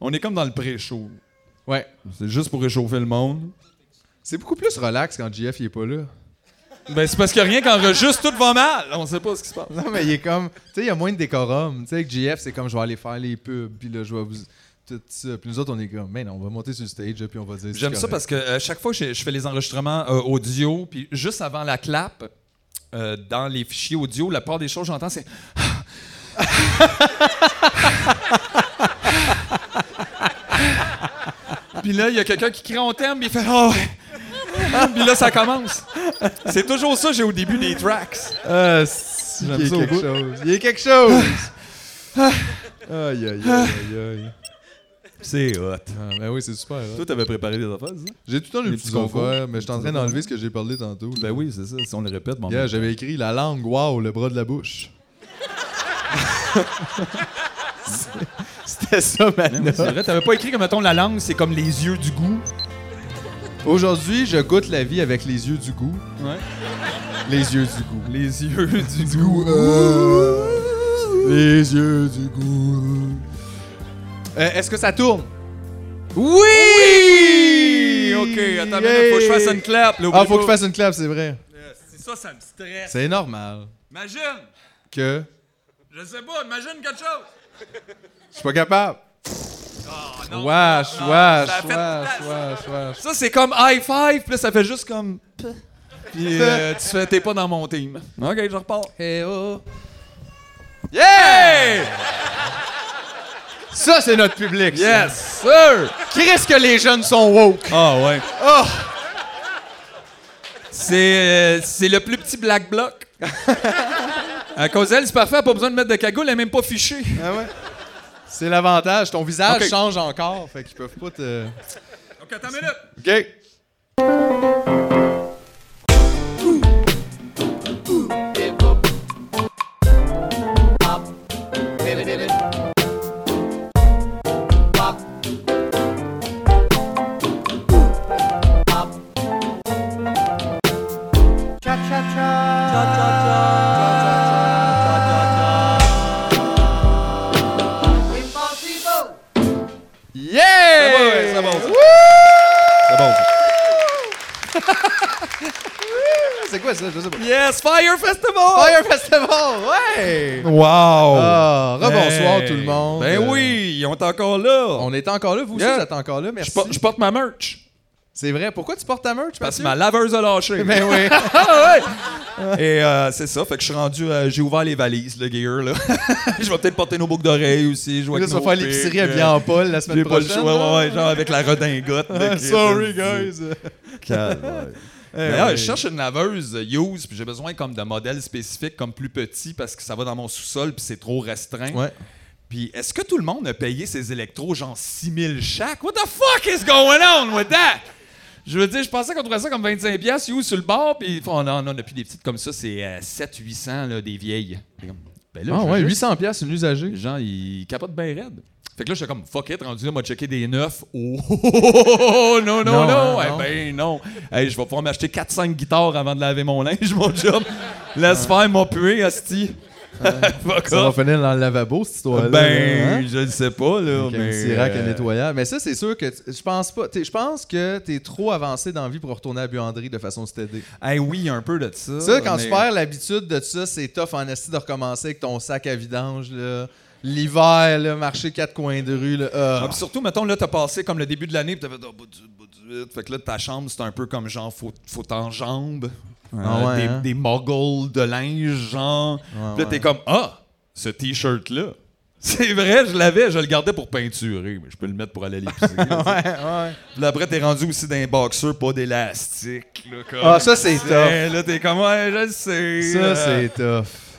On est comme dans le pré-show. Ouais. C'est juste pour réchauffer le monde. C'est beaucoup plus relax quand JF il est pas là. Ben, c'est parce qu'il n'y a rien qu'enregistre, tout va mal. On sait pas ce qui se passe. Non, mais il est comme. Tu sais, il y a moins de décorum. Tu sais, avec JF, c'est comme je vais aller faire les pubs, puis là, je vais vous. Tout ça. Puis nous autres, on est comme, mais non, on va monter sur le stage, puis on va dire. J'aime ça parce que euh, chaque fois que je, je fais les enregistrements euh, audio, puis juste avant la clap, euh, dans les fichiers audio, la part des choses que j'entends, c'est. Puis là, il y a quelqu'un qui crie en terme, puis il fait Oh ouais! puis là, ça commence. C'est toujours ça, j'ai au début des tracks. Ah, si, J'aime il y a ça au quelque bout. chose. Il y a quelque chose. aïe, aïe, aïe, aïe. C'est hot. Ah, ben oui, c'est super. hein. Toi, t'avais préparé des affaires, ça? J'ai tout le temps Les petits affaires, mais je suis en train d'enlever ce que j'ai parlé tantôt. Ben oui, c'est ça. Si on le répète, bon. Yeah, j'avais écrit la langue, wow, le bras de la bouche. C'était ça, ma Non, mais C'est vrai, t'avais pas écrit comme, mettons, la langue, c'est comme les yeux du goût. Aujourd'hui, je goûte la vie avec les yeux du goût. Ouais. Les yeux du goût. Les yeux du goût. Les yeux du goût. Euh, Est-ce que ça tourne? Oui! OK, attends, minute, faut que je fasse une clap. là, Ah, faut que je fasse une clap, c'est vrai. C'est ça, ça me stresse. C'est normal. Imagine! Que? Je sais pas, imagine quelque chose! Je suis pas capable. Oh, non. Wesh, Ah, wesh, ça wesh, wesh, wesh. Ça, c'est comme high five, puis là, ça fait juste comme. Puis euh, tu fais, t'es pas dans mon team. OK, je repars. Hey, oh. Hey! Ça, c'est notre public. ça. Yes, sir! Qu'est-ce que les jeunes sont woke? Ah, ouais. Oh! C'est euh, c'est le plus petit black bloc. à cause d'elle, c'est parfait, elle a pas besoin de mettre de cagoule, elle est même pas fichée. Ah ouais? C'est l'avantage. Ton visage change encore, fait qu'ils peuvent pas te... OK, attends une minute. OK. Wow! Ah, rebonsoir Hey. tout le monde. Ben Euh, oui, ils ont encore là. On est encore là, vous aussi, vous êtes encore là, Je merci. porte, je porte ma merch. C'est vrai. Pourquoi tu portes ta merch, Parce que ma laveuse a lâché. Ben oui. Ah ouais! Et euh, c'est ça, fait que je suis rendu. euh, j'ai ouvert les valises, le gear, là. je vais peut-être porter nos boucles d'oreilles aussi. Je vas faire l'épicerie habillé en Paul la semaine J'ai pas le prochaine. choix, là. ouais, ouais, genre avec la redingote. Sorry, guys. Calvaire. D'ailleurs, ouais. je cherche une laveuse euh, use, puis j'ai besoin comme de modèles spécifiques, comme plus petit, parce que ça va dans mon sous-sol, puis c'est trop restreint. Ouais. Puis est-ce que tout le monde a payé ses électros genre 6000 chaque? What the fuck is going on with that? Je veux dire, je pensais qu'on trouvait ça comme 25$ piastres, you, sur le bord, puis font, non, non, on a plus des petites comme ça, c'est euh, 700-800, là, des vieilles. Ben là, Ah ouais, juste- 800 pièces une usagée. Les gens, ils capotent bien raide. Fait que là, j'étais comme, fuck it, rendu là, m'a checké des neufs. Oh, non, non, non. Non, Eh non. ben, non. Hey, je vais pouvoir m'acheter 4-5 guitares avant de laver mon linge, mon job. Laisse faire mon puer, asti. Ça va finir dans le lavabo, cette histoire-là. Ben, hein? je ne sais pas, là. Avec un mais, petit rack à euh, nettoyage. Mais ça, c'est sûr que je pense pas. Je pense que t'es trop avancé dans la vie pour retourner à la buanderie de façon stédée. Hey, oui, un peu de ça. Ça, quand mais- tu perds l'habitude de ça, c'est tough en esti de recommencer avec ton sac à vidange. là. L'hiver, là, marcher quatre coins de rue. Là, ah. Ah, puis surtout, mettons, là, t'as passé comme le début de l'année, puis t'as fait, oh, bout du, bout du huit. Fait que là, ta chambre, c'est un peu comme genre, faut, faut t'enjambe. Ah ouais, des, hein? des muggles de linge, genre. Puis là, ouais. t'es comme, ah, ce t-shirt-là. C'est vrai, je l'avais, je le gardais pour peinturer, mais je peux le mettre pour aller à l'épicerie. Ouais, ouais. Puis là, après, t'es rendu aussi dans un boxer, pas d'élastique. Ah, ça, c'est tough. Là, t'es comme, ouais, je le sais. Ça, c'est tough.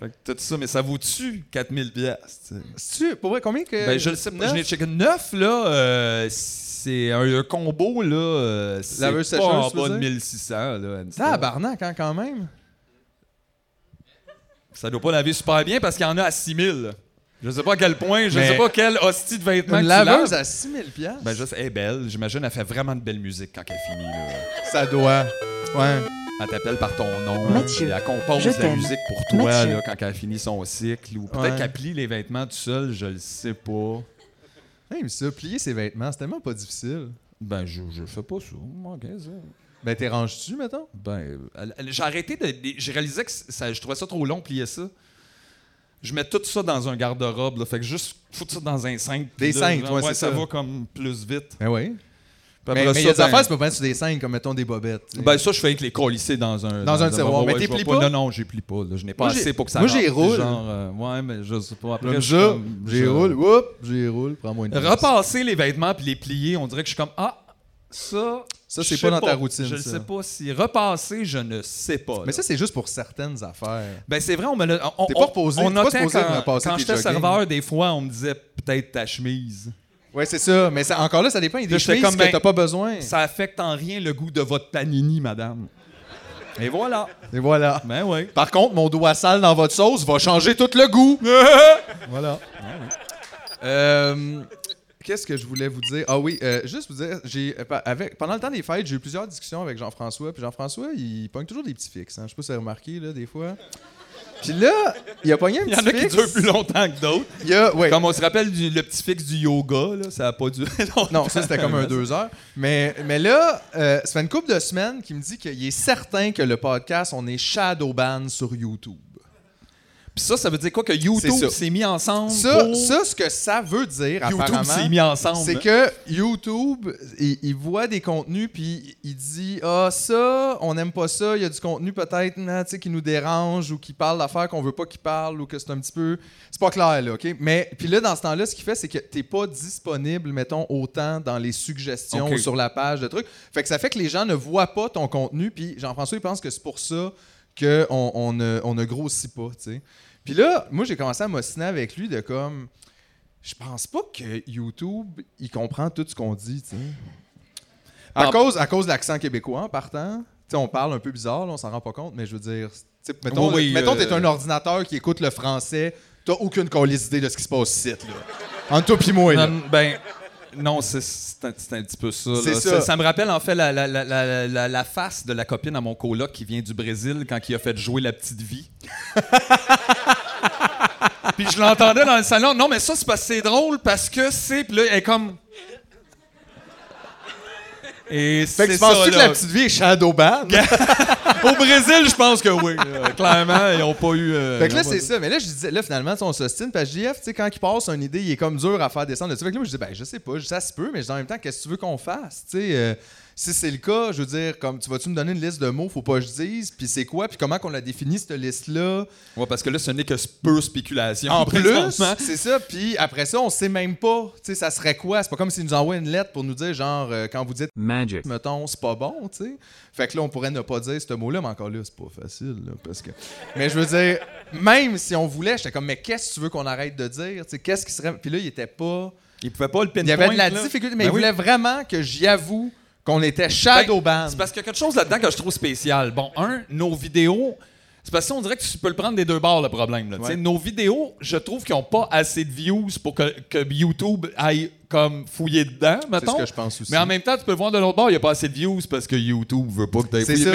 Fait que tout ça, mais ça vaut-tu 4000 piastres, tu pour vrai, combien que. Ben, je le sais? Je l'ai checké. 9, là, euh, c'est un, un combo, là. euh, c'est Laveuse pas sécheuse, en bas de dire? 1600, là. Tabarnak, hein, quand même. Ça doit pas laver super bien parce qu'il y en a à 6000. Je sais pas à quel point, je Mais- sais pas quelle hostie de vêtements Une laveuse à 6000 pièces. Ben, juste, elle est belle. J'imagine, elle fait vraiment de belle musique quand elle finit, là. Ça doit. Ouais. Elle t'appelle par ton nom. Mathieu, puis Elle compose je la musique pour toi, là, quand elle finit son cycle. Ou peut-être Ouais. qu'elle plie les vêtements tout seul, je le sais pas. Hey, mais ça, plier ses vêtements, c'est tellement pas difficile. Ben, je, je fais pas ça. Moi, qu'est-ce que Ben, t'es ranges-tu, mettons? Ben, j'ai arrêté de. J'ai réalisé que ça, je trouvais ça trop long, plier ça. Je mets tout ça dans un garde-robe, là. Fait que juste foutre ça dans un cintre. puis Des là, cintres, genre, ouais, c'est ça. ça. va comme plus vite. Ben oui. Mais mais il y a ça, des ben- affaires, tu peux pas mettre sur des scènes comme, mettons, des bobettes. tu sais. Ben ça, je fais avec les colisser dans un... Dans un tiroir. Mais t'es plies pas? Non, non, j'ai plie pas. là. Je n'ai pas Moi, assez pour que ça moi, j'y roule. Genre, euh, ouais, mais je sais pas. Après, je j'y roule, whoop, j'y roule, prends-moi une. Repasser les vêtements puis les plier, on dirait que je suis comme... Ah, ça... Ça, c'est pas dans ta routine, Je ne sais pas si... Repasser, je ne sais pas. Mais ça, c'est juste pour certaines affaires. Ben c'est vrai, on me l'a. on- T'es on- pas reposé, On t'es pas supposé quand, repasser quand j'étais serveur, des fois, on me disait peut-être ta chemise. Ouais, c'est ça. Mais ça, encore là, ça dépend. Il y a des chemises comme, que ben, t'as pas besoin. Ça affecte en rien le goût de votre panini, madame. Et voilà. Et voilà. Ben oui. Par contre, mon doigt sale dans votre sauce va changer tout le goût. voilà. Euh, Qu'est-ce que je voulais vous dire? Ah oui, euh, juste vous dire, j'ai euh, avec, pendant le temps des fêtes, j'ai eu plusieurs discussions avec Jean-François. Puis Jean-François, il pogne toujours des petits fixes. Hein. Je sais pas si vous avez remarqué, là, des fois. Puis là, il a pogné un Il petit y en a qui durent plus longtemps que d'autres. Il y a, ouais. Comme on se rappelle du, le petit fixe du yoga, là, ça a pas duré longtemps. Non, ça c'était comme un deux heures. Mais, mais là, euh, ça fait une couple de semaines qu'il me dit qu'il est certain que le podcast, on est shadowban sur YouTube. Puis ça, ça veut dire quoi que YouTube s'est mis ensemble Ça, pour... ça, ce que ça veut dire, YouTube apparemment, s'est mis ensemble. c'est que YouTube, il, il voit des contenus, puis il dit Ah, ça, on n'aime pas ça, il y a du contenu peut-être hein, qui nous dérange ou qui parle d'affaires qu'on veut pas qu'il parle ou que c'est un petit peu. C'est pas clair, là, OK? Mais, puis là, dans ce temps-là, ce qu'il fait, c'est que t'es pas disponible, mettons, autant dans les suggestions ou sur la page de trucs. Fait que ça fait que les gens ne voient pas ton contenu, puis Jean-François, il pense que c'est pour ça qu'on on ne, on ne grossit pas, tu sais. Puis là, moi, j'ai commencé à m'ostiner avec lui de comme. Je pense pas que YouTube, il comprend tout ce qu'on dit, tu sais. À, Non. cause, à cause de l'accent québécois en partant. Tu sais, on parle un peu bizarre, là, on s'en rend pas compte, mais je veux dire. Mettons, Oui, oui, mettons euh, t'es un ordinateur qui écoute le français, t'as aucune colise idée de ce qui se passe ici, là. Entre toi pis moi, là. Non, ben, non, c'est un, petit peu ça. ça. ça. me rappelle en fait la, la, face de la copine à mon coloc qui vient du Brésil quand il a fait jouer la petite vie. Puis je l'entendais dans le salon. Non, mais ça, c'est drôle parce que c'est. Puis là, elle est comme. Et Fait que tu penses-tu que la petite vie est shadowban? Au Brésil, je pense que oui. là. Clairement, ils n'ont pas eu. euh, Fait que là, c'est ça. Mais là, je disais, là, finalement, on s'ostine. Parce que JF, tu sais, quand il passe une idée, il est comme dur à faire descendre dessus. Fait que là, moi, je dis, ben, je sais pas, je dis, ça se peut, mais je dis, en même temps, qu'est-ce que tu veux qu'on fasse? Tu sais, euh, si c'est le cas, je veux dire, comme, tu vas-tu me donner une liste de mots, faut pas que je dise, puis c'est quoi, puis comment qu'on a défini cette liste-là? Ouais, parce que là, ce n'est que peu spéculation. En plus, c'est ça. Puis après ça, on sait même pas, tu sais, ça serait quoi? C'est pas comme s'ils nous envoient une lettre pour nous dire, genre, euh, quand vous dites Magic. mettons, c'est pas bon, tu sais. Fait que là, on pourrait ne pas dire ce mot-là, mais encore là, c'est pas facile, là, parce que... Mais je veux dire, même si on voulait, j'étais comme, mais qu'est-ce que tu veux qu'on arrête de dire? Tu sais, qu'est-ce qui serait... Puis là, il était pas... Ils pouvaient pas le pinpoint. Il y avait de la là. difficulté, mais Ben il oui. voulait vraiment que j'y avoue qu'on était shadowban. C'est parce qu'il y a quelque chose là-dedans que je trouve spécial. Bon, un, nos vidéos. C'est parce qu'on dirait que tu peux le prendre des deux bords, le problème. là. Ouais. Nos vidéos, je trouve qu'ils n'ont pas assez de views pour que, que YouTube aille comme fouiller dedans, C'est mettons. ce que je pense aussi. Mais en même temps, tu peux le voir de l'autre bord, il n'y a pas assez de views parce que YouTube veut pas que tu C'est fouillé. ça.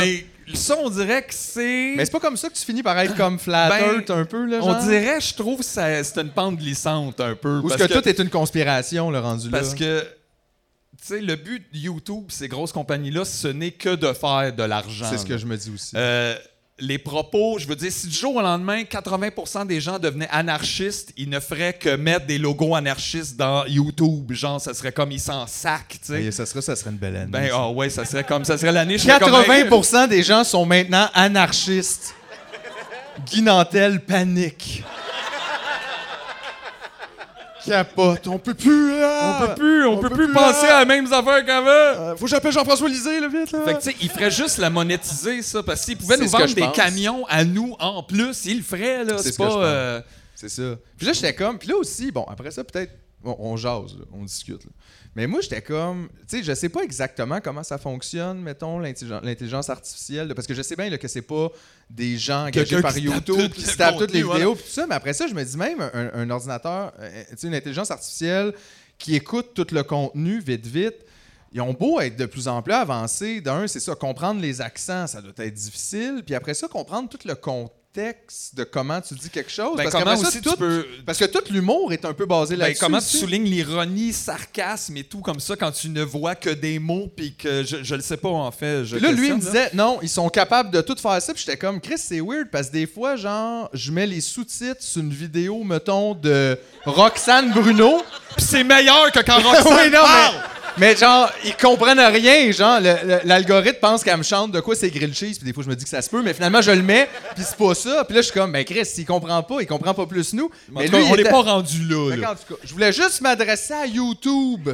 Mais ça, on dirait que c'est. Mais c'est pas comme ça que tu finis par être comme flat Ben, earth un peu, là, on dirait, je trouve, que c'est une pente glissante un peu. Ou est-ce parce que, tout est une conspiration, le rendu là? Parce que, sais, le but de YouTube, ces grosses compagnies-là, ce n'est que de faire de l'argent. C'est ce que je me dis aussi. Euh, les propos, je veux dire, si du jour au lendemain, 80% des gens devenaient anarchistes, ils ne feraient que mettre des logos anarchistes dans YouTube. Genre, ça serait comme ils s'en sac, tu sais. Et ça serait, ça serait une belle année. Ben, ah ouais, ça serait comme ça serait l'année. je serais comme, ben, 80% des gens sont maintenant anarchistes. Guy Nantel panique. Capote, on peut plus. là. on peut plus, on, on peut, peut plus penser là. à les mêmes affaires qu'avant. Euh, faut que j'appelle Jean-François Lisée, là, vite, là. Fait que, tu sais, ils feraient juste la monétiser, ça, parce qu'ils pouvaient C'est nous vendre des pense. camions à nous en plus. Ils le feraient, là. C'est pas. euh, C'est ça. Puis là, j'étais comme. Puis là aussi, bon, après ça, peut-être. On, on jase, là, on discute. là. Mais moi, j'étais comme. Tu sais, je sais pas exactement comment ça fonctionne, mettons, l'intelligen- l'intelligence artificielle. parce que je sais bien là, que c'est pas des gens engagés par YouTube qui se tapent toutes les contenu, vidéos, puis tout ça. Mais après ça, je me dis même, un, un ordinateur, euh, tu sais, une intelligence artificielle qui écoute tout le contenu vite, vite. Ils ont beau être de plus en plus avancés. D'un, c'est ça, comprendre les accents, ça doit être difficile. Puis après ça, comprendre tout le contexte contexte de comment tu dis quelque chose. Ben, parce comment ça, tu tout- peux- Parce que tout l'humour est un peu basé Ben, là-dessus. comment tu soulignes l'ironie, sarcasme et tout comme ça quand tu ne vois que des mots puis que je, je le sais pas en fait. Je là, lui, il me disait, non, ils sont capables de tout faire ça. Puis j'étais comme, Chris, c'est weird parce que des fois, genre, je mets les sous-titres sur une vidéo, mettons, de Roxane Bruno. Puis c'est meilleur que quand Roxane oui, non, parle. mais, mais genre, ils comprennent rien. Genre, l'algorithme pense qu'elle me chante de quoi c'est grilled cheese. Puis des fois, je me dis que ça se peut, mais finalement, je le mets, puis c'est pas ça. Puis là, je suis comme, ben Chris, s'il comprend pas, il comprend pas plus nous. Mais cas, lui, on il n'est était- pas rendu là. Là. je voulais juste m'adresser à YouTube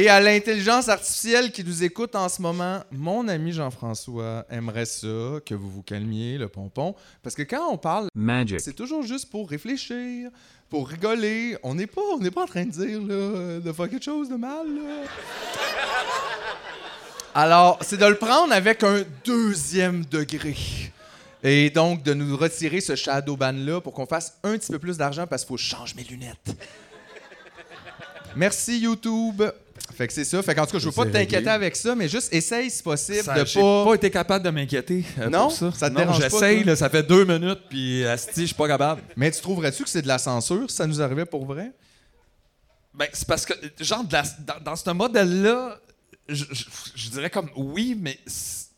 et à l'intelligence artificielle qui nous écoute en ce moment. Mon ami Jean-François aimerait ça, que vous vous calmiez, le pompon. Parce que quand on parle, Magic. c'est toujours juste pour réfléchir, pour rigoler. On n'est pas, on pas en train de dire là, de faire quelque chose de mal. là. Alors, c'est de le prendre avec un deuxième degré. Et donc, de nous retirer ce shadow ban-là pour qu'on fasse un petit peu plus d'argent parce qu'il faut que je change mes lunettes. Merci, YouTube. Fait que c'est ça. Fait qu'en tout cas, je veux pas t'inquiéter avec ça, mais juste essaye, si possible, Ça, de j'ai pas... pas été capable de m'inquiéter euh, Non? pour ça. Ça te non, dérange pas, J'essaye, là, ça fait deux minutes, puis asti, je suis pas capable. Mais tu trouverais-tu que c'est de la censure si ça nous arrivait pour vrai? Ben, c'est parce que, genre, de la- dans, dans ce modèle-là, je, je- je dirais comme oui, mais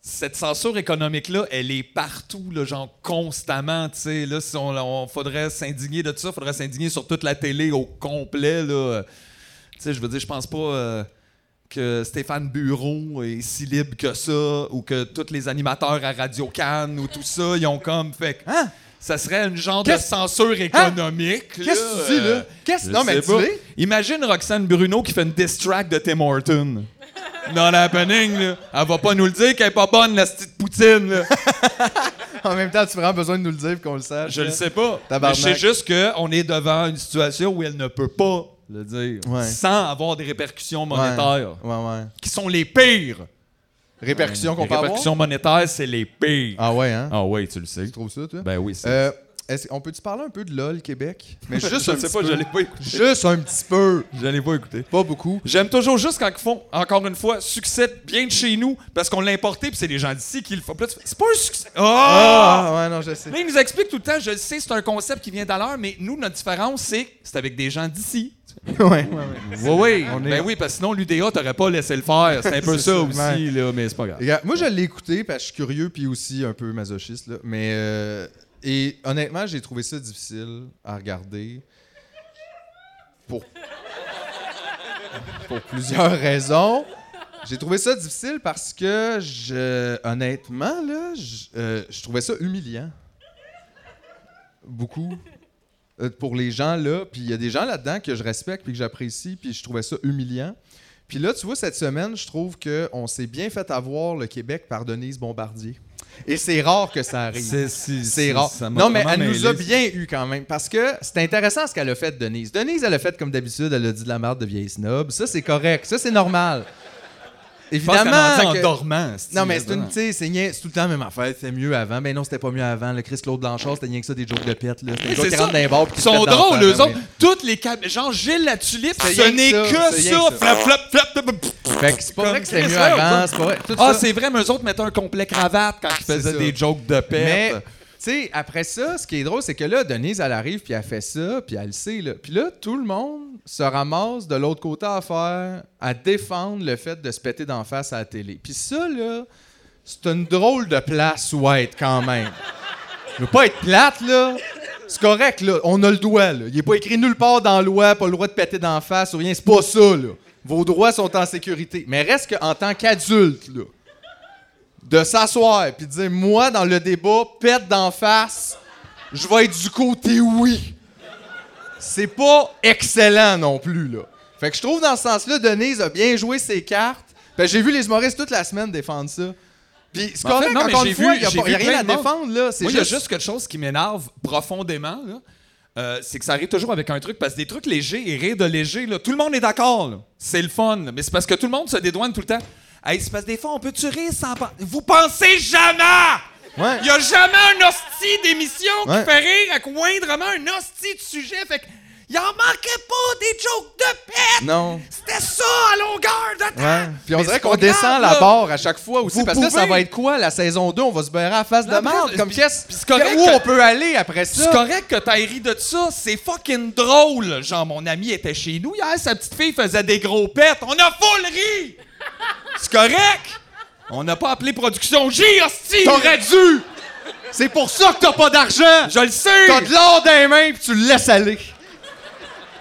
cette censure économique-là, elle est partout, là, genre constamment, tu sais. Là, si on, on faudrait s'indigner de ça, faudrait s'indigner sur toute la télé au complet, là. Tu sais, je veux dire, je pense pas euh, que Stéphane Bureau est si libre que ça, ou que tous les animateurs à Radio Cannes ou tout ça, ils ont comme fait. Hein? Ça serait une genre de censure économique. Qu'est-ce que tu dis, là? euh, Qu'est-ce- non, mais dis-le. Imagine Roxane Bruno qui fait une diss track de Tim Horton. Dans l'happening, là. Elle va pas nous le dire qu'elle est pas bonne, la petite poutine, là. En même temps, tu as vraiment besoin de nous le dire qu'on le sache. Je le sais pas. Mais je sais juste qu'on est devant une situation où elle ne peut pas le dire Ouais. sans avoir des répercussions monétaires Ouais, ouais. qui sont les pires. Répercussions qu'on peut avoir? répercussions monétaires, c'est les pires. Ah ouais, hein? Ah oui, tu le sais. Tu trouves ça, toi? Ben oui, c'est. Euh, est-ce- on peut-tu parler un peu de LOL Québec? Mais juste je un sais petit pas, peu. je l'ai pas écouté. Juste un petit peu. Je l'ai pas écouté. Pas beaucoup. J'aime toujours juste quand ils font, encore une fois, succès bien de chez nous, parce qu'on l'a importé, puis c'est les gens d'ici qui le font. C'est pas un succès. Ah! Ah, ouais, non, je sais. Là, ils nous expliquent tout le temps, je le sais, c'est un concept qui vient d'ailleurs, mais nous, notre différence, c'est c'est avec des gens d'ici. Ouais, ouais, ouais. Oui, oui. Est- Ben oui, parce que sinon, l'UDA t'aurait pas laissé le faire. C'est un peu ça, ça, aussi, là, mais c'est pas grave. Regarde, moi, je l'ai écouté parce que je suis curieux puis aussi un peu masochiste. Là. Mais, euh, et honnêtement, j'ai trouvé ça difficile à regarder. Pour, pour plusieurs raisons. J'ai trouvé ça difficile parce que, je, honnêtement, là, je, euh, je trouvais ça humiliant. Beaucoup. Euh, pour les gens là. Puis il y a des gens là-dedans que je respecte puis que j'apprécie, puis je trouvais ça humiliant. Puis là, tu vois, cette semaine, je trouve qu'on s'est bien fait avoir le Québec par Denise Bombardier. Et c'est rare que ça arrive. c'est, C'est rare. ça Non, mais elle nous a bien eu quand même. Parce que c'est intéressant ce qu'elle a fait, Denise. Denise, elle a fait comme d'habitude, elle a dit de la merde de vieille snob. Ça, c'est correct. Ça, c'est normal. Je pense qu'elle Évidemment. en dormant. Non, mais c'est une, tu sais, c'est tout le temps la même affaire. C'était mieux avant. Ben non, c'était pas mieux avant. Le Chris Claude Blanchard, c'était rien que ça, des jokes de pète. là. C'était qui ça. rentrent dans les bars Ils sont drôles, eux autres. Toutes les cam... Genre Gilles la tulipe, ce n'est que ça. Flap, flap, flap. Fait que c'est pas vrai que c'était mieux avant. Ah, c'est vrai, mais eux autres mettaient un complet cravate quand ils faisaient des jokes de Mais, pète. tu sais, après ça, ce qui est drôle, c'est que là, Denise, elle arrive, puis elle fait ça, puis elle le sait, là. Puis là, tout le monde se ramasse de l'autre côté à faire, à défendre le fait de se péter d'en face à la télé. Puis ça, là, c'est une drôle de place où être, quand même. Je veux pas être plate, là. C'est correct, là. On a le droit, là. Il est pas écrit nulle part dans la loi, pas le droit de péter d'en face ou rien. C'est pas ça, là. Vos droits sont en sécurité. Mais reste qu'en tant qu'adulte, là, de s'asseoir et de dire moi dans le débat pète d'en face je vais être du côté oui c'est pas excellent non plus là fait que je trouve dans ce sens-là Denise a bien joué ses cartes que j'ai vu les humoristes toute la semaine défendre ça puis c'est Mais en fait, correct encore une fois il y a, j'ai pas- y a vu rien à défendre là Moi, il y a juste, quelque chose qui m'énerve profondément, là. Euh, c'est que ça arrive toujours avec un truc, parce que des trucs légers et rire de léger, là, tout le monde est d'accord. C'est le fun. là. Mais c'est parce que tout le monde se dédouane tout le temps. Hey, c'est parce que des fois, on peut-tu rire sans... Vous pensez jamais! Ouais. Il y a jamais un hostie d'émission Ouais. qui fait rire avec moindrement un hostie de sujet. Fait que Il en manquait pas des jokes de pète! Non. C'était ça à longueur de temps! Ouais. Puis on Mais dirait qu'on descend grave, la là. barre à chaque fois aussi. Vous parce que là, ça va être quoi, la saison 2? On va se beurrer à face de Non, merde. là, Comme qu'est-ce puis c'est correct où que- on peut aller après ça? C'est correct que t'aies ri de ça, c'est fucking drôle. Genre, mon ami était chez nous hier, sa petite fille faisait des gros pets. On a full ri! C'est correct! On n'a pas appelé Production J, hostie! T'aurais dû! C'est pour ça que t'as pas d'argent! Je le sais! T'as de l'or dans les mains puis tu le laisses aller.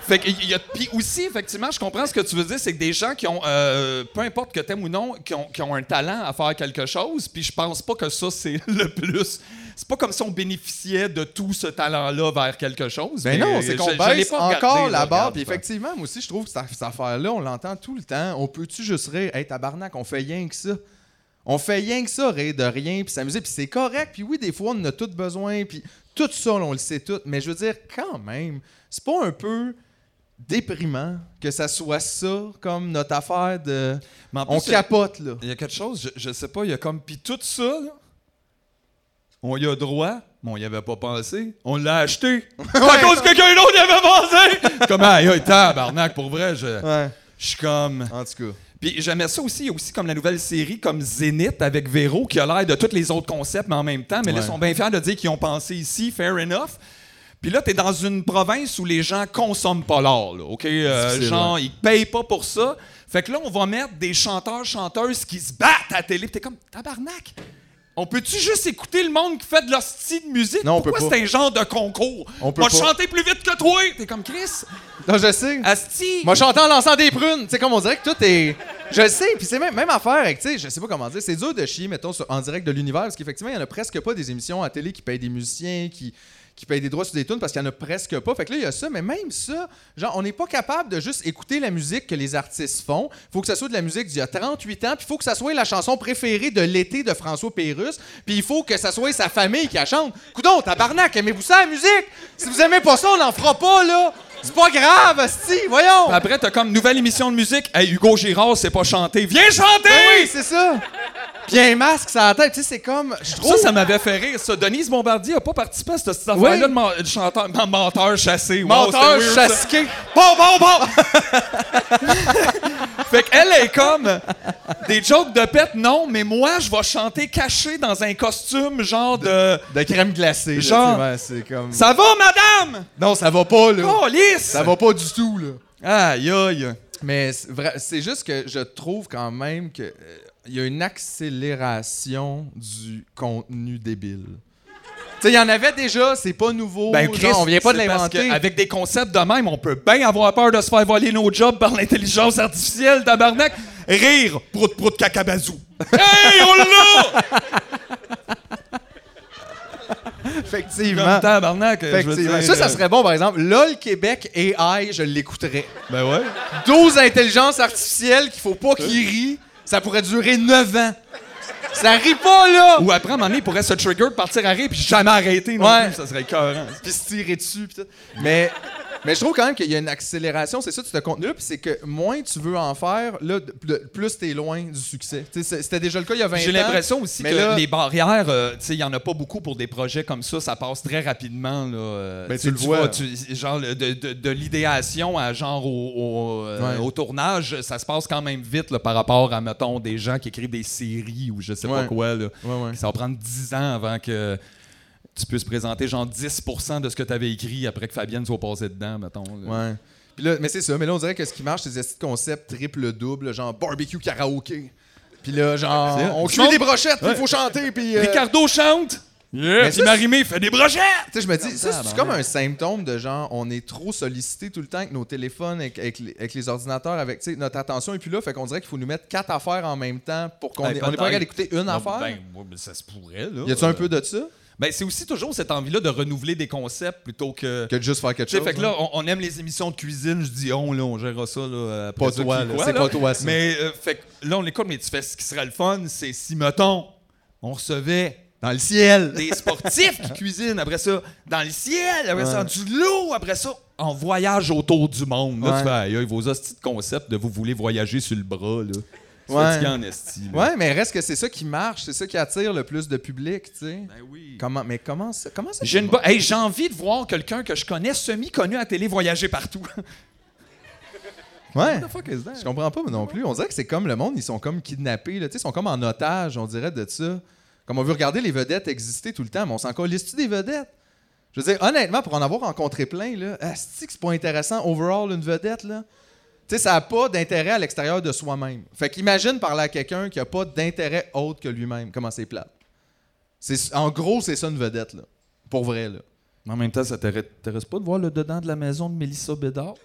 Fait que y a, puis aussi, effectivement, je comprends ce que tu veux dire, c'est que des gens qui ont, euh, peu importe que t'aimes ou non, qui ont, qui ont un talent à faire quelque chose, puis je pense pas que ça, c'est le plus. C'est pas comme si on bénéficiait de tout ce talent-là vers quelque chose. Ben mais non, c'est qu'on baisse encore la barre. Puis effectivement, moi aussi, je trouve que cette, cette affaire-là, on l'entend tout le temps. On peut-tu juste rire? Hey, tabarnak, on fait rien que ça. On fait rien que ça, rire de rien, puis s'amuser, puis c'est correct. Puis oui, des fois, on en a tout besoin, puis tout ça, on le sait tout. Mais je veux dire, quand même, c'est pas un peu déprimant que ça soit ça, comme notre affaire de... Mais en plus, On capote, là. Il y a quelque chose, je, je sais pas, il y a comme. Puis tout ça, là, on y a droit, mais on y avait pas pensé. On l'a acheté. À cause que quelqu'un d'autre y avait pensé! comme, aïe, tabarnak, pour vrai, je, Ouais, je suis comme. en tout cas. Puis j'aimais ça aussi, aussi comme la nouvelle série comme Zénith avec Véro, qui a l'air de tous les autres concepts, mais en même temps. Mais là, ils sont bien fiers de dire qu'ils ont pensé ici, fair enough. Puis là, t'es dans une province où les gens consomment pas là, OK? Euh, genre, ils payent pas pour ça. Fait que là, on va mettre des chanteurs, chanteuses qui se battent à la télé. Puis t'es comme, tabarnak! On peut-tu juste écouter le monde qui fait de l'hostie de musique? Non, on peut Pourquoi pas. c'est un genre de concours? On peut pas. chanter plus vite que toi! T'es comme Chris. Non, je sais. Asti! Moi, j'entends en lançant des prunes. Tu sais, comme on dirait que tout est. Je le sais, puis c'est même, même affaire avec, tu sais, je sais pas comment dire. C'est dur de chier, mettons, sur- en direct de l'univers, parce qu'effectivement, il y en a presque pas des émissions à télé qui payent des musiciens, qui, qui payent des droits sur des tunes, parce qu'il y en a presque pas. Fait que là, il y a ça, mais même ça, genre, on n'est pas capable de juste écouter la musique que les artistes font. faut que ça soit de la musique d'il y a 38 ans, puis il faut que ça soit la chanson préférée de l'été de François Pérusse, puis il faut que ça soit sa famille qui la chante. Coudon, tabarnak, aimez-vous ça, la musique? Si vous aimez pas ça, on n'en fera pas, là! C'est pas grave, asti, voyons! Puis Après, t'as comme nouvelle émission de musique. Hey, Hugo Girard, c'est pas chanté. Viens chanter! Ben oui, c'est ça. Puis un masque sur la tête, tu sais, c'est comme. Je trouve. Ça, ça m'avait fait rire, ça. Denise Bombardier a pas participé à cette, cette affaire-là Oui. de, men- de chanteur, de menteur chassé. Wow, menteur chasqué. Bon, bon, bon! fait qu'elle est comme des jokes de pète, non, mais moi, je vais chanter caché dans un costume genre de. De crème glacée. là, Genre- tu sais, ouais, c'est comme. Ça va, madame? Non, ça va pas, là. Oh, lisse! Ça va pas du tout, là. Aïe, aïe. Mais c'est vrai- c'est juste que je trouve quand même que euh, il y a une accélération du contenu débile. Tu sais, il y en avait déjà, c'est pas nouveau. Ben, genre, Chris, on vient pas de l'inventer. Avec des concepts de même, on peut bien avoir peur de se faire voler nos jobs par l'intelligence artificielle, tabarnak. Rire, prout prout cacabazou. hey, on l'a! Effectivement. Comme tabarnak. Effectivement. dire, Ça, ça euh, serait bon, par exemple. LOL Québec AI, je l'écouterais. Ben ouais. 12 intelligences artificielles qu'il faut pas qu'ils rient, ça pourrait durer 9 ans. Ça rit pas, là! Ou après, à un moment donné, il pourrait se trigger de partir à rire puis jamais arrêter non Ouais. plus. Ça serait écœurant. Puis se tirer dessus. pis tout. Mais, mais je trouve quand même qu'il y a une accélération, c'est ça, de ce contenu-là. Puis c'est que moins tu veux en faire, là, plus t'es loin du succès. C'était déjà le cas il y a 20 ans. J'ai l'impression aussi mais que là- les barrières, euh, il y en a pas beaucoup pour des projets comme ça. Ça passe très rapidement. Là, euh, Ben, tu le vois. vois, tu- genre de, de- de l'idéation à genre au, au, euh, Ouais. au tournage, ça se passe quand même vite là, par rapport à mettons des gens qui écrivent des séries ou je sais pas quoi. Là. Ouais. Ça va prendre 10 ans avant que tu puisses présenter genre 10% de ce que tu avais écrit après que Fabienne soit passée dedans, mettons. là. Ouais. Puis là, mais c'est ça. Mais là, on dirait que ce qui marche, c'est des petits concepts triple-double, genre barbecue karaoké. Puis là, genre, on cuit des brochettes, puis il Ouais. faut chanter, puis... euh, Ricardo chante. Yeah, Mais Marimé fait des brochettes. Tu sais, je me dis, ça, c'est comme un symptôme de genre, on est trop sollicité tout le temps avec nos téléphones, avec, avec les, avec les ordinateurs, avec tu sais, notre attention. Et puis là, fait qu'on dirait qu'il faut nous mettre quatre affaires en même temps pour qu'on Ben, ait- on n'est pas capable d'écouter une Ah, affaire. Ben, ouais, ben, ça se pourrait, là. y a-tu un Euh, peu de ça? Ben, c'est aussi toujours cette envie-là de renouveler des concepts plutôt que. que de juste faire quelque chose? fait que là, hein? on, on aime les émissions de cuisine. Je dis on, là, on gérera ça, là. Après Pas toi, c'est pas toi, ça. Mais, euh, fait que là, on écoute, mais tu fais ce qui serait le fun, c'est si, mettons, on recevait Dans le ciel. des sportifs qui cuisinent, après ça, dans le ciel, après ça, Ouais. de l'eau, après ça, en voyage autour du monde. Là, Ouais. tu fais, aïe, aïe, vos hosties de concept de vous voulez voyager sur le bras, là. C'est Ouais. fatigant en esti. là. Ouais, mais reste que c'est ça qui marche, c'est ça qui attire le plus de public, tu sais. Ben oui. Comment, mais comment ça, comment ça J'ai une Hey, j'ai envie de voir quelqu'un que je connais semi-connu à télé voyager partout. Ouais. What the fuck is that? Je comprends pas non plus. On dirait que c'est comme le monde, ils sont comme kidnappés, là, tu ils sont comme en otage, on dirait de ça. Comme on veut regarder les vedettes exister tout le temps, mais on s'en calisse-tu des vedettes? Je veux dire, honnêtement, pour en avoir rencontré plein, là, c'est pas intéressant, overall, une vedette, là. Tu sais, ça n'a pas d'intérêt à l'extérieur de soi-même. Fait qu'imagine parler à quelqu'un qui a pas d'intérêt autre que lui-même, comment c'est plate. C'est, en gros, c'est ça une vedette, là. Pour vrai, là. Mais en même temps, ça t'intéresse pas de voir le dedans de la maison de Mélissa Bédard?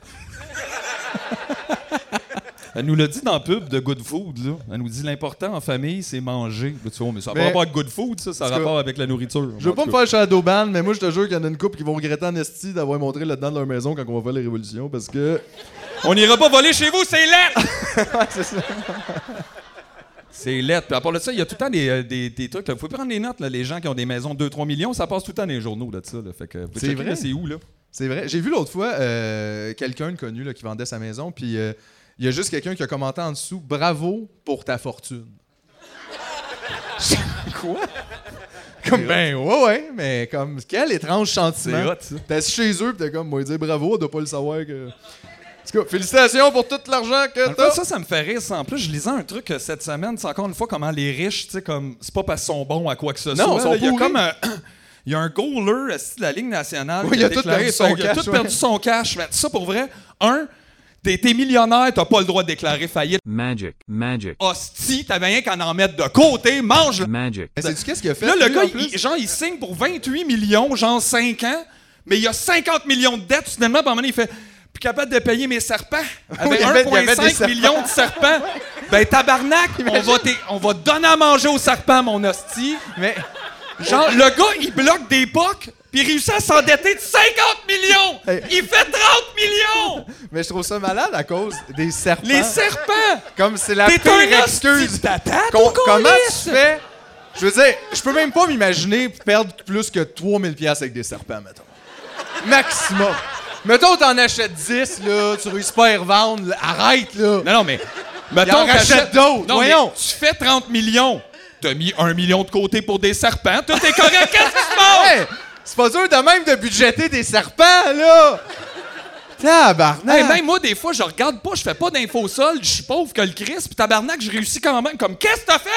Elle nous l'a dit dans le pub de Good Food. Là. Elle nous dit l'important en famille, c'est manger. Tu vois, mais ça n'a pas rapport avec Good Food, ça, ça a rapport avec la nourriture. Je veux En pas me faire shadowban, mais moi, je te jure qu'il y en a une couple qui vont regretter en esti d'avoir montré le dedans de leur maison quand on va faire les révolutions, parce que... On n'ira pas voler chez vous, c'est laid! c'est ça. C'est laid. Puis à part de ça, il y a tout le temps des, euh, des, des trucs. Il faut prendre des notes. Là. Les gens qui ont des maisons de 2-3 millions, ça passe tout le temps dans les journaux là, de ça. Là. Fait que, vous C'est vrai? C'est où, là? C'est vrai. J'ai vu l'autre fois euh, quelqu'un de connu là, qui vendait sa maison, puis euh, il y a juste quelqu'un qui a commenté en dessous Bravo pour ta fortune. Quoi? Comme, ben ouais, ouais, mais comme, quel étrange sentiment. C'est hot, ça. T'es chez eux, pis t'es comme, moi, dire bravo, on doit pas le savoir que. Félicitations pour tout l'argent que le t'as. ça, ça me fait rire. ça. En plus, je lisais un truc euh, cette semaine. C'est encore une fois comment les riches, tu sais, comme, c'est pas parce qu'ils sont bons à quoi que ce Non, soit. ils sont là. Y a comme un- Il y a un goaler de la Ligue nationale Oui, qui il a tout perdu son ça, il a cash, tout ouais. perdu son cash. Mais ça, pour vrai, un, t'es millionnaire, t'as pas le droit de déclarer faillite. Magic, magic, Hostie, t'avais rien qu'à en mettre de côté, mange magic. Mais sais-tu qu'est-ce qu'il a fait? Là, le gars, il, genre, il signe pour 28 millions, genre 5 ans, mais il a 50 millions de dettes. Soudainement, par un moment, il fait plus capable de payer mes serpents. Avec il y avait- il y avait des 1,5 serpents. millions de serpents. Ben, tabarnak, on va, on va donner à manger aux serpents, mon hostie. Mais. Genre, le gars, il bloque des pocs, puis il réussit à s'endetter de 50 millions. Hey. Il fait 30 millions. Mais je trouve ça malade à cause des serpents. Les serpents. Comme c'est la pire un excuse. Com- comment tu fais? Je veux dire, je peux même pas m'imaginer perdre plus que 3000 pièces avec des serpents, mettons. Maximum. Mettons, t'en achètes 10, là, tu réussis pas à y revendre, là, arrête, là. Non, non, mais. En Mettons rachète t'achètes- d'autres, Non, mais voyons. tu fais 30 millions. T'as mis 1 million de côté pour des serpents. Tout est correct. Qu'est-ce qui se passe? Hey, c'est pas dur de même de budgéter des serpents, là. Tabarnak. Hey, même moi, des fois, je regarde pas, je fais pas d'info sol, je suis pauvre que le Christ, puis tabarnak, je réussis quand même. Comme, qu'est-ce que t'as fait?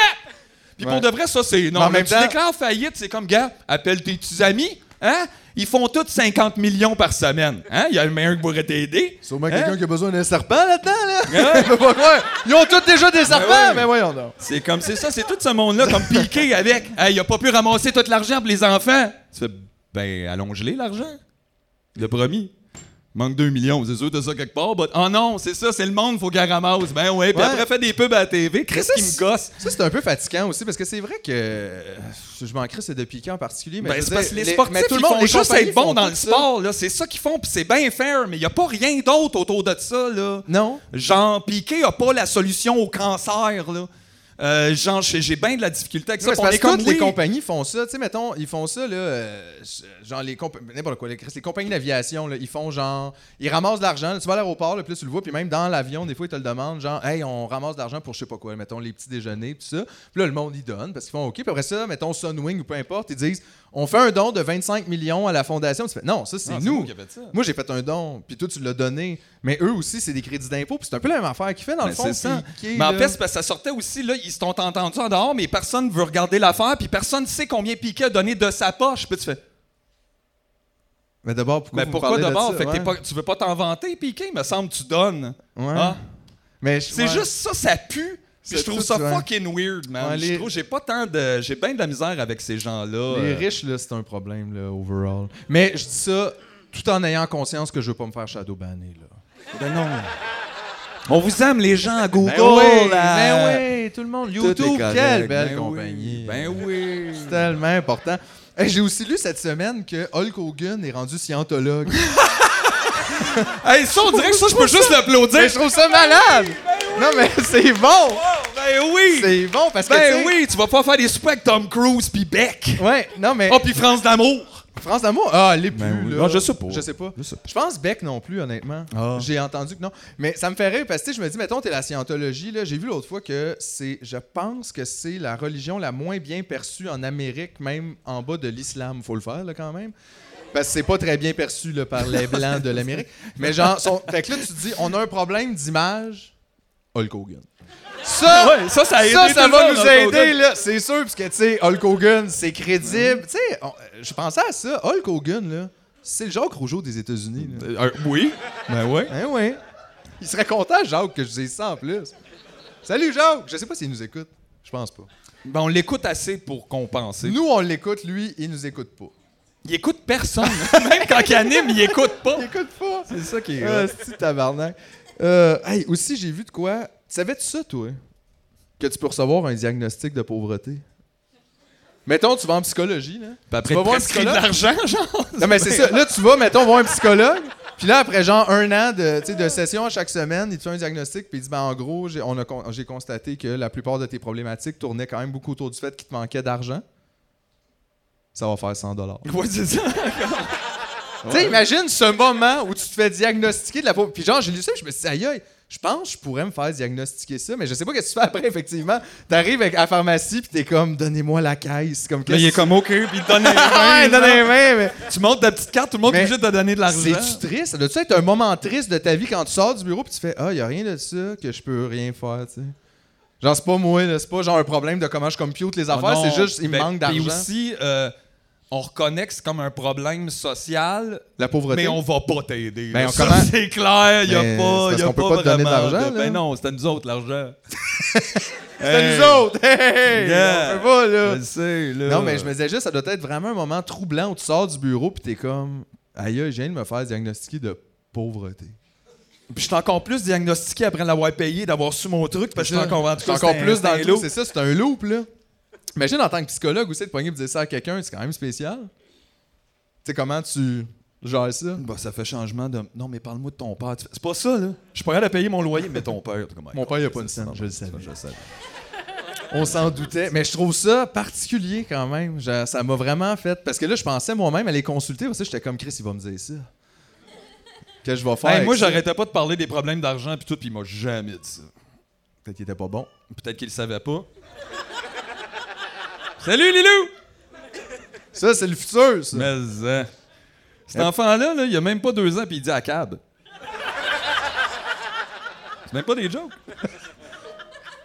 Puis Ouais. pour de vrai, ça, c'est. Non, en même tu temps- déclares faillite, c'est comme, gars, appelle tes petits amis, hein? Ils font tous 50 millions par semaine. Hein? Il y a le meilleur qui pourrait t'aider. Sûrement Hein? quelqu'un qui a besoin d'un serpent là-dedans, là. Pas croire. Ils ont tous déjà des serpents, ouais. mais voyons donc. C'est comme, c'est ça, c'est tout ce monde-là, comme piqué avec. Hey, il a pas pu ramasser tout l'argent pour les enfants. Tu fais, ben, allonge-les l'argent. Le promis. Manque 2 millions, c'est sûr, t'as ça quelque part. but- Oh non, c'est ça, c'est le monde, faut qu'elle ramasse. Ben ouais, puis Ouais. après, fait des pubs à la TV. Qu'est-ce ça, qui me gosse? Ça, c'est un peu fatigant aussi, parce que c'est vrai que. euh, Je manquerais, c'est de piquer en particulier, mais. Ben, c'est parce que les sportifs, mais tout le ils monde, font les juste être bons dans le sport, là. C'est ça qu'ils font, puis c'est bien fair, mais il y a pas rien d'autre autour de ça, là. Non. Genre, Piqué a pas la solution au cancer, là. Euh, genre, j'ai bien de la difficulté avec ça. Ouais, on parce est que comme, toutes les compagnies font ça. Tu sais, mettons, ils font ça, là, euh, genre les n'importe quoi, les, les compagnies d'aviation, ils font genre, ils ramassent de l'argent. Tu vas à l'aéroport, puis là, tu le vois, puis même dans l'avion, des fois, ils te le demandent, genre, hey, on ramasse de l'argent pour je sais pas quoi, mettons, les petits déjeuners, tout ça. Puis là, le monde, ils donne, parce qu'ils font OK. Puis après ça, mettons, Sunwing ou peu importe, ils disent, on fait un don de 25 millions à la fondation. Tu fais, non, ça, c'est nous. moi qui ai fait ça. Moi, j'ai fait un don, puis toi, tu l'as donné. Mais eux aussi, c'est des crédits d'impôt, puis c'est un peu la même affaire qu'ils font, dans le Ben, fond. ça. Piqué, Mais en fait, parce que ça sortait aussi, là, ils se sont entendus en dehors, mais personne ne veut regarder l'affaire, puis personne ne sait combien Piquet a donné de sa poche. Puis tu fais, Mais d'abord, pourquoi mais d'abord? Fait que Ouais. pas- tu veux pas t'en vanter, Piquet? Me semble que tu donnes. Ouais. Ah. Mais je- C'est ouais. juste ça, ça pue. Puis je trouve ça ouais. fucking weird, man. Ouais, Je les- trouve j'ai pas tant de. J'ai bien de la misère avec ces gens-là. Les euh. riches, là, c'est un problème, là, overall. Mais je dis ça tout en ayant conscience que je veux pas me faire shadowbanner, là. Ben non. On vous aime, les gens à Google. Ben oui, ben oui, tout le monde. YouTube, quelle belle Ben compagnie. oui. Ben oui. C'est tellement important. Hey, J'ai aussi lu cette semaine que Hulk Hogan est rendu scientologue. Hey, ça, on dirait que ça, je peux juste l'applaudir. je trouve ça malade! Non, mais c'est bon! Ben oui. C'est bon parce que. Ben oui, tu vas pas faire des soupers avec Tom Cruise puis Beck. Ouais, non, mais. Oh, puis France d'amour. France d'amour? Ah, elle plus, Ben oui. là. Ah, je sais pas. Je sais pas. Je sais pas. Je pense Beck non plus, honnêtement. Ah. J'ai entendu que non. Mais ça me fait rire parce que je me dis, mettons, t'es la scientologie, là. J'ai vu l'autre fois que c'est. Je pense que c'est la religion la moins bien perçue en Amérique, même en bas de l'islam. Faut le faire, là, quand même. Parce que c'est pas très bien perçu là, par les blancs de l'Amérique. Mais genre, son- fait que là, tu te dis, on a un problème d'image. Hulk Hogan. Ça, Ouais, ça, va nous aider, là. C'est sûr, parce que, tu sais, Hulk Hogan, c'est crédible. Tu sais, on- je pensais à ça. Hulk Hogan, là, c'est le Jacques Rougeau des États-Unis. Euh, euh, oui. Ben ouais. Hein, ouais. Il serait content, Jacques, que je dise ça en plus. Salut, Jacques! Je sais pas s'il nous écoute. Je pense pas. Ben, on l'écoute assez pour compenser. Nous, on l'écoute, lui, il nous écoute pas. Il écoute personne. Même quand il anime, il écoute pas. Il écoute pas! C'est ça qui est. Ah, c'est tabarnak? Euh, hey, aussi, j'ai vu de quoi. Savais-tu ça, toi? Que tu peux recevoir un diagnostic de pauvreté? Mettons, tu vas en psychologie, là. Puis après, tu vas voir un de psychologue? l'argent, genre. Non, mais c'est ça. Là, tu vas, mettons, voir un psychologue. Puis là, après genre un an de, de session à chaque semaine, il te fait un diagnostic. Puis il dit, ben, en gros, j'ai, on a con- j'ai constaté que la plupart de tes problématiques tournaient quand même beaucoup autour du fait qu'il te manquait d'argent. Ça va faire 100 dollars. Ouais, c'est ça. Tu sais, imagine ce moment où tu te fais diagnostiquer de la pauvreté. Puis genre, j'ai lu ça, je me suis dit, aïe, aïe, je pense que je pourrais me faire diagnostiquer ça, mais je sais pas ce que tu fais après, effectivement. T'arrives à la pharmacie, puis t'es comme, donnez-moi la caisse. Comme, Là, il est comme OK, puis il donne Ouais, les mains, mais. Tu montes ta petite carte, tout le monde est obligé de te donner de l'argent. C'est-tu triste? Ça doit-tu être un moment triste de ta vie quand tu sors du bureau puis tu fais Ah, y a rien de ça que je peux rien faire, tu sais? Genre, c'est pas moi, c'est pas genre un problème de comment je compute les Ah affaires, c'est juste il me ben, manque d'argent. aussi, euh, on reconnaît que c'est comme un problème social, La pauvreté? mais on va pas t'aider. Ben, Ça, commence- c'est clair, il y a Mais pas, y a peut pas pas te donner vraiment d'argent, de-. Ben non, c'est à nous autres l'argent. À nous autres! Hey, Yeah. on peut pas, là. Je sais, là. Non, mais je me disais juste, ça doit être vraiment un moment troublant où tu sors du bureau puis t'es comme Aïe, je viens de me faire diagnostiquer de pauvreté. Puis je suis encore plus diagnostiqué après l'avoir payé, d'avoir su mon truc, parce que je suis encore, encore plus dans le loop. C'est ça, c'est un loop, là. Imagine en tant que psychologue aussi de poigner et dire ça à quelqu'un, c'est quand même spécial. Tu sais, comment tu gères ça? Bah, ça fait changement de. Non, mais parle-moi de ton père. Tu fais, C'est pas ça, là. Je suis pas capable de payer mon loyer, mais ton père. comme, Mon père, il a pas une scène, je le savais. Je le savais. On s'en doutait. Mais je trouve ça particulier quand même. Je- ça m'a vraiment fait. Parce que là, je pensais moi-même aller consulter. Aussi, j'étais comme Chris, il va me dire ça. Que je vais faire. Hey, avec moi, ça? j'arrêtais pas de parler des problèmes d'argent puis tout, puis il m'a jamais dit ça. Peut-être qu'il était pas bon. Peut-être qu'il le savait pas. Salut, Lilou! Ça, c'est le futur, ça. Mais, euh, cet enfant-là, là, il a même pas deux ans, puis il dit à cab. C'est même pas des jokes.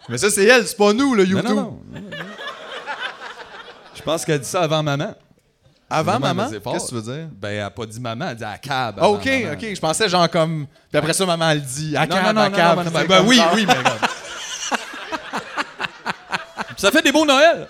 Mais ça, c'est elle, c'est pas nous, le YouTube. non, non. non. Je pense qu'elle dit ça avant maman. Avant maman, qu'est-ce que tu veux dire? Ben, elle a pas dit maman, elle dit à cab. Ah, ok, maman. ok. Je pensais genre comme. Puis après ça, maman, elle dit. À Non, cab, non, à cab. ben, ben oui, oui, mais regarde. Ça fait des beaux Noëls.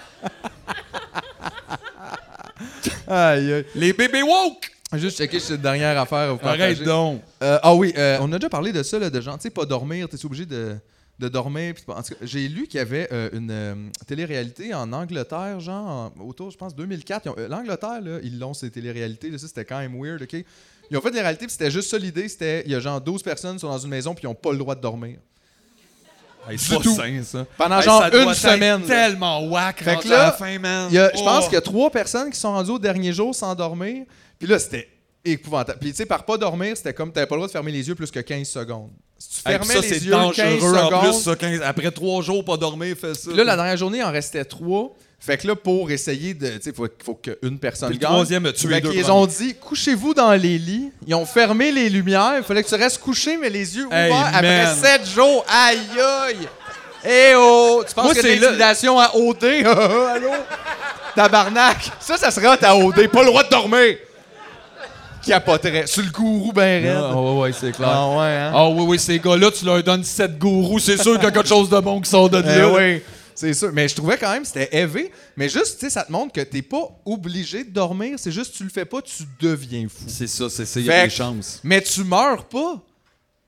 Aïe. Les bébés woke. Juste checker cette dernière affaire à vous Arrête partager. donc. Euh, ah oui, euh, on a déjà parlé de ça, là, de gens, tu sais, pas dormir, t'es obligé de, de dormir. puis en tout cas, j'ai lu qu'il y avait euh, une euh, télé-réalité en Angleterre, genre, en- autour, je pense, 2004. Ils ont- euh, L'Angleterre, là, ils l'ont, ces télé-réalités. là, ça, c'était quand même weird, OK? Ils ont fait des réalités, puis c'était juste ça l'idée, c'était, il y a genre 12 personnes qui sont dans une maison, puis ils n'ont pas le droit de dormir. Hey, c'est sain, ça. Pendant Hey, genre ça une semaine. tellement whack Fait que là, je pense Oh. qu'il y a trois personnes qui sont rendues au dernier jour sans dormir. Puis là, c'était épouvantable. Puis tu sais, par pas dormir, c'était comme t'avais pas le droit de fermer les yeux plus que 15 secondes. Si tu Hey, fermais ça, les yeux 15 dangereux en secondes, plus, ça, 15 après trois jours pas dormir, fais ça. Puis là, la dernière journée, il en restait trois. Fait que là, pour essayer de. Tu sais, il faut, faut qu'une personne Puis le gagne. troisième a tué Fait deux qu'ils premiers. ont dit couchez-vous dans les lits. Ils ont fermé les lumières. Il fallait que tu restes couché, mais les yeux Hey, ouverts après sept jours. Aïe, aïe. Eh oh Tu penses Moi, que c'est c'est là- l'intimidation à OD Allô? Tabarnak Ça, ça serait à OD. Pas le droit de dormir. Capoterait. Sur le gourou, ben raide. Ah, ouais, ouais, c'est clair. Ah ouais, hein? Ah oui, oui, ces gars-là, tu leur donnes 7 gourous, c'est sûr qu'il y a quelque chose de bon qui sort de Eh là. oui, c'est sûr. Mais je trouvais quand même que c'était élevé. Mais juste, tu sais, ça te montre que t'es pas obligé de dormir. C'est juste, tu le fais pas, tu deviens fou. C'est ça, c'est ça, il y a des chances. Mais tu meurs pas.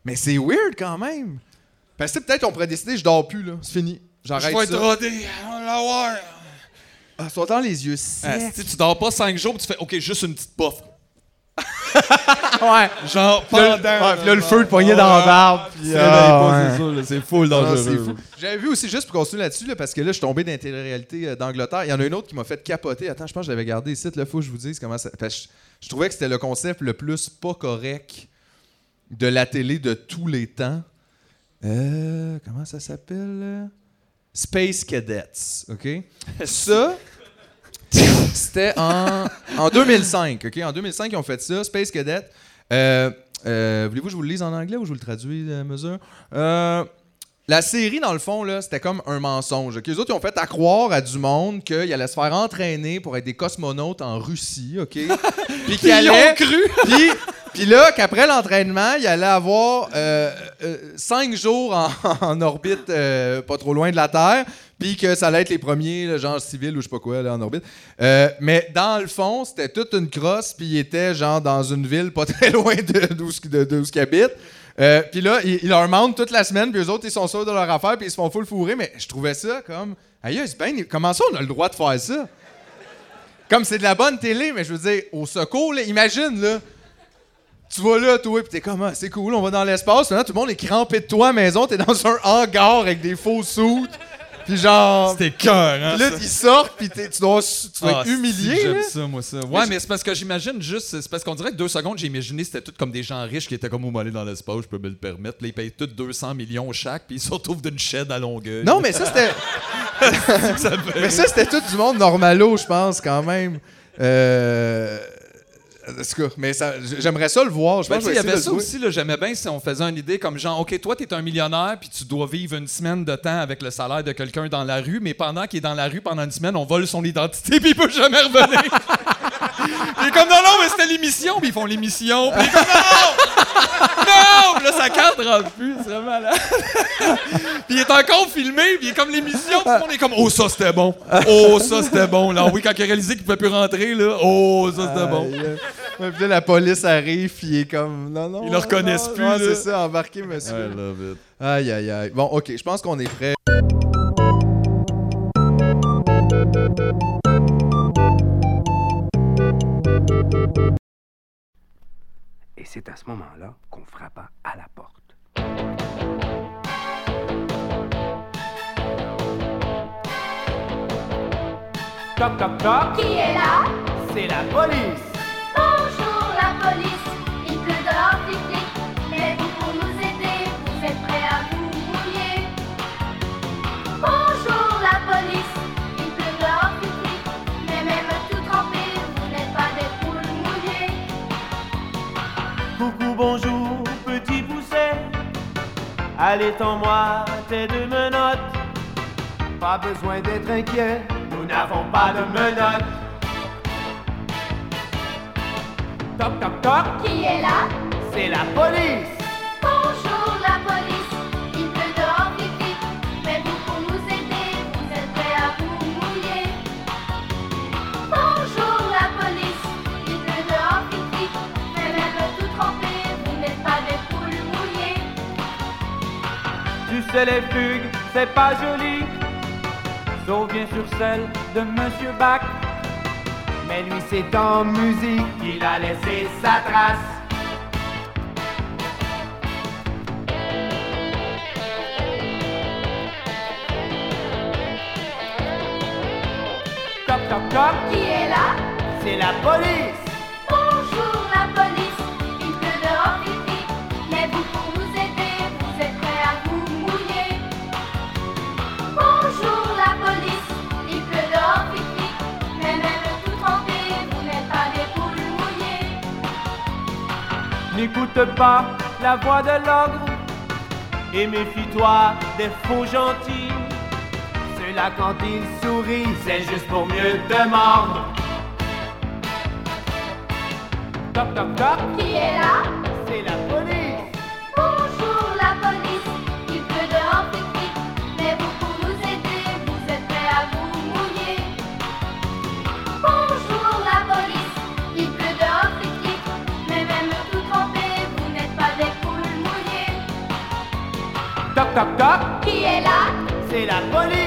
Mais c'est weird quand même. Parce que peut-être qu'on pourrait décider, je dors plus, là. C'est fini. J'arrête Je vais être ça. rodé, on va l'avoir. Ah, soit dans les yeux secs. Ah, si tu dors pas 5 jours, tu fais OK, juste une petite puff. Ouais. Genre pendant. ouais, puis là, le feu de poignet dans la barbe. puis, C'est c'est full dangereux. J'avais vu aussi, juste pour continuer là-dessus, là, parce que là, je suis tombé dans la télé-réalité euh, d'Angleterre. Il y en a une autre qui m'a fait capoter. Attends, je pense que je l'avais gardé ici. Là, faut que je vous dise comment ça. je, je trouvais que c'était le concept le plus pas correct de la télé de tous les temps. Euh, comment ça s'appelle? Space Cadets. OK? Ça. C'était en, en 2005, OK? En 2005, ils ont fait ça, Space Cadet. Euh, euh, Voulez-vous que je vous le lise en anglais ou je vous le traduis à mesure? Euh, la série, dans le fond, c'était comme un mensonge. OK? Les autres, ils ont fait à croire à du monde qu'ils allaient se faire entraîner pour être des cosmonautes en Russie, OK? Puis qu'ils allaient... cru. Puis, puis là, qu'après l'entraînement, il allait avoir euh, euh, cinq jours en, en orbite euh, pas trop loin de la Terre, puis que ça allait être les premiers, là, genre civils ou je sais pas quoi, là, en orbite. Euh, mais dans le fond, c'était toute une crosse, puis il était genre dans une ville pas très loin de- d'où ce- de- ce qu'ils habitent. Euh, puis là, ils il leur mentent toute la semaine, puis eux autres, ils sont sûrs de leur affaire, puis ils se font full fourrer, mais je trouvais ça comme... Aïe, bien... Comment ça, on a le droit de faire ça? Comme c'est de la bonne télé, mais je veux dire, au secours, là, imagine, là, tu vas là, toi, pis t'es comme, ah, c'est cool, on va dans l'espace. Maintenant, tout le monde est crampé de toi à maison, t'es dans un hangar avec des faux soutes. Puis genre. C'était cœur, hein? Là, ça. ils sortent, puis t'es- tu dois, tu dois Ah, être humilié. si, J'aime ça, moi, ça. Ouais, mais c'est parce que j'imagine juste. C'est parce qu'on dirait que deux secondes, j'ai imaginé c'était tout comme des gens riches qui étaient comme au mollet dans l'espace, je peux me le permettre. Puis là, ils payent tous 200 millions chaque, puis ils se retrouvent d'une shed à Longueuil. Non, mais ça, c'était. mais ça, c'était tout du monde normalo, je pense, quand même. Euh. Mais j'aimerais ça le voir. Je Ben, pense il y avait ça aussi, j'aimais bien si on faisait une idée comme genre, OK, toi, t'es un millionnaire, puis tu dois vivre une semaine de temps avec le salaire de quelqu'un dans la rue, mais pendant qu'il est dans la rue pendant une semaine, on vole son identité, puis il peut jamais revenir. il est comme, non, non, mais c'était l'émission, puis ils font l'émission, puis il est comme, non! Non! Puis là, sa carte rentre plus, c'est vraiment malade. puis il est encore filmé, puis il est comme l'émission, puis tout le monde est comme, oh, ça, c'était bon. Oh, ça, c'était bon. Là, oui, quand il a réalisé qu'il pouvait plus rentrer, là, oh, ça, c'était bon. Ouais, puis là, la police arrive, puis il est comme. Non, non. Ils le reconnaissent non, plus, là. c'est ça, embarqué, monsieur. love it. Aïe, aïe, aïe. Bon, OK, je pense qu'on est prêt. Et c'est à ce moment-là qu'on frappa à la porte. Toc toc toc, Qui est là? C'est la police. Bonjour la police, bonjour, petit pousset. Allez, tends-moi tes deux menottes. Pas besoin d'être inquiet, nous n'avons pas de menottes. Toc toc toc, Qui est là? C'est la police. Sais les fugues, c'est pas joli. Sauf bien sûr celle de Monsieur Bach. Mais lui c'est en musique qu'il a laissé sa trace. Toc toc toc, Qui est là? C'est la police. N'écoute pas la voix de l'ogre et méfie-toi des faux gentils. Ceux-là, quand ils sourient, c'est juste pour mieux te mordre. Qui est là? Là c'est la police.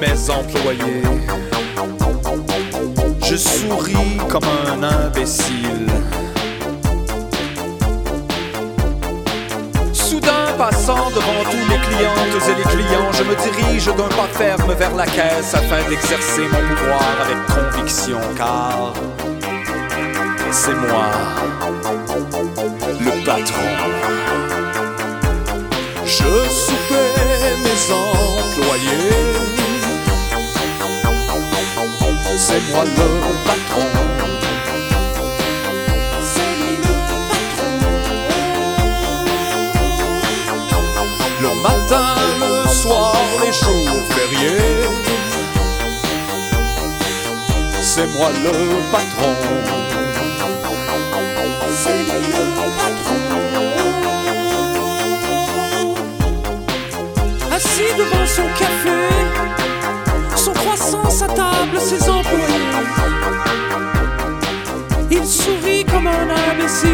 Mes employés. Je souris comme un imbécile. Soudain, passant devant tous les clientes et les clients, je me dirige d'un pas ferme vers la caisse afin d'exercer mon pouvoir avec conviction, car c'est moi, le patron. Je soupais mes employés. C'est moi le patron. Le matin, le soir, les jours fériés. C'est moi le patron. C'est le patron. Devant son café, son croissant, sa table, ses employés. Il sourit comme un imbécile.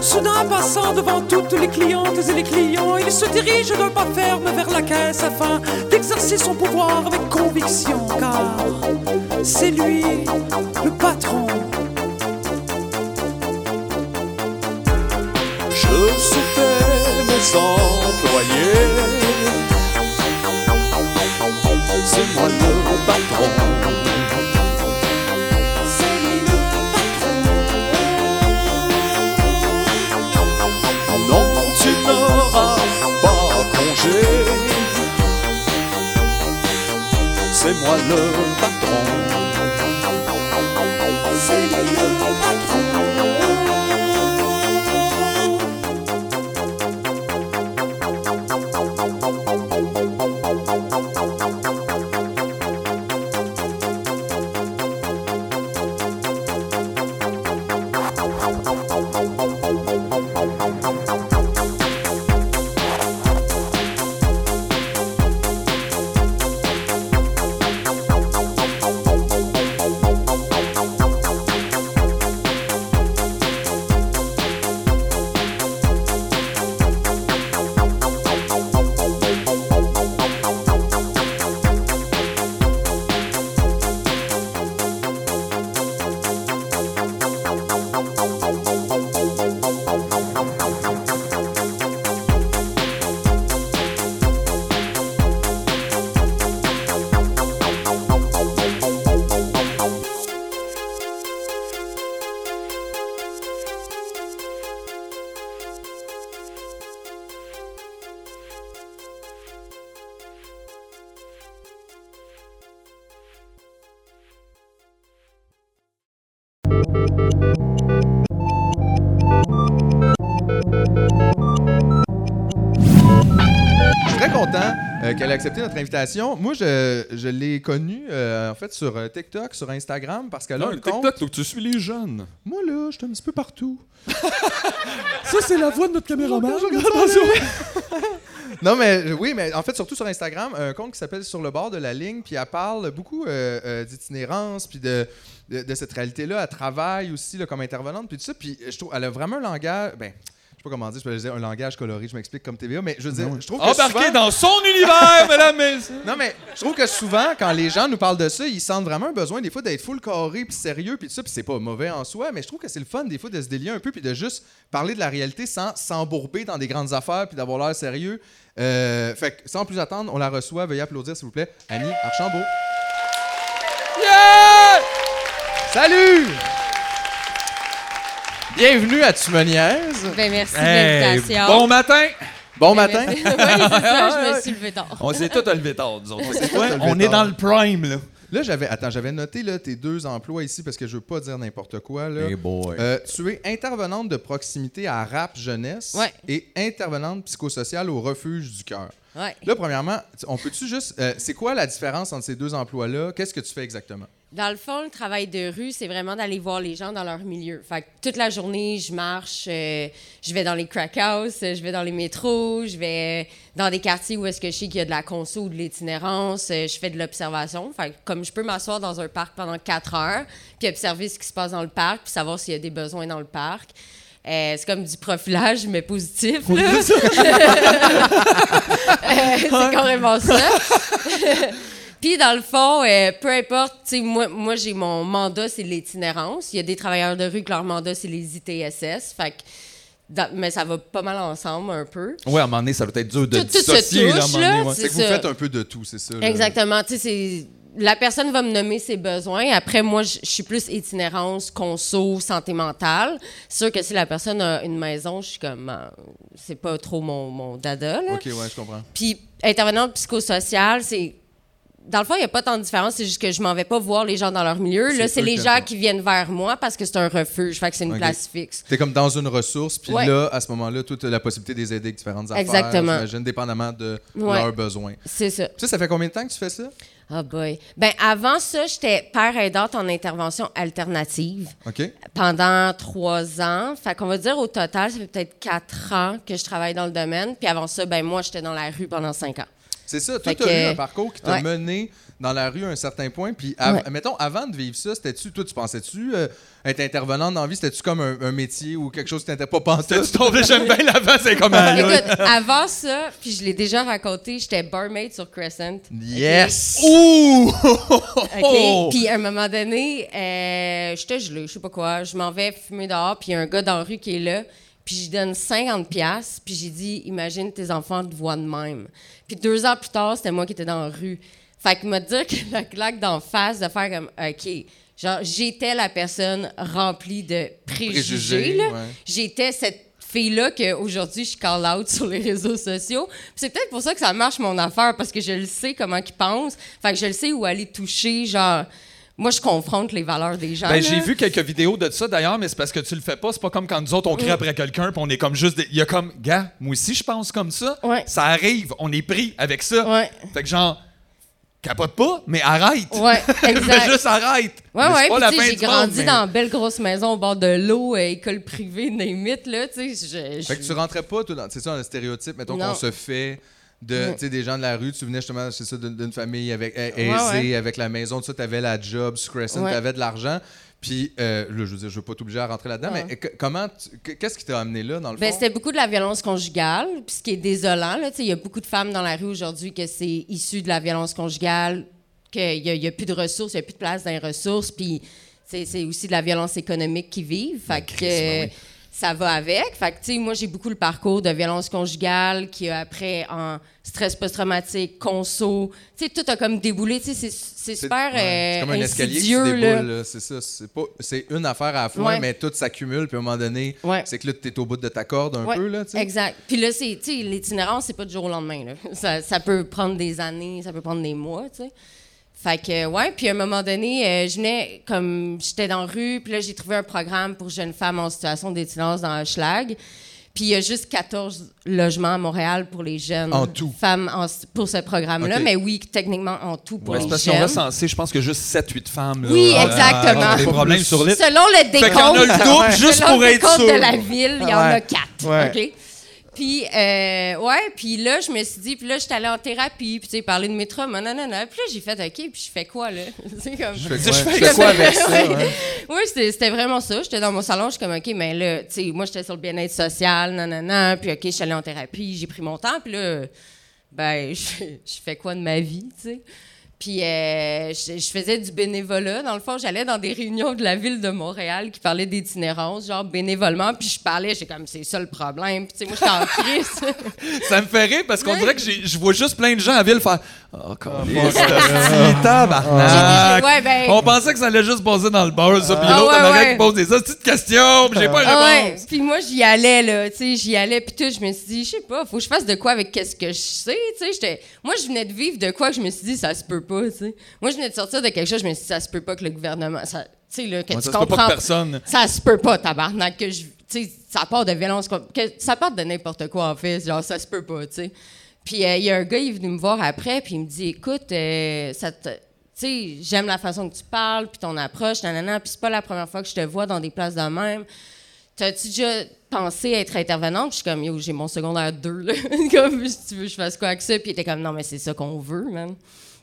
Soudain passant devant toutes les clientes et les clients, il se dirige d'un pas ferme vers la caisse afin d'exercer son pouvoir avec conviction, car c'est lui le patron. C'est moi le patron. Non, tu n'auras pas congé. C'est moi le patron. C'est le patron. Accepté notre invitation. Moi, je, je l'ai connue, euh, en fait, sur euh, TikTok, sur Instagram, parce qu'elle a Non, un le compte... TikTok, faut que tu suis les jeunes. Moi, là, je suis un petit peu partout. Ça, c'est la voix de notre caméraman. Non, mais euh, oui, mais en fait, surtout sur Instagram, un compte qui s'appelle Sur le bord de la ligne, puis elle parle beaucoup euh, euh, d'itinérance, puis de, de, de cette réalité-là. Elle travaille aussi là, comme intervenante, puis tout ça. Puis je trouve, elle a vraiment un langage. Ben, pas comment dire, je peux dire un langage coloré, je m'explique comme TVA, mais je veux dire, je trouve que. Embarqué souvent- dans son univers, messieurs. Non, mais je trouve que souvent, quand les gens nous parlent de ça, ils sentent vraiment un besoin, des fois, d'être full carré, puis sérieux, puis tout ça, puis c'est pas mauvais en soi, mais je trouve que c'est le fun, des fois, de se délier un peu, puis de juste parler de la réalité sans s'embourber dans des grandes affaires, puis d'avoir l'air sérieux. Euh, fait que, sans plus attendre, on la reçoit. Veuillez applaudir, s'il vous plaît, Annie Archambault. Yeah! Salut! Bienvenue à Tu me niaises. Ben, merci Hey, de l'invitation. bon matin! Bon Ben, matin. merci. oui, c'est ça, je me suis levé tard. On s'est tous levé tard, Ouais, levé on est dans le prime, là. Là, j'avais. Attends, j'avais noté là, tes deux emplois ici parce que je veux pas dire n'importe quoi. Là. boy. Euh, tu es intervenante de proximité à Rap Jeunesse Ouais. et intervenante psychosociale au Refuge du Cœur. Ouais. Là, premièrement, on peut-tu juste. euh, c'est quoi la différence entre ces deux emplois-là? Qu'est-ce que tu fais exactement? Dans le fond, le travail de rue, c'est vraiment d'aller voir les gens dans leur milieu. Fait que toute la journée, je marche, euh, je vais dans les crack houses, je vais dans les métros, je vais dans des quartiers où est-ce que je sais qu'il y a de la conso ou de l'itinérance, euh, je fais de l'observation. Fait que comme je peux m'asseoir dans un parc pendant quatre heures, puis observer ce qui se passe dans le parc, puis savoir s'il y a des besoins dans le parc. Euh, c'est comme du profilage, mais positif. Euh, c'est carrément ça. Puis, dans le fond, euh, peu importe, tu sais, moi, moi j'ai mon mandat, c'est l'itinérance. Il y a des travailleurs de rue que leur mandat, c'est les ITSS. Fait que, dans- mais ça va pas mal ensemble, un peu. Ouais, à un moment donné, ça doit être dur de Tout- tout se dissocier. là, à un touche, moment donné, là, ouais. C'est que vous ça. faites un peu de tout, c'est ça. là. Exactement. Tu sais. La personne va me nommer ses besoins. Après, moi, je je suis plus itinérance, conso, santé mentale. C'est sûr que si la personne a une maison, je suis comme. euh, c'est pas trop mon, mon dada, là. Ok, ouais, je comprends. Puis, intervenante psychosociale, c'est. Dans le fond, il n'y a pas tant de différence, c'est juste que je m'en vais pas voir les gens dans leur milieu. Là, C'est les gens qui viennent vers moi parce que c'est un refuge, fait que c'est une place fixe. T'es comme dans une ressource, puis Ouais. là, à ce moment-là, as la possibilité de les aider avec différentes affaires. Exactement. Dépendamment de Ouais. leurs besoins. C'est ça. Ça, ça fait combien de temps que tu fais ça? Ah boy. Ben avant ça, j'étais père aidante en intervention alternative OK? pendant trois ans. Fait qu'on va dire au total, ça fait peut-être quatre ans que je travaille dans le domaine. Puis avant ça, ben moi, j'étais dans la rue pendant cinq ans. C'est ça. Toi, tu as eu que- un parcours qui t'a ouais. mené dans la rue à un certain point. Puis, av- Ouais. mettons, avant de vivre ça, c'était-tu, toi, tu pensais-tu euh, être intervenant dans la vie? C'était-tu comme un, un métier ou quelque chose qui t'était pas pensé? Tu tombé, j'aime bien l'avant, c'est comme un. Écoute, avant ça, puis je l'ai déjà raconté, j'étais barmaid sur Crescent. Yes! Ouh! OK? Puis à un moment donné, euh, j'étais gelée, je sais pas quoi. Je m'en vais fumer dehors, puis il y a un gars dans la rue qui est là. Puis je donne 50 pièces puis j'ai dit, imagine tes enfants te voient de même. Puis deux ans plus tard, c'était moi qui étais dans la rue. Fait que me dire que la claque d'en face, de faire comme, OK, genre, j'étais la personne remplie de préjugés, Préjugés, là. ouais. J'étais cette fille-là qu'aujourd'hui, je call out sur les réseaux sociaux. C'est peut-être pour ça que ça marche mon affaire, parce que je le sais comment ils pensent. Fait que je le sais où aller toucher, genre... Moi, je confronte les valeurs des gens. Ben, j'ai vu quelques vidéos de ça d'ailleurs, mais c'est parce que tu le fais pas. C'est pas comme quand nous autres on Mm. crie après quelqu'un puis on est comme juste. des- Il y a comme, gars, moi aussi je pense comme ça. Ouais. Ça arrive, on est pris avec ça. Ouais. Fait que genre, capote pas, mais arrête. Ouais, exact. Fais juste arrête. Ouais, Mais ouais, puis j'ai grandi monde, mais- dans une belle grosse maison au bord de l'eau, euh, école privée, name it, là, tu sais, je- je- Fait que tu rentrais pas, toi, dans, c'est ça, un stéréotype, mettons, qu'on se fait de, tu des gens de la rue. Tu venais justement, c'est ça, d'une, famille avec, Ouais, aisée, ouais. avec la maison, tout ça, t'avais la job, sur Crescent, Ouais. t'avais de l'argent. Puis, euh, là, je veux dire, je veux pas t'obliger à rentrer là-dedans, mais que- comment, tu- que- qu'est-ce qui t'a amené là, dans le Ben, fond? c'était beaucoup de la violence conjugale, puis ce qui est désolant. tu Il y a beaucoup de femmes dans la rue aujourd'hui que c'est issu de la violence conjugale, qu'il n'y a, a plus de ressources, il n'y a plus de place dans les ressources, puis c'est aussi de la violence économique qu'ils vivent. Fait que, ben oui. Ça va avec. Fait que, tu sais, moi, j'ai beaucoup le parcours de violence conjugale qui a après en stress post-traumatique, conso. Tu sais, tout a comme déboulé. Tu sais, c'est- super ouais, c'est euh, comme un escalier qui se déboule, c'est ça. C'est, pas, c'est une affaire à la fois, Ouais. mais tout s'accumule, puis à un moment donné, Ouais. c'est que là, t'es au bout de ta corde un peu, là, tu. Exact. Puis là, c'est, tu l'itinérance, c'est pas du jour au lendemain. Là. Ça, ça peut prendre des années, ça peut prendre des mois, tu sais. Fait que, ouais, puis à un moment donné, euh, je venais, comme, j'étais dans la rue, puis là, j'ai trouvé un programme pour jeunes femmes en situation d'itinérance dans Hochelag. Puis il y a juste 14 logements à Montréal pour les jeunes En tout? femmes en- pour ce programme-là. Mais oui, techniquement, en tout pour Ouais, les parce qu'ils ont jeunes. recensé, je pense que juste 7-8 femmes. là, Oui, euh, exactement. ont des problèmes sur l'île. Selon le Fait qu'il y en a décompte, le double juste selon pour le être décompte sûr. de la ville, il y en a Ouais. quatre. Ouais. OK? Puis, euh, ouais, puis là, je me suis dit, puis là, j'étais allée en thérapie, puis tu sais, parler de mes traumas, nanana. Puis là, j'ai fait, OK, puis je fais quoi, là? c'est comme... Je fais, Je fais je fais quoi avec ça? Ouais. ouais? Oui, c'était vraiment ça. J'étais dans mon salon, je suis comme, OK, mais là, tu sais, moi, j'étais sur le bien-être social, nanana, puis OK, je suis allée en thérapie, j'ai pris mon temps, puis là, ben, je, je fais quoi de ma vie, tu sais? Puis euh, je, je faisais du bénévolat. Dans le fond, j'allais dans des réunions de la ville de Montréal qui parlaient d'itinérance, genre bénévolement, puis je parlais, j'étais comme, c'est ça le problème. Puis tu sais, moi, j'étais en crise. Ça me fait rire parce qu'on dirait que j'ai- je vois juste plein de gens à ville faire Oh, fuck. hostie, tabarnak. Ouais, ben- On pensait que ça allait juste passer dans le bar, ça. Puis Ah, l'autre, ouais, ouais. qui pose des petites questions, puis j'ai pas Ah réponse. puis moi j'y allais là, tu sais, j'y allais puis tout, je me suis dit, je sais pas, faut que je fasse de quoi avec qu'est-ce que je sais, tu sais, j'étais moi je venais de vivre de quoi que je me suis dit ça se peut pas, tu sais. Moi je venais de sortir de quelque chose, je me suis dit ça se peut pas que le gouvernement ça tu sais là que Ouais, tu ça se peut comprends pas que personne. ça se peut pas tabarnak que je tu sais ça part de violence que ça part de n'importe quoi en fait, genre ça se peut pas, tu sais. Puis euh, il y a un gars, il est venu me voir après, puis il me dit Écoute, euh, ça te- sais, j'aime la façon que tu parles, puis ton approche, nanana, puis c'est pas la première fois que je te vois dans des places de même. T'as-tu déjà pensé être intervenante? Puis je suis comme, yo, j'ai mon secondaire 2, là. comme, si tu veux, je fasse quoi avec ça? Puis il était comme, non, mais c'est ça qu'on veut, man.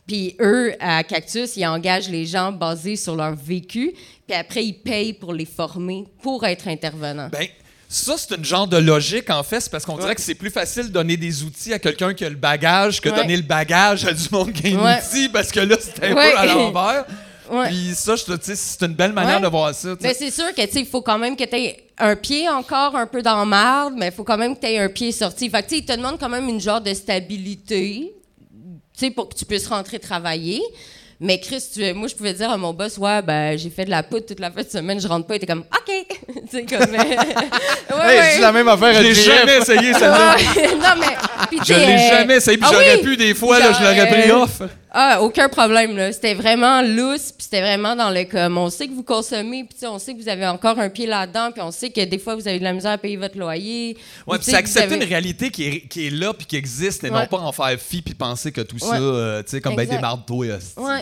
Puis eux, à Cactus, ils engagent les gens basés sur leur vécu, puis après, ils payent pour les former pour être intervenants. Ben, ça, c'est une genre de logique, en fait. C'est parce qu'on dirait que c'est plus facile de donner des outils à quelqu'un qui a le bagage que Ouais. donner le bagage à du monde qui a un Ouais. outil, parce que là, c'est un Ouais. peu à l'envers. Puis ça, je te dis, c'est une belle manière Ouais. de voir ça. Mais c'est sûr que, tu sais, il faut quand même que tu aies un pied encore un peu dans la marde, mais il faut quand même que tu aies un pied sorti. Fait que, tu sais, ils te demandent quand même une genre de stabilité, tu sais, pour que tu puisses rentrer travailler. Mais Chris, tu- moi, je pouvais dire à mon boss, ouais, ben, j'ai fait de la poudre toute la fin de semaine, je rentre pas. Il était comme, OK. tu sais, comme. euh, ouais, Hey, ouais. la même affaire Je l'ai jamais essayé, celle-là. Ouais. non, mais. puis, tu Je l'ai euh, jamais essayé, puis ah j'aurais oui? pu des fois, là, je l'aurais pris euh, off. Ah, aucun problème, là. C'était vraiment loose, puis c'était vraiment dans le comme, on sait que vous consommez, puis tu on sait que vous avez encore un pied là-dedans, puis on sait que des fois, vous avez de la misère à payer votre loyer. Ouais, Ou, puis tu c'est accepter avez- une réalité qui est, qui est là puis qui existe et Ouais. non pas en faire fi puis penser que tout ça, Ouais. euh, tu sais, comme ben Ouais.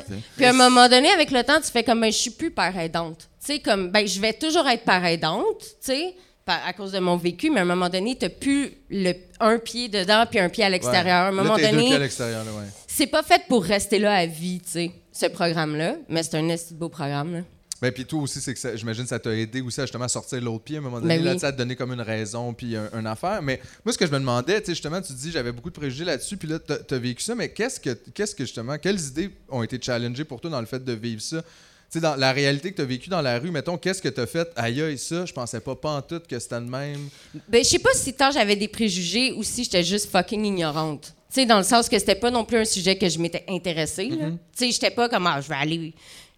tu sais. Puis à un moment donné, avec le temps, tu fais comme, ben, je suis plus part aidante. Tu sais, comme, ben, je vais toujours être part aidante, tu sais, à cause de mon vécu, mais à un moment donné, t'as plus le, un pied dedans puis un pied à l'extérieur. À un Là, moment t'es deux pieds à donné, l'extérieur, là, ouais. C'est pas fait pour rester là à vie, tu sais, ce programme-là, mais c'est un de beau programme, là. Ben, puis toi aussi, c'est que ça- j'imagine que ça t'a aidé aussi à justement sortir l'autre pied à un moment donné, Ben oui. là, tu à te donner comme une raison puis un, une affaire. Mais moi, ce que je me demandais, tu sais, justement, tu dis j'avais beaucoup de préjugés là-dessus, puis là, t'as as vécu ça, mais qu'est-ce que, qu'est-ce que justement, quelles idées ont été challengées pour toi dans le fait de vivre ça? Tu sais, dans la réalité que tu as vécue dans la rue, mettons, qu'est-ce que tu as fait? Aïe, aïe, ça, je pensais pas, pas en tout que c'était de même. Ben, je sais pas si tant j'avais des préjugés ou si j'étais juste fucking ignorante. Tu sais, dans le sens que c'était pas non plus un sujet que je m'étais intéressée. Tu sais, j'étais pas comme, ah, je vais aller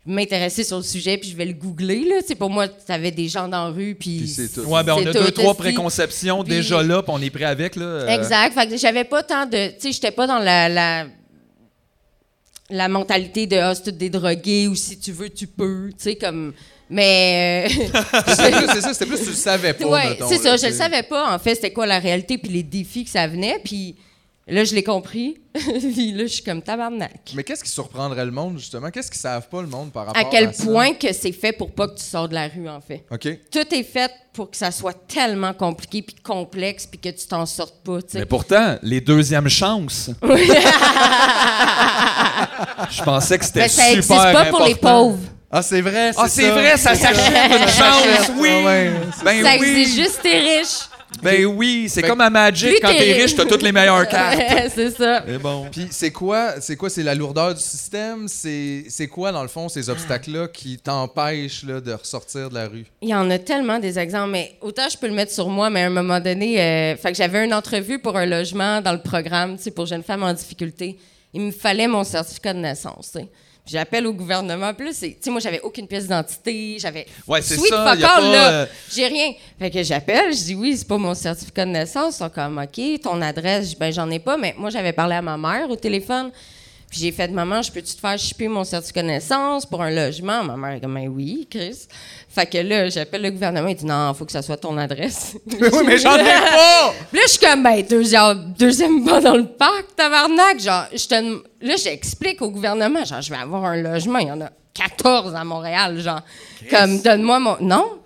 m'intéresser sur le sujet puis je vais le googler, là. Sais, pour moi, t'avais des gens dans la rue puis... Puis c'est tout. Ouais, ben on c'est a deux, trois préconceptions Puis- déjà là, puis on est prêt avec. Là, euh, Exact. Fait que j'avais pas tant de. Tu sais, j'étais pas dans la. la la mentalité de ah, c'est tout des drogués ou si tu veux, tu peux. Tu sais, comme. Mais. euh, C'est c'est ça, c'était plus tu le savais pas. ouais, c'est ça. Je le savais pas, en fait, c'était quoi la réalité puis les défis que ça venait. Puis là, je l'ai compris. puis là, je suis comme tabarnak. Mais qu'est-ce qui surprendrait le monde, justement? Qu'est-ce qu'ils savent pas, le monde, par rapport À à quel ça? point que c'est fait pour pas que tu sors de la rue, en fait. OK. Tout est fait pour que ça soit tellement compliqué puis complexe puis que tu t'en sortes pas. Mais pourtant, les deuxièmes chances. Je pensais que c'était Ben, ça super existe pas pour les important. pauvres. Ah, c'est vrai, Ah, c'est vrai, ça s'achète une chance, oui. Ah ouais. Ben ça oui. existe juste t'es riche. Ben oui, c'est Fait comme à Magic, quand t'es riche. t'as toutes les meilleures cartes. C'est ça. C'est bon. Puis c'est quoi, c'est quoi, c'est la lourdeur du système? C'est c'est quoi, dans le fond, ces obstacles-là qui t'empêchent là, de ressortir de la rue? Il y en a tellement des exemples, mais autant je peux le mettre sur moi, mais à un moment donné, euh, fait que j'avais une entrevue pour un logement dans le programme, tu sais, pour jeunes femmes en difficulté. Il me fallait mon certificat de naissance, tu sais. J'appelle au gouvernement. Puis là, c'est- tu sais, moi, j'avais aucune pièce d'identité. J'avais. Ouais, c'est ça, y a pas, là. euh, J'ai rien. Fait que j'appelle. Je dis oui, c'est pas mon certificat de naissance. Ils sont comme, OK, ton adresse, ben, j'en ai pas. Mais moi, j'avais parlé à ma mère au téléphone. Puis j'ai fait, maman, je peux-tu te faire shipper mon certificat de naissance pour un logement? Ma mère est comme, ben oui, Chris. Fait que là, j'appelle le gouvernement. Il dit, non, faut que ça soit ton adresse. oui, mais j'en ai pas! Puis là, je suis comme, ben, deuxième, deuxième pas dans le parc, tabarnak. Genre, je te, là, j'explique au gouvernement, genre, je vais avoir un logement. Il y en a 14 à Montréal, genre. Comme, donne-moi mon. Non?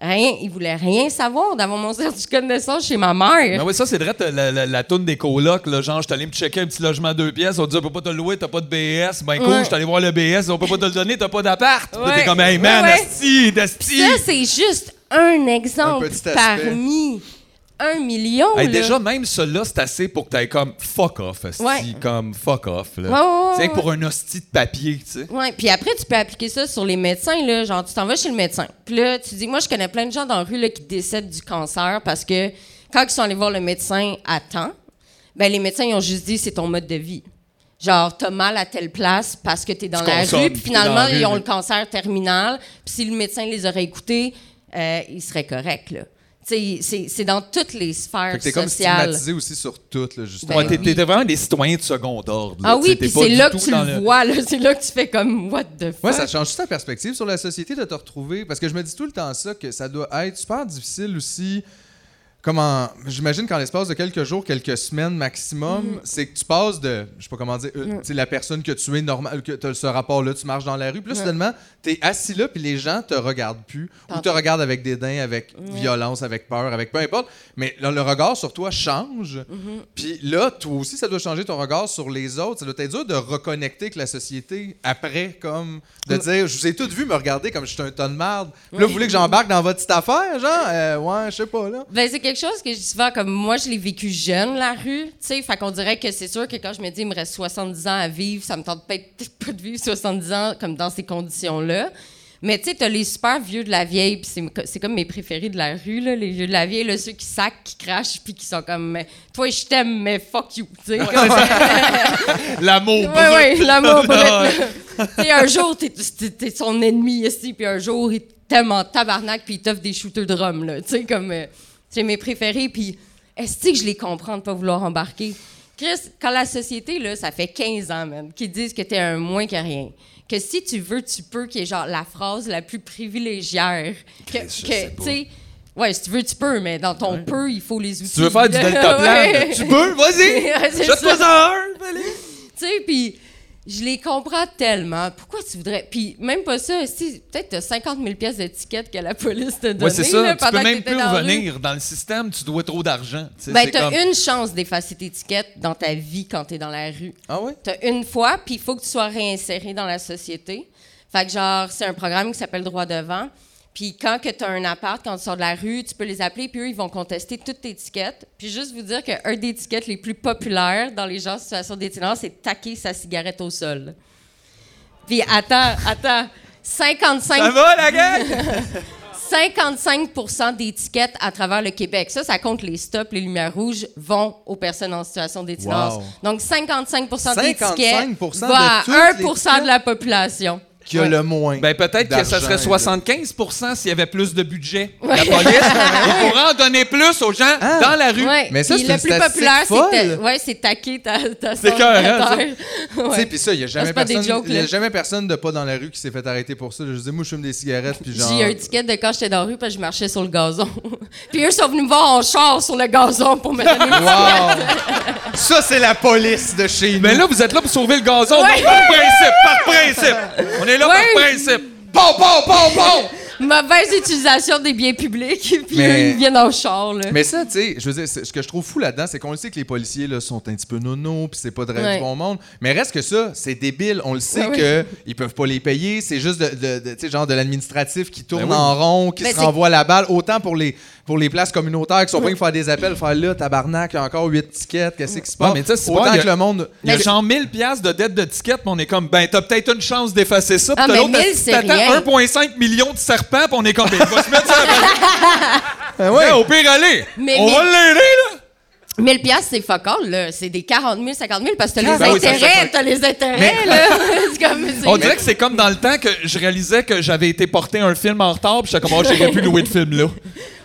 Rien. Ils voulaient rien savoir d'avoir mon certificat de naissance chez ma mère. Ben oui, ça, c'est vrai, la, la, la toune des colocs, là, genre, je suis allé me checker un petit logement à deux pièces, on dit, on peut pas te le louer, t'as pas de BS. Ben cool, Ouais. je suis allé voir le BS, on peut pas te le donner, t'as pas d'appart. Ouais. T'es comme, hey man, Ouais, ouais. asti, d'asti. Ça, c'est juste un exemple Un petit aspect. parmi un million. Hey, là. déjà, même celui-là, c'est assez pour que t'ailles comme fuck off, asti, Ouais. comme fuck off. Là. Ouais, c'est pour un hostie de papier, tu sais. Ouais, puis après, tu peux appliquer ça sur les médecins, là. Genre, tu t'en vas chez le médecin. Puis là, tu dis, moi, je connais plein de gens dans la rue, là, qui décèdent du cancer parce que quand ils sont allés voir le médecin à temps, ben, les médecins, ils ont juste dit, c'est ton mode de vie. Genre, t'as mal à telle place parce que t'es dans Tu la rue, puis finalement, ils ont le cancer terminal. Puis si le médecin les aurait écoutés, euh, ils seraient corrects, là. C'est- c'est dans toutes les sphères Fait que t'es comme stigmatisé aussi sur tout, là, justement. Ouais, Ben t'es oui. t'es vraiment des citoyens de second ordre. là, Ah oui, puis c'est là que tu dans le vois, là. C'est là que tu fais comme, what the fuck? Ouais, ça change ta perspective sur la société de te retrouver? Parce que je me dis tout le temps ça, que ça doit être super difficile aussi. Comment j'imagine qu'en l'espace de quelques jours, quelques semaines maximum, c'est que tu passes de je sais pas comment dire, euh, sais, la personne que tu es normal que tu as ce rapport là, tu marches dans la rue, puis là soudainement, tu es assis là puis les gens te regardent plus ou te regardent avec dédain, avec violence, avec peur, avec peu importe, mais là, le regard sur toi change. Puis là, toi aussi ça doit changer ton regard sur les autres, ça doit être dur de reconnecter avec la société après comme de dire je vous ai tous vu me regarder comme je suis un ton de merde. Là, vous voulez que j'embarque dans votre petite affaire, genre? Euh, ouais, je sais pas là. Ben, c'est quelque chose que je dis souvent, comme moi, je l'ai vécu jeune, la rue, tu sais. Fait qu'on dirait que c'est sûr que quand je me dis, il me reste 70 ans à vivre, ça me tente peut-être pas de vivre 70 ans comme dans ces conditions-là. Mais tu sais, t'as les super vieux de la vieille, puis c'est, comme mes préférés de la rue, là, les vieux de la vieille, là, ceux qui sacent, qui crachent, puis qui sont comme, toi, je t'aime, mais fuck you, tu sais. L'amour Ouais, ouais, brut. l'amour. Tu sais, un jour, t'es, t'es son ennemi ici, puis un jour, il t'aime en tabarnak, puis il t'offre des shooters de rhum, là. Tu sais, comme... euh, c'est mes préférés, puis est-ce que je les comprends de pas vouloir embarquer? Chris, quand la société, là, ça fait 15 ans, man, qu'ils disent que t'es un moins que rien, que si tu veux, tu peux, qui est genre la phrase la plus privilégiaire, que, tu sais... Ouais, si tu veux, tu peux, mais dans ton peu, il faut les outils. Tu veux faire du delta Ouais. Tu peux, vas-y. Jette-toi ça. Tu sais, puis je les comprends tellement. Pourquoi tu voudrais? Puis même pas ça, si peut-être t'as 50 000 pièces d'étiquette que la police t'a donné. Ouais, c'est ça. là, tu peux même plus dans revenir. Dans le système, tu dois trop d'argent. Tu Ben, t'as comme- une chance d'effacer tes étiquettes dans ta vie quand t'es dans la rue. Ah ouais? T'as une fois, puis il faut que tu sois réinséré dans la société. Fait que, genre, c'est un programme qui s'appelle Droit devant. Puis quand que tu as un appart, quand tu sors de la rue, tu peux les appeler, puis eux, ils vont contester toutes tes étiquettes. Puis juste vous dire qu'un des étiquettes les plus populaires dans les gens en situation d'itinérance, c'est taquer sa cigarette au sol. Puis attends, attends. 55 Ça va, la gang? 55 d'étiquettes à travers le Québec. Ça, ça compte les stops, les lumières rouges vont aux personnes en situation d'itinérance. Wow. Donc 55 d'étiquettes 55% va à de toutes 1 les de la population. Qui a Ouais. le moins. Ben, peut-être que ça serait là. 75% s'il y avait plus de budget. La police, on pourrait en donner plus aux gens Ah. dans la rue. Ouais. Mais ça, c'est le une plus populaire, c'est ta- ouais, c'est taquer ta, ta C'est. Tu sais, puis ça, il n'y a jamais personne, jokes, y a jamais personne de pas dans la rue qui s'est fait arrêter pour ça. Je dis, moi, je fume des cigarettes, puis genre. J'ai un ticket de quand j'étais dans la rue parce que je marchais sur le gazon. Puis eux sont venus me voir en char sur le gazon pour me donner une Wow! ça, c'est la police de chez nous. Mais là, vous êtes là pour sauver le gazon. Ouais. donc, par principe, par principe. On est là Ouais. par principe. Bon, bon, bon, bon! mauvaise utilisation des biens publics. Puis Mais- eux, ils viennent en char. Là. Mais ça, tu sais, je veux dire, ce que je trouve fou là-dedans, c'est qu'on le sait que les policiers là, sont un petit peu nono, puis c'est pas de rêve Ouais. du bon monde. Mais reste que ça, c'est débile. On le sait Ouais, que ils peuvent pas les payer. C'est juste de, de- de- tu sais, genre de l'administratif qui tourne Ben oui. en rond, qui Ben se renvoie la balle. Autant pour les, pour les places communautaires qui sont pas faire des appels, faire là, tabarnak, il y a encore huit tickets, qu'est-ce qui se passe? mais tu sais, c'est Autant que le monde. Il y a Mais- genre 1000 pièces de dette de ticket, puis on est comme, ben, t'as peut-être une chance d'effacer ça. Puis Ah, t'as mais l'autre, 1000, c'est t'attends rien. 1,5 million de serpents, puis on est comme, ben, il va se mettre ça. Ben ouais. Ouais, au pire, allez. Mais- on mais- va l'aider, là. 1000 piastres, c'est fuck all, là. C'est des 40 000, 50 000 parce que t'as les Ben oui, ça fait intérêts. fuck- T'as les intérêts, là. c'est comme... On dirait que c'est comme dans le temps que je réalisais que j'avais été porté un film en retard, puis j'étais comme, oh, j'aurais pu louer le film là.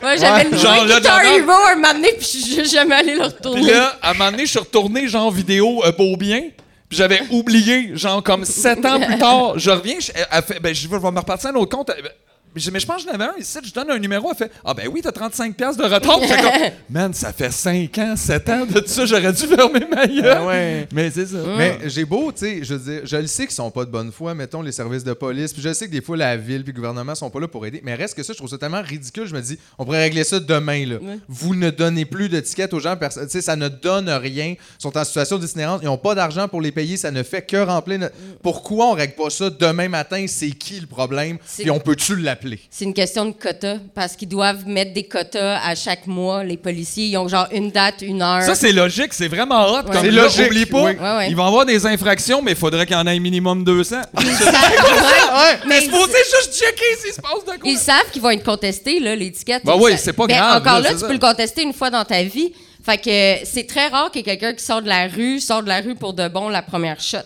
Ouais, j'avais le genre, genre là, Guitar Hero un moment donné, puis je suis jamais allé le Puis retourner. là, à un moment donné, je suis retourné, genre, vidéo euh, Beau Bien. Puis j'avais oublié, genre, comme sept ans plus tard, je reviens, je, elle fait, ben, je vais me repartir un autre compte. Elle- je- mais je pense que j'en avais un ici, je donne un numéro, elle fait Ah ben oui, t'as 35$ piastres de retard. Comme Man, ça fait 5 ans, 7 ans de tout ça, j'aurais dû fermer ma gueule. Ben ouais. Mais c'est ça. Mais j'ai beau, tu sais, je veux dire, je le sais qu'ils sont pas de bonne foi, mettons, les services de police, puis je sais que des fois, la ville puis le gouvernement sont pas là pour aider, mais reste que ça, je trouve ça tellement ridicule, je me dis, on pourrait régler ça demain, là. Vous ne donnez plus de tickets aux gens, tu sais, ça ne donne rien, ils sont en situation d'itinérance, ils ont pas d'argent pour les payer, ça ne fait que remplir notre... Pourquoi on règle pas ça demain matin, c'est qui le problème, puis on peut-tu l'appeler? C'est une question de quotas, parce qu'ils doivent mettre des quotas à chaque mois, les policiers. Ils ont genre une date, une heure. Ça, c'est logique, c'est vraiment hot. Comme C'est logique, Oublie pas, oui. Ouais, ouais. ils vont avoir des infractions, mais il faudrait qu'il y en ait minimum 200. Ils savent, ouais, Mais mais c'est supposé juste checker s'il se passe de quoi. ils savent qu'ils vont être contestés, là, l'étiquette. Ben oui, c'est pas Ben, grave, Encore là, tu ça. peux le contester une fois dans ta vie. Fait que c'est très rare que quelqu'un qui sort de la rue sort de la rue pour de bon la première shot.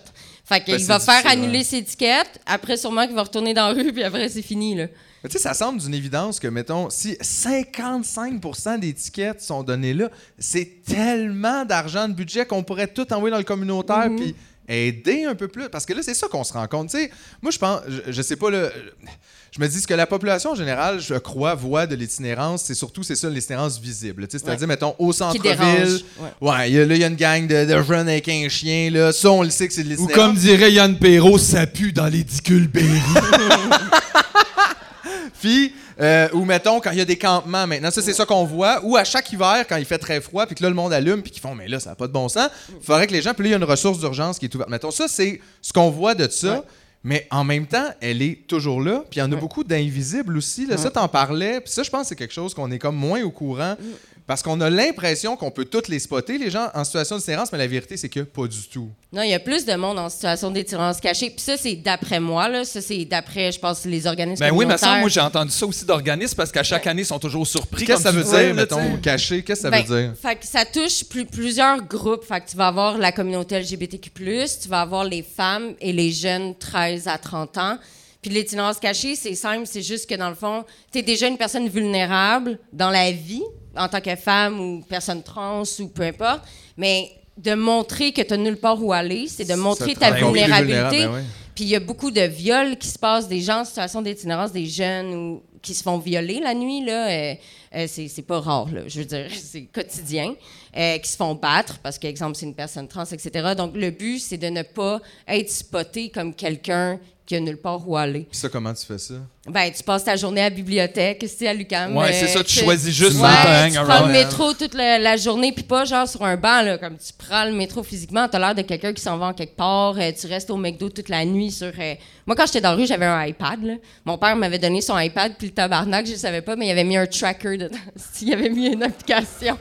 Fait qu'il Ben, va faire annuler ouais. ses étiquettes. Après, sûrement qu'il va retourner dans la rue, puis après, c'est fini, là. Mais tu sais, ça semble d'une évidence que, mettons, si 55% des tickets sont donnés là, c'est tellement d'argent de budget qu'on pourrait tout envoyer dans le communautaire, puis aider un peu plus? Parce que là, c'est ça qu'on se rend compte. Tu sais, moi, je pense, je, je sais pas, là, je me dis ce que la population en général, je crois, voit de l'itinérance, c'est surtout, c'est ça, l'itinérance visible. Tu sais, C'est-à-dire, mettons, au centre-ville. Ouais, il y a- là, il y a une gang de, de jeunes avec un chien, là. Ça, on le sait que c'est de Ou l'itinérance. comme dirait Yann Perrault, ça pue dans l'édicule Berry. Puis, euh, ou mettons, quand il y a des campements maintenant, ça, c'est ça qu'on voit. Ou à chaque hiver, quand il fait très froid, puis que là, le monde allume, puis qu'ils font, mais là, ça n'a pas de bon sens. Il faudrait que les gens. Puis là, il y a une ressource d'urgence qui est ouverte. Mettons, ça, c'est ce qu'on voit de ça. Mais en même temps, elle est toujours là. Puis il y en a beaucoup d'invisibles aussi. Là, Ça, t'en parlais. Puis ça, je pense que c'est quelque chose qu'on est comme moins au courant. Parce qu'on a l'impression qu'on peut toutes les spotter, les gens en situation d'itinérance, mais la vérité, c'est que pas du tout. Non, il y a plus de monde en situation d'étirance cachée. Puis ça, c'est d'après moi, là. Ça, c'est d'après, je pense, les organismes Ben oui, mais ça, moi, j'ai entendu ça aussi d'organismes parce qu'à chaque année, ils sont toujours surpris. Qu'est-ce que ça veut dire, mettons, caché? Qu'est-ce que ça Ben, veut dire? Fait que ça touche plus- plusieurs groupes. Fait que tu vas avoir la communauté LGBTQ+, tu vas avoir les femmes et les jeunes 13 à 30 ans. Puis l'itinérance cachée, c'est simple, c'est juste que dans le fond, tu es déjà une personne vulnérable dans la vie, en tant que femme ou personne trans ou peu importe, mais de montrer que tu n'as nulle part où aller, c'est de montrer ta vulnérabilité. ben. Puis il y a beaucoup de viols qui se passent, des gens en situation d'itinérance, des jeunes ou qui se font violer la nuit, là. euh, euh, c'est c'est pas rare, là. Je veux dire, c'est quotidien. euh, qui se font battre parce qu'exemple, c'est une personne trans, etc. Donc le but, c'est de ne pas être spoté comme quelqu'un qui a nulle part où aller. Puis ça, comment tu fais ça? Ben, tu passes ta journée à la bibliothèque, c'est à l'UQAM. Ouais, euh, c'est ça, tu tu- choisis juste Ouais, hang tu prends le métro toute la, la journée, puis pas genre sur un banc, là, comme tu prends le métro physiquement, t'as l'air de quelqu'un qui s'en va en quelque part, euh, tu restes au McDo toute la nuit sur... euh, Moi, quand j'étais dans la rue, j'avais un iPad, là. Mon père m'avait donné son iPad, puis le tabarnak, je le savais pas, mais il avait mis un tracker dedans. il avait mis une application.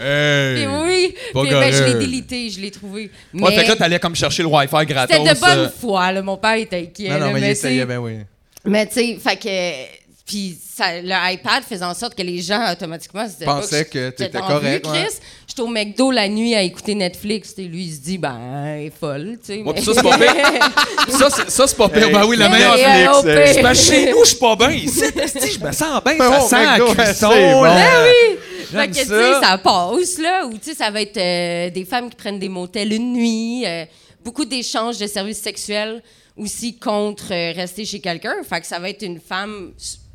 Hey! Puis oui, pas puis, ben, je l'ai délité, je l'ai trouvé. Ouais, Mais fait que là, t'allais comme chercher le Wi-Fi gratos. c'était de bonne euh, foi, là. Mon père était inquiet. non, non, là, mais il mais essayait, ben oui. mais tu sais, fait que. Puis ça, le iPad faisait en sorte que les gens automatiquement se disaient Pensaient que dans la correct, Chris. ouais. J'étais au McDo la nuit à écouter Netflix. tu sais, lui, il se dit, ben, elle est folle. tu sais. Ouais, mais- puis ça, c'est pas pire. Ça, c'est- ça, c'est pas pire. Hey. Ben oui, le Mais, meilleur euh, au Netflix. C'est parce que chez nous, je suis pas bien. Ici, je me sens bien. Ben Ça bon, sent la cuisson. Ben oui! Fait que, tu sais, ça. ça passe, là. Ou, tu sais, ça va être euh, des femmes qui prennent des motels une nuit. euh, beaucoup d'échanges de services sexuels aussi contre euh, rester chez quelqu'un. Fait que ça va être une femme,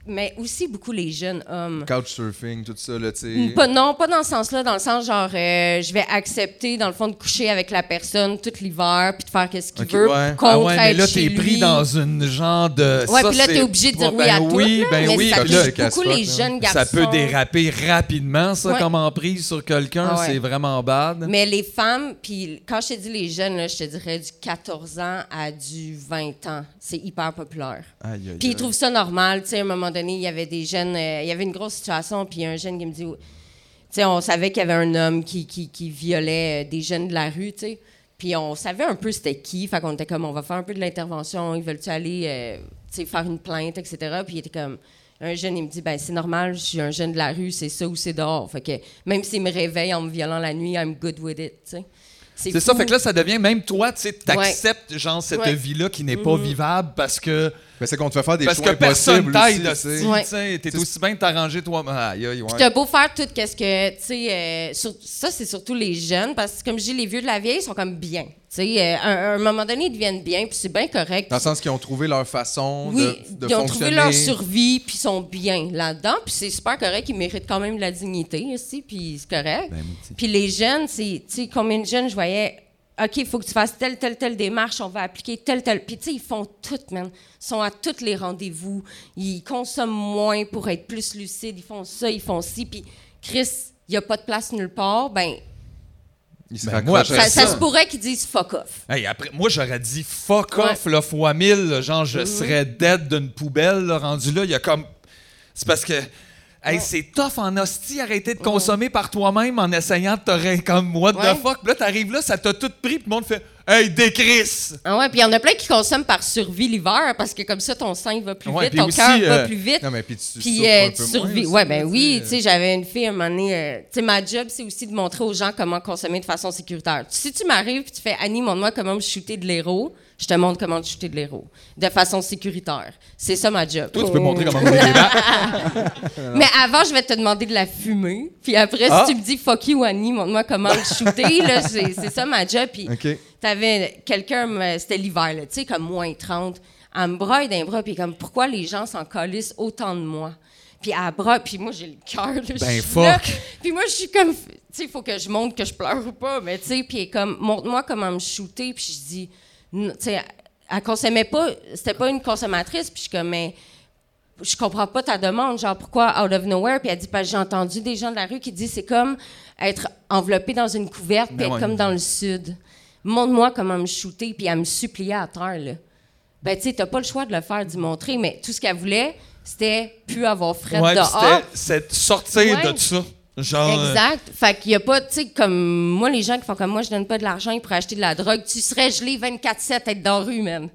mais aussi beaucoup les jeunes hommes. Couchsurfing, tout ça, là, tu sais. Pas, non, pas dans ce sens-là, dans le sens genre, euh, je vais accepter, dans le fond, de coucher avec la personne tout l'hiver puis de faire qu'est-ce qu'il Ok, veut ouais. contre Ah ouais, mais là, t'es pris dans une genre de. Ouais, puis là, t'es obligé de dire oui ben à tout. Oui, ben mais oui. ça là, beaucoup les là. jeunes garçons. ça peut déraper rapidement, ça, Ouais. comme emprise sur quelqu'un. Ah ouais. C'est vraiment bad. Mais les femmes, puis quand je te dis les jeunes, là, je te dirais du 14 ans à du 20 ans. C'est hyper populaire. Puis ils trouvent ça normal. Tu sais, à un moment donné, il y avait des jeunes, euh, il y avait une grosse situation, puis il y a un jeune qui me dit, tu sais, on savait qu'il y avait un homme qui, qui, qui violait euh, des jeunes de la rue, tu sais. Puis on savait un peu c'était qui, fait qu'on était comme, on va faire un peu de l'intervention, ils veulent-tu aller, euh, tu sais, faire une plainte, etc. Puis il était comme, un jeune, il me dit, ben c'est normal, je suis un jeune de la rue, c'est ça ou c'est dehors. Fait que même s'il me réveille en me violant la nuit, I'm good with it, tu sais. C'est ça, fait que là, ça devient même toi, tu sais, t'acceptes, genre, cette Ouais. vie-là qui n'est pas vivable parce que. Mais c'est qu'on te fait faire des Parce choix que personne impossibles t'aide, aussi, tu. Ouais. sais. T'es aussi bien de t'arranger toi. Aïe, aïe, ouais. Puis t'as beau faire tout qu'est-ce que, tu sais, euh, sur- ça c'est surtout les jeunes, parce que comme je dis, les vieux de la vieille sont comme bien. Tu sais, euh, à, à un moment donné, ils deviennent bien, puis c'est bien correct. Dans le sens qu'ils ont trouvé leur façon oui, de, de ils ont fonctionner. trouvé leur survie, puis ils sont bien là-dedans, puis c'est super correct, ils méritent quand même de la dignité aussi, puis c'est correct. Ben, puis les jeunes, c'est, tu sais, combien de jeunes je voyais, OK, il faut que tu fasses telle, telle, telle démarche, on va appliquer telle, telle. Puis tu sais, ils font tout, man. Ils sont à tous les rendez-vous, ils consomment moins pour être plus lucides, ils font ça, ils font ci, puis Chris, il n'y a pas de place nulle part, ben Ben, moi, ça, à ça ça. se pourrait qu'ils disent fuck off. Hey, après, moi, j'aurais dit fuck Ouais. off, là, fois mille. là, genre, Mhm. je serais dead d'une poubelle, là, rendu là. Il y a comme. C'est parce que. Hey, c'est tough en hostie, arrêter de consommer par toi-même en essayant de te comme what Ouais. the fuck. Puis là, t'arrives là, ça t'a tout pris, puis le monde fait Hey, décris! Ah ouais, puis il y en a plein qui consomment par survie l'hiver parce que comme ça ton sang va plus Ouais, vite, ton cœur va euh, plus vite. Non, mais puis tu souffres euh, tu survis. Ouais, ben oui, tu tu sais. sais, j'avais une fille à un moment donné. euh, tu sais, ma job, c'est aussi de montrer aux gens comment consommer de façon sécuritaire. Si tu m'arrives puis tu fais Annie, montre-moi comment me shooter de l'héros, Je te montre comment te shooter de l'héros. De façon sécuritaire. C'est ça ma job. Toi, tu peux montrer comment rouler des battes. Mais avant, je vais te demander de la fumer. Puis après, Ah. si tu me dis fuck you, Annie, montre-moi comment le shooter. là, c'est ça ma job. Puis t'avais quelqu'un, c'était l'hiver, tu sais, comme moins 30. Elle me braille d'un bras, puis comme, pourquoi les gens s'en calissent autant de moi? Puis elle braille, puis moi, j'ai le cœur, là, Ben, là. fuck. Puis moi, je suis comme, tu sais, il faut que je montre que je pleure ou pas, mais tu sais, puis comme, montre-moi comment me shooter, puis je dis, tu sais, elle consommait pas, c'était pas une consommatrice, puis je suis comme, mais je comprends pas ta demande, genre pourquoi out of nowhere? Puis elle dit, parce j'ai entendu des gens de la rue qui disent c'est comme être enveloppé dans une couverte puis Ben être ouais. comme dans le sud. Montre-moi comment me shooter, puis elle me suppliait à terre, là. Ben, tu sais, t'as pas le choix de le faire, d'y montrer, mais tout ce qu'elle voulait, c'était plus avoir fret Ouais, dehors. c'était c'est sortir Ouais. de ça. Genre. euh, Exact. Fait qu'il y a pas, tu sais, comme moi, les gens qui font comme moi, je donne pas de l'argent pour acheter de la drogue, tu serais gelé 24-7 être dans la rue, man.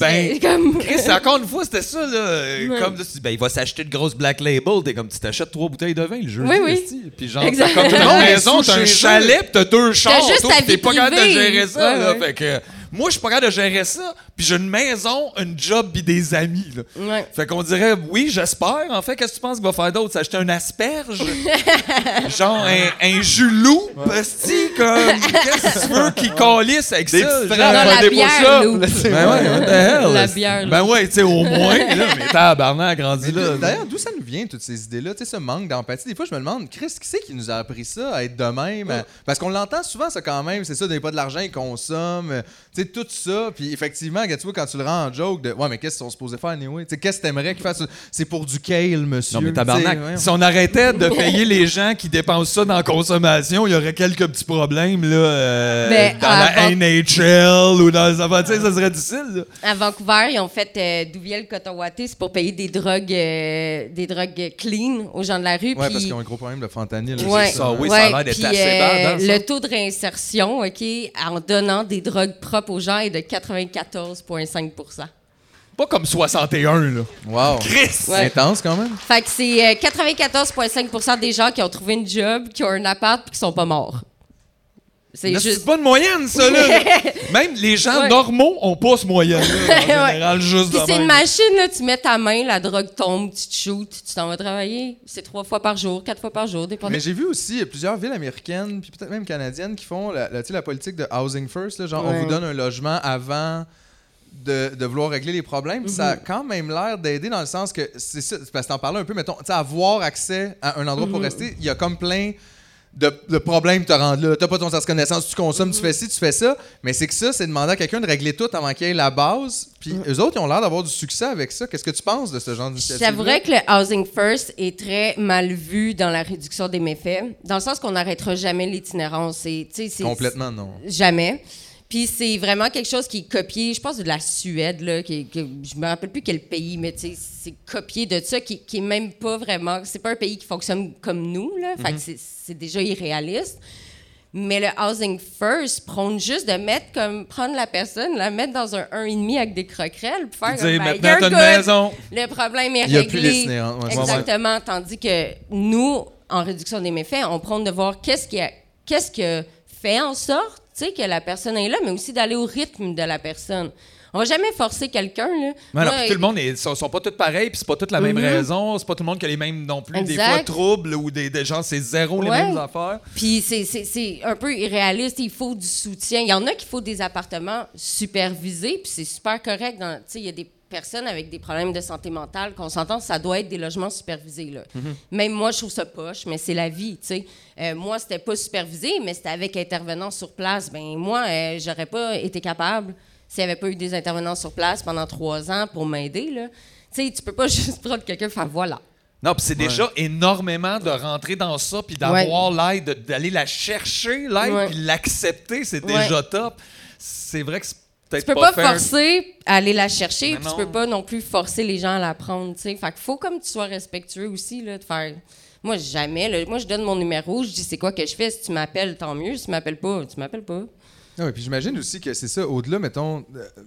Ben, C'est comme. Chris, encore une fois, c'était ça, là. Comme, là, tu dis, ben, il va s'acheter de grosses Black Label. T'es comme, tu t'achètes trois bouteilles de vin le jeudi. Oui, oui. Puis genre, t'as comme une maison, sous t'as un chalet, t'as deux chars. juste ta T'es pas capable de gérer ça, Ouais, là. ouais. Fait que, moi, je suis pas capable de gérer ça. Puis j'ai une maison, une job, pis des amis, là. Ouais. Fait qu'on dirait, oui, j'espère. En fait, qu'est-ce que tu penses qu'il va faire d'autre? S'acheter un asperge? genre un, un jus loup? Esti, comme, qu'est-ce que tu veux qu'il calisse avec Des ça? genre? La bière, push-ups, Lou. là, c'est- Ben ouais, what the hell? La bière, Ben ouais, tu sais, au moins, là, mais tabarnak, grandi là. D'ailleurs, d'où ça nous vient, toutes ces idées-là? Tu sais, ce manque d'empathie. Des fois, je me demande, Chris, qui c'est qui nous a appris ça, à être de même? Parce qu'on l'entend souvent, ça, quand même. C'est ça, donner pas de l'argent, ils consomment. Euh, Tu sais, tout ça. Puis effectivement, tu vois, quand tu le rends en joke, de Ouais, mais qu'est-ce qu'ils sont supposés faire, anyway? Tu sais, qu'est-ce que t'aimerais qu'ils fassent? C'est pour du kale, monsieur. Non, mais tabarnak, ouais. si on arrêtait de payer les gens qui dépensent ça dans la consommation, il y aurait quelques petits problèmes, là, euh, Mais dans la avant- NHL ou dans les affaires, tu sais, ça serait difficile, là. À Vancouver, ils ont fait euh, Douviel Cotawaté, c'est pour payer des drogues, euh, des drogues clean aux gens de la rue. Ouais, puis- parce qu'ils ont un gros problème de fentanyl. Ouais, ça, oui, ça a l'air d'être assez euh, bad, hein. Le taux de réinsertion, OK, en donnant des drogues propres aux gens est de 94,5 Pas comme 61, là. Wow. Chris! C'est intense, quand même. Fait que c'est euh, 94,5% des gens qui ont trouvé une job, qui ont un appart puis qui sont pas morts. C'est Mais juste. Une moyenne, ça, là. Même les gens Ouais. normaux ont pas ce moyenne-là, en général, juste c'est une machine, là, tu mets ta main, la drogue tombe, tu te shootes, tu t'en vas travailler. C'est trois fois par jour, quatre fois par jour, dépendant. Mais j'ai vu aussi plusieurs villes américaines, puis peut-être même canadiennes, qui font la, la, tu sais, la politique de housing first. là, genre, on vous donne un logement avant de, de vouloir régler les problèmes. Ça a Mhm. quand même l'air d'aider dans le sens que, c'est parce que t'en parlais un peu, mettons, avoir accès à un endroit pour rester, il y a comme plein de, de problèmes te rendent là. T'as pas ton sens de connaissance, tu consommes, tu fais ci, tu fais ça. Mais c'est que ça, c'est demander à quelqu'un de régler tout avant qu'il y ait la base. Puis eux autres, ils ont l'air d'avoir du succès avec ça. Qu'est-ce que tu penses de ce genre d'initiative? J'avouerais que le housing first est très mal vu dans la réduction des méfaits, dans le sens qu'on n'arrêtera jamais l'itinérance. C'est- c'est- Complètement, non. Jamais. Puis c'est vraiment quelque chose qui est copié, je pense, de la Suède, là, qui, qui- je me rappelle plus quel pays, mais c'est copié de ça, qui, qui est même pas vraiment. C'est pas un pays qui fonctionne comme nous, là. Fait que c'est- déjà irréaliste. Mais le housing first prône juste de mettre comme prendre la personne, la mettre dans un 1,5 avec des croquerelles, puis faire comme, ben, une maison. Le problème est Il y a plus ouais, ça. Exactement. Tandis que nous, en réduction des méfaits, on prône de voir qu'est-ce qui a- qu'est-ce que fait en sorte sais, que la personne est là, mais aussi d'aller au rythme de la personne. On va jamais forcer quelqu'un. Là. Ouais, non, Moi, tout le monde est, sont, sont pas tous pareils, puis c'est pas toutes la même Mhm. raison, c'est pas tout le monde qui a les mêmes non plus, des fois troubles ou des, des gens c'est zéro les mêmes affaires. Puis c'est- un peu irréaliste. Il faut du soutien. Il y en a qui faut des appartements supervisés, puis c'est super correct. dans- tu sais, Il y a des personnes avec des problèmes de santé mentale qu'on s'entend, ça doit être des logements supervisés. Là. Même moi, je trouve ça poche, mais c'est la vie. tu sais. Euh, moi, c'était pas supervisé, mais c'était avec intervenants sur place. Ben moi, euh, j'aurais pas été capable s'il n'y avait pas eu des intervenants sur place pendant trois ans pour m'aider. là. Tu sais, tu peux pas juste prendre quelqu'un et faire voilà. Non, puis c'est déjà énormément de rentrer dans ça, puis d'avoir l'aide, de- d'aller la chercher, l'aide, Ouais. puis l'accepter, c'est Ouais. déjà top. C'est vrai que c'est peut-être Tu peux pas, forcer à aller la chercher, puis tu peux pas non plus forcer les gens à la prendre, tu sais. Fait qu'il faut comme tu sois respectueux aussi, là, de faire... Moi, jamais, là. Moi, je donne mon numéro, je dis c'est quoi que je fais? Si tu m'appelles, tant mieux. Si tu m'appelles pas, tu m'appelles pas. Non, puis j'imagine aussi que c'est ça, au-delà, mettons,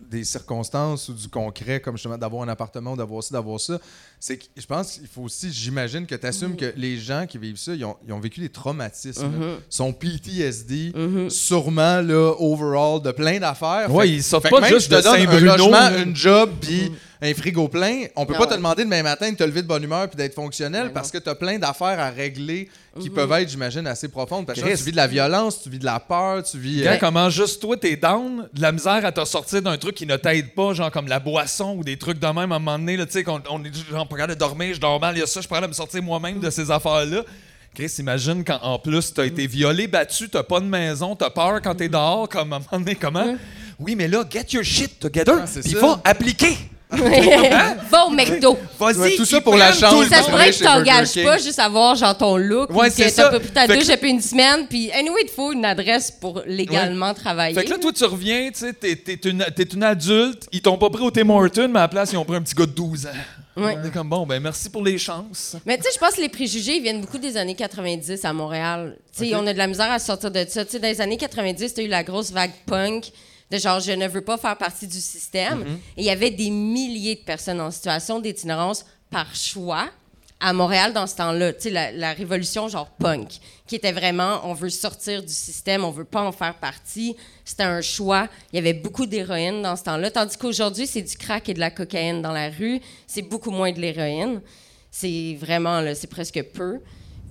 des circonstances ou du concret, comme justement d'avoir un appartement, d'avoir ça, d'avoir ça, c'est que je pense qu'il faut aussi, j'imagine que tu assumes que les gens qui vivent ça, ils ont, ils ont vécu des traumatismes. là. Son PTSD, sûrement, là, overall, de plein d'affaires. Ouais, Fait- ils sortent fait que pas même juste si je te de donne un logement, une job, puis un frigo plein, on peut Ah pas te demander demain matin de te lever de bonne humeur puis d'être fonctionnel parce que tu as plein d'affaires à régler qui peuvent être, j'imagine, assez profondes. Parce que tu vis de la violence, tu vis de la peur, tu vis... Euh, comment juste toi, t'es down, de la misère à te sortir d'un truc qui ne t'aide pas, genre comme la boisson ou des trucs de même à un moment donné, là, tu sais, qu'on on est genre pas capable de dormir, je dors mal, il y a ça, je suis pas capable de me sortir moi-même de ces affaires-là. Chris, imagine quand en plus t'as été violé, battu, t'as pas de maison, t'as peur quand t'es dehors, comme à un moment donné, comment? Oui, mais là, get your shit together, Ah, ça. va appliquer. Va au McDo. Vas-y, Ouais, tout ça pour la chance. Ça se pourrait que tu t'engages pas juste à voir genre ton look Ouais, ou c'est ça. t'as pas pris ta Fait que- douche depuis une semaine puis anyway il te faut une adresse pour légalement travailler. Fait que là, toi, tu reviens, tu sais, t'es, une, une adulte, ils t'ont pas pris au Tim Hortons, mais à la place, ils ont pris un petit gars de 12 ans. Ouais. On est comme, bon, ben merci pour les chances. Mais tu sais, je pense que les préjugés ils viennent beaucoup des années 90 à Montréal. Tu sais, on a de la misère à sortir de ça. Tu sais, dans les années 90, tu as eu la grosse vague punk de genre je ne veux pas faire partie du système. Et il y avait des milliers de personnes en situation d'itinérance par choix à Montréal dans ce temps-là. Tu sais, la, révolution genre punk, qui était vraiment on veut sortir du système, on veut pas en faire partie. C'était un choix. Il y avait beaucoup d'héroïne dans ce temps-là. Tandis qu'aujourd'hui, c'est du crack et de la cocaïne dans la rue. C'est beaucoup moins de l'héroïne. C'est vraiment, c'est presque peu.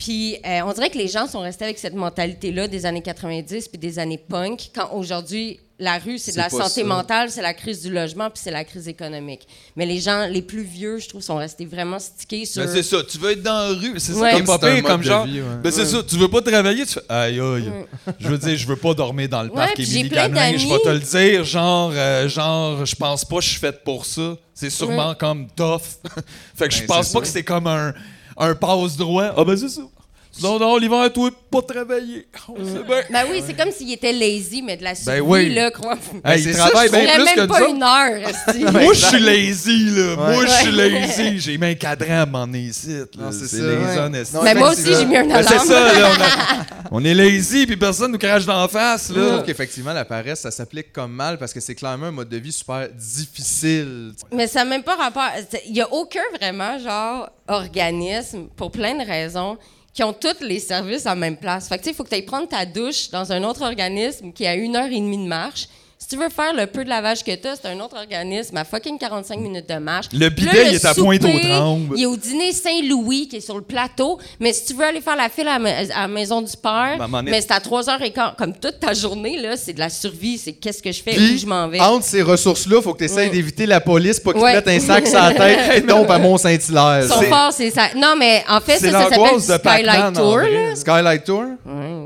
Puis euh, on dirait que les gens sont restés avec cette mentalité-là des années 90 puis des années punk, quand aujourd'hui, la rue, c'est de la santé ça. mentale, c'est la crise du logement puis c'est la crise économique. Mais les gens les plus vieux, je trouve, sont restés vraiment stickés sur... Ben, c'est ça, tu veux être dans la rue, c'est Ouais. ça Comme comme genre. vie, ouais. Ben c'est ça, tu veux pas travailler, tu fais aïe aïe. Je veux dire, je veux pas dormir dans le Ouais, parc Émilie j'ai plein Gamelin, je vais te le dire, genre, euh, genre, je pense pas que je suis faite pour ça. C'est sûrement comme tough. fait que je Ben, pense pas ça. que c'est comme un, un passe-droit. Ah ben c'est ça. Non, non, l'hiver, toi, pas travailler. On sait bien. Ben oui, c'est comme s'il était lazy, mais de la survie, oui. là, crois Ben, Hey, il travaille bien plus même que pas une heure. Moi, je suis lazy, là. Moi, je suis lazy. J'ai mis un cadran à m'en ici. là. Non, c'est ça. lazy, Ouais. Non, Mais moi aussi, j'ai mis un Ben, alarme. c'est ça, là. On, a- on est lazy, puis personne nous crache d'en face, Je trouve là. qu'effectivement, la paresse, ça s'applique comme mal parce que c'est clairement un mode de vie super difficile. Mais ça n'a même pas rapport. Il n'y a aucun vraiment, genre, organisme, pour plein de raisons, qui ont tous les services en même place. Fait que, il faut que tu ailles prendre ta douche dans un autre organisme qui a une heure et demie de marche. Si tu veux faire le peu de lavage que tu as, c'est un autre organisme à fucking 45 minutes de marche. Le Puis là, bidet, il est à Pointe-aux-Trembles. souper, Il est au dîner Saint-Louis qui est sur le plateau. Mais si tu veux aller faire la file à, la ma- à la maison du père, mais c'est à 3h15. Comme toute ta journée, là, c'est de la survie. C'est qu'est-ce que je fais, Puis, où je m'en vais. entre ces ressources-là, faut que tu essayes Ouais. d'éviter la police pour qu'ils Ouais. te mettent un sac sur la tête et tombent à Mont-Saint-Hilaire. Ils sont C'est- c'est ça. Non, mais en fait, C'est ça, ça s'appelle Skylight Tour. là. Skylight Tour.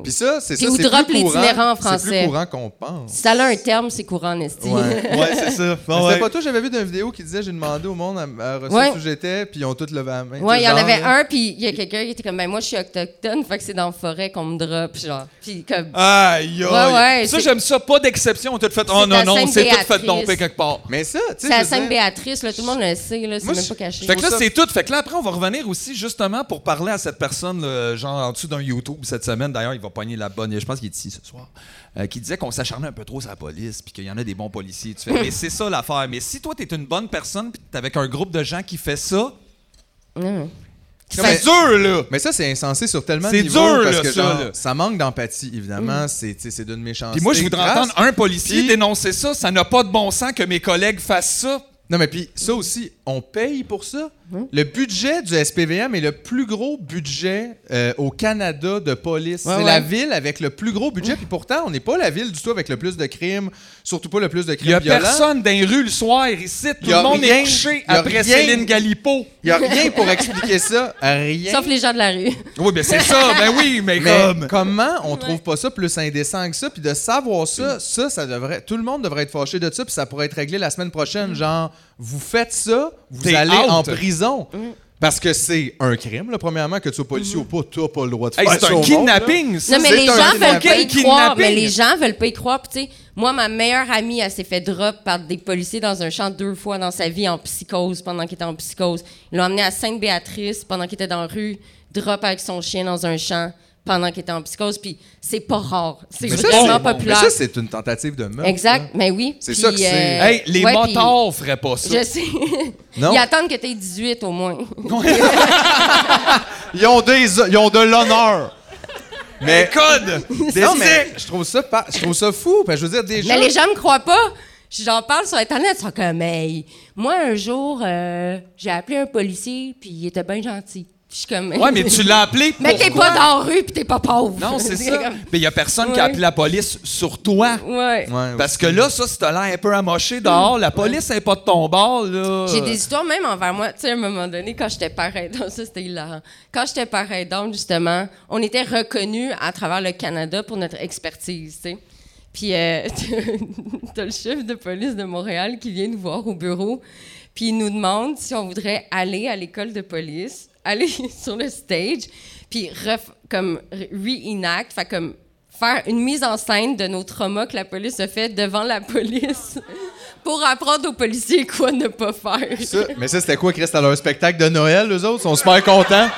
Puis ça, c'est Puis ça, ou c'est drop l'itinérant en C'est français. plus courant qu'on pense. Si ça a un terme, c'est courant, Nesty. Ouais. Ouais, c'est ça. Mais Ouais, pas toi, j'avais vu d'une vidéo qui disait j'ai demandé au monde à, à ressources Ouais. où j'étais, puis ils ont tous levé la main. Ouais, il y en avait là. un, puis il y a quelqu'un qui était comme, ben moi, je suis autochtone, fait que c'est dans la forêt qu'on me drop, genre. Puis comme. Aïe, aïe. Ouais, ouais, ça, j'aime ça. Pas d'exception. On t'a fait. Oh non, non, c'est tout fait domper quelque part. Mais ça, tu sais. C'est dire- Sainte-Béatrice, là, tout le monde le sait, là, c'est même pas caché. Fait que là, ça- c'est tout. Fait que là, après, on va revenir aussi, justement, pour parler à cette personne, genre en dessous d'un YouTube cette semaine. D'ailleurs, il va pogner la bonne. Je pense qu'il est ici ce soir. Euh, qui disait qu'on s'acharnait un peu trop sur la police, puis qu'il y en a des bons policiers. Tu fais, mais c'est ça l'affaire. Mais si toi, t'es une bonne personne, puis t'es avec un groupe de gens qui fait ça, Mmh. c'est dur, là. Mais ça, c'est insensé sur tellement de C'est niveaux. dur, parce là, que, ça, genre, là. ça manque d'empathie, évidemment. C'est, sais, c'est d'une méchanceté. Puis moi, je voudrais entendre un policier Puis- dénoncer ça. Ça n'a pas de bon sens que mes collègues fassent ça. Non, mais puis ça aussi, on paye pour ça? Le budget du SPVM est le plus gros budget euh, au Canada de police. Ouais, c'est ouais. la ville avec le plus gros budget. Puis pourtant, on n'est pas la ville du tout avec le plus de crimes, surtout pas le plus de Il y a crimes violents. personne dans les rues le soir ici. Tout le monde rien. est couché Y a après rien. Céline Galipo. Il n'y a rien pour expliquer ça. Rien. Sauf les gens de la rue. Oui, ben c'est ça. Ben oui, mais, Mais comme. comment on trouve pas ça plus indécent que ça? Puis de savoir ça, ça, ça devrait. Tout le monde devrait être fâché de ça, puis ça pourrait être réglé la semaine prochaine. Genre, vous faites ça, vous T'es allez out. en prison. Parce que c'est un crime, là, premièrement, que tu sois policier ou pas, t'as pas le droit de Hey, faire c'est ça un au monde, là. kidnapping, ça. Non, mais c'est les un gens veulent pas y kidnapping. croire. Mais les gens veulent pas y croire. Puis, tu sais, moi, ma meilleure amie, elle s'est fait drop par des policiers dans un champ deux fois dans sa vie en psychose, pendant qu'il était en psychose. Ils l'ont emmené à Sainte-Béatrice pendant qu'il était dans la rue, drop avec son chien dans un champ, pendant qu'il était en psychose, puis c'est pas rare. C'est vraiment populaire. Mais ça, c'est une tentative de meurtre. exact, là. mais oui. C'est ça que c'est. euh, Hey, les ouais, puis- motards feraient pas ça. Je sais. Non. Ils attendent que tu aies 18 au moins. Ils ont, des, ils ont de l'honneur. Mais Code! non, mais je trouve ça pas, je trouve ça fou. Parce que je veux dire déjà. Mais les gens me croient pas. J'en parle sur Internet, ils sont comme, hey, moi, un jour, euh, j'ai appelé un policier, puis il était bien gentil. Puis je suis comme, Ouais, mais tu l'as appelé Mais t'es pas dans la rue, puis t'es pas pauvre. Non, c'est ça. comme- Mais il y a personne qui a appelé la police sur toi. Ouais. Ouais, Parce que là, ça, si t'as l'air un peu amoché dehors, la police n'est pas de ton bord, là. J'ai des histoires même envers moi. Tu sais, à un moment donné, quand j'étais père aidant, ça c'était hilarant. Quand j'étais père aidante, justement, on était reconnus à travers le Canada pour notre expertise, tu sais. Puis, euh, t'as le chef de police de Montréal qui vient nous voir au bureau, puis il nous demande si on voudrait aller à l'école de police, aller sur le stage, puis ref- comme re- reenact, comme faire une mise en scène de nos traumas que la police a fait devant la police pour apprendre aux policiers quoi ne pas faire. Mais ça, c'était quoi, Chris? C'était leur spectacle de Noël, eux autres? Ils sont super contents.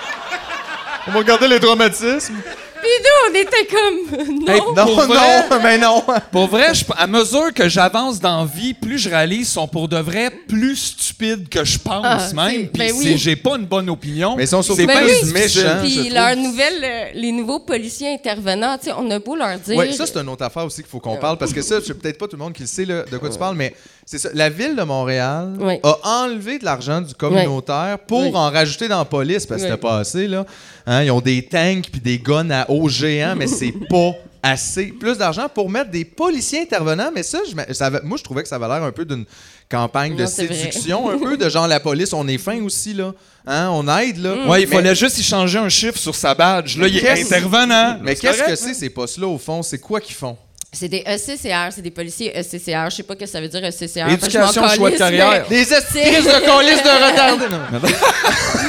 On va regarder les traumatismes. Puis nous, on était comme non. Hey, Non, Pour vrai? non, mais non. Pour vrai, je- à mesure que j'avance dans la vie, plus je réalise sont pour de vrai plus stupides que je pense Ah, même. c'est- Puis ben oui. c'est- j'ai pas une bonne opinion. Mais ils sont surtout C'est Ben pas oui. Puis leurs nouvelles, euh, les nouveaux policiers intervenants, tu sais, on a beau leur dire. Oui, ça, c'est une autre affaire aussi qu'il faut qu'on parle, parce que ça, c'est peut-être pas tout le monde qui le sait là, de quoi tu parles, mais c'est ça. La ville de Montréal Oui. a enlevé de l'argent du communautaire pour Oui. en rajouter dans la police, parce que Oui. c'était pas assez, là. Hein, ils ont des tanks puis des guns à eau géants, mais c'est pas assez. Plus d'argent pour mettre des policiers intervenants, mais ça, je, ça moi, je trouvais que ça avait l'air un peu d'une campagne de Non, séduction, un peu de genre la police, on est fin aussi, là. Hein, on aide, là. Ouais, il Mais- fallait juste y changer un chiffre sur sa badge. Là, il est Qu'est-ce- intervenant. Mais C'est qu'est-ce que c'est, ces postes-là, au fond? C'est quoi qu'ils font? C'est des ECCR, c'est des policiers ECCR. Je sais pas ce que ça veut dire ECCR. Éducation, m'en choix de carrière. Des esprises de colis de retardés! Non. Mais,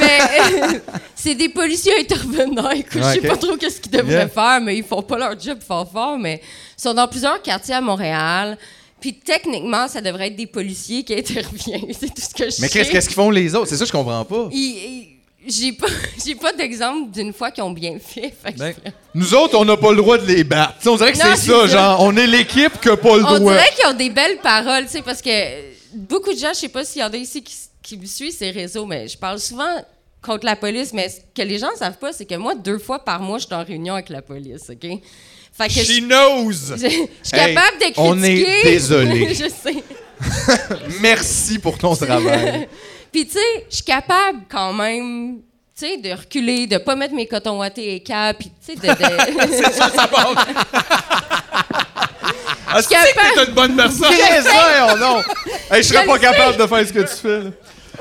mais, euh, c'est des policiers intervenants. Écoute, Ouais, je sais pas trop qu'est-ce qu'ils devraient Yeah. faire, mais ils font pas leur job fort fort, mais ils sont dans plusieurs quartiers à Montréal. Puis techniquement, ça devrait être des policiers qui interviennent. C'est tout ce que je Mais sais. qu'est-ce qu'est-ce qu'ils font les autres? C'est ça que je comprends pas. Ils- ils- J'ai pas, j'ai pas d'exemple d'une fois qu'ils ont bien fait. Fait que Ben, je- Nous autres, on n'a pas le droit de les battre. T'sais, on dirait que Non, c'est c'est ça, ça. genre, on est l'équipe qui a pas le On droit. dirait qu'ils ont des belles paroles, tu sais, parce que beaucoup de gens, je sais pas s'il y en a ici qui, qui me suivent ces réseaux, mais je parle souvent contre la police, mais ce que les gens savent pas, c'est que moi, deux fois par mois, je suis en réunion avec la police, OK? Fait que je, She knows! je- je suis Hey, capable de critiquer. on est désolé. je sais. Merci pour ton travail. Puis, tu sais, je suis capable quand même, tu sais, de reculer, de pas mettre mes cotons wattés et cap, puis, tu sais, de... de- C'est ça, ça passe. Ah, capable. que t'es une bonne personne? Qu'est-ce que c'est, oh non? Hey, je serais pas le capable de faire ce que tu fais. Là.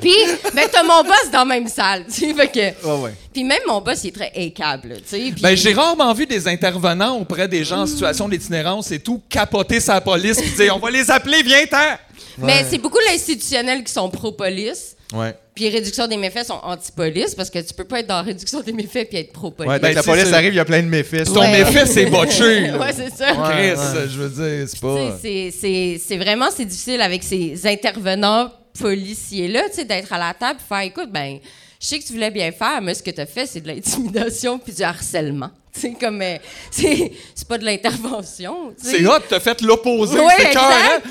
Puis, ben, t'as mon boss dans la même salle, tu sais, fait que... Ouais, ouais. Puis même mon boss, il est très écable, tu sais. Ben, j'ai rarement vu des intervenants auprès des gens en situation d'itinérance et tout capoter sa police et dire on va les appeler, viens-t'en! Mais c'est beaucoup l'institutionnel qui sont pro-police. Ouais. Puis réduction des méfaits sont anti-police parce que tu peux pas être dans réduction des méfaits puis être pro-police. Ouais, Ben, la sais, police arrive, il y a plein de méfaits. Ton Ouais. méfait, c'est botché. ouais, c'est ça. Chris, je veux dire, c'est pas. sais, c'est- C'est c'est vraiment c'est difficile avec ces intervenants policiers-là, tu sais, d'être à la table et faire écoute, ben, je sais que tu voulais bien faire, mais ce que tu as fait, c'est de l'intimidation puis du harcèlement. C'est comme, euh, c'est c'est pas de l'intervention. C'est hot, t'as fait l'opposé. Ouais, c'est?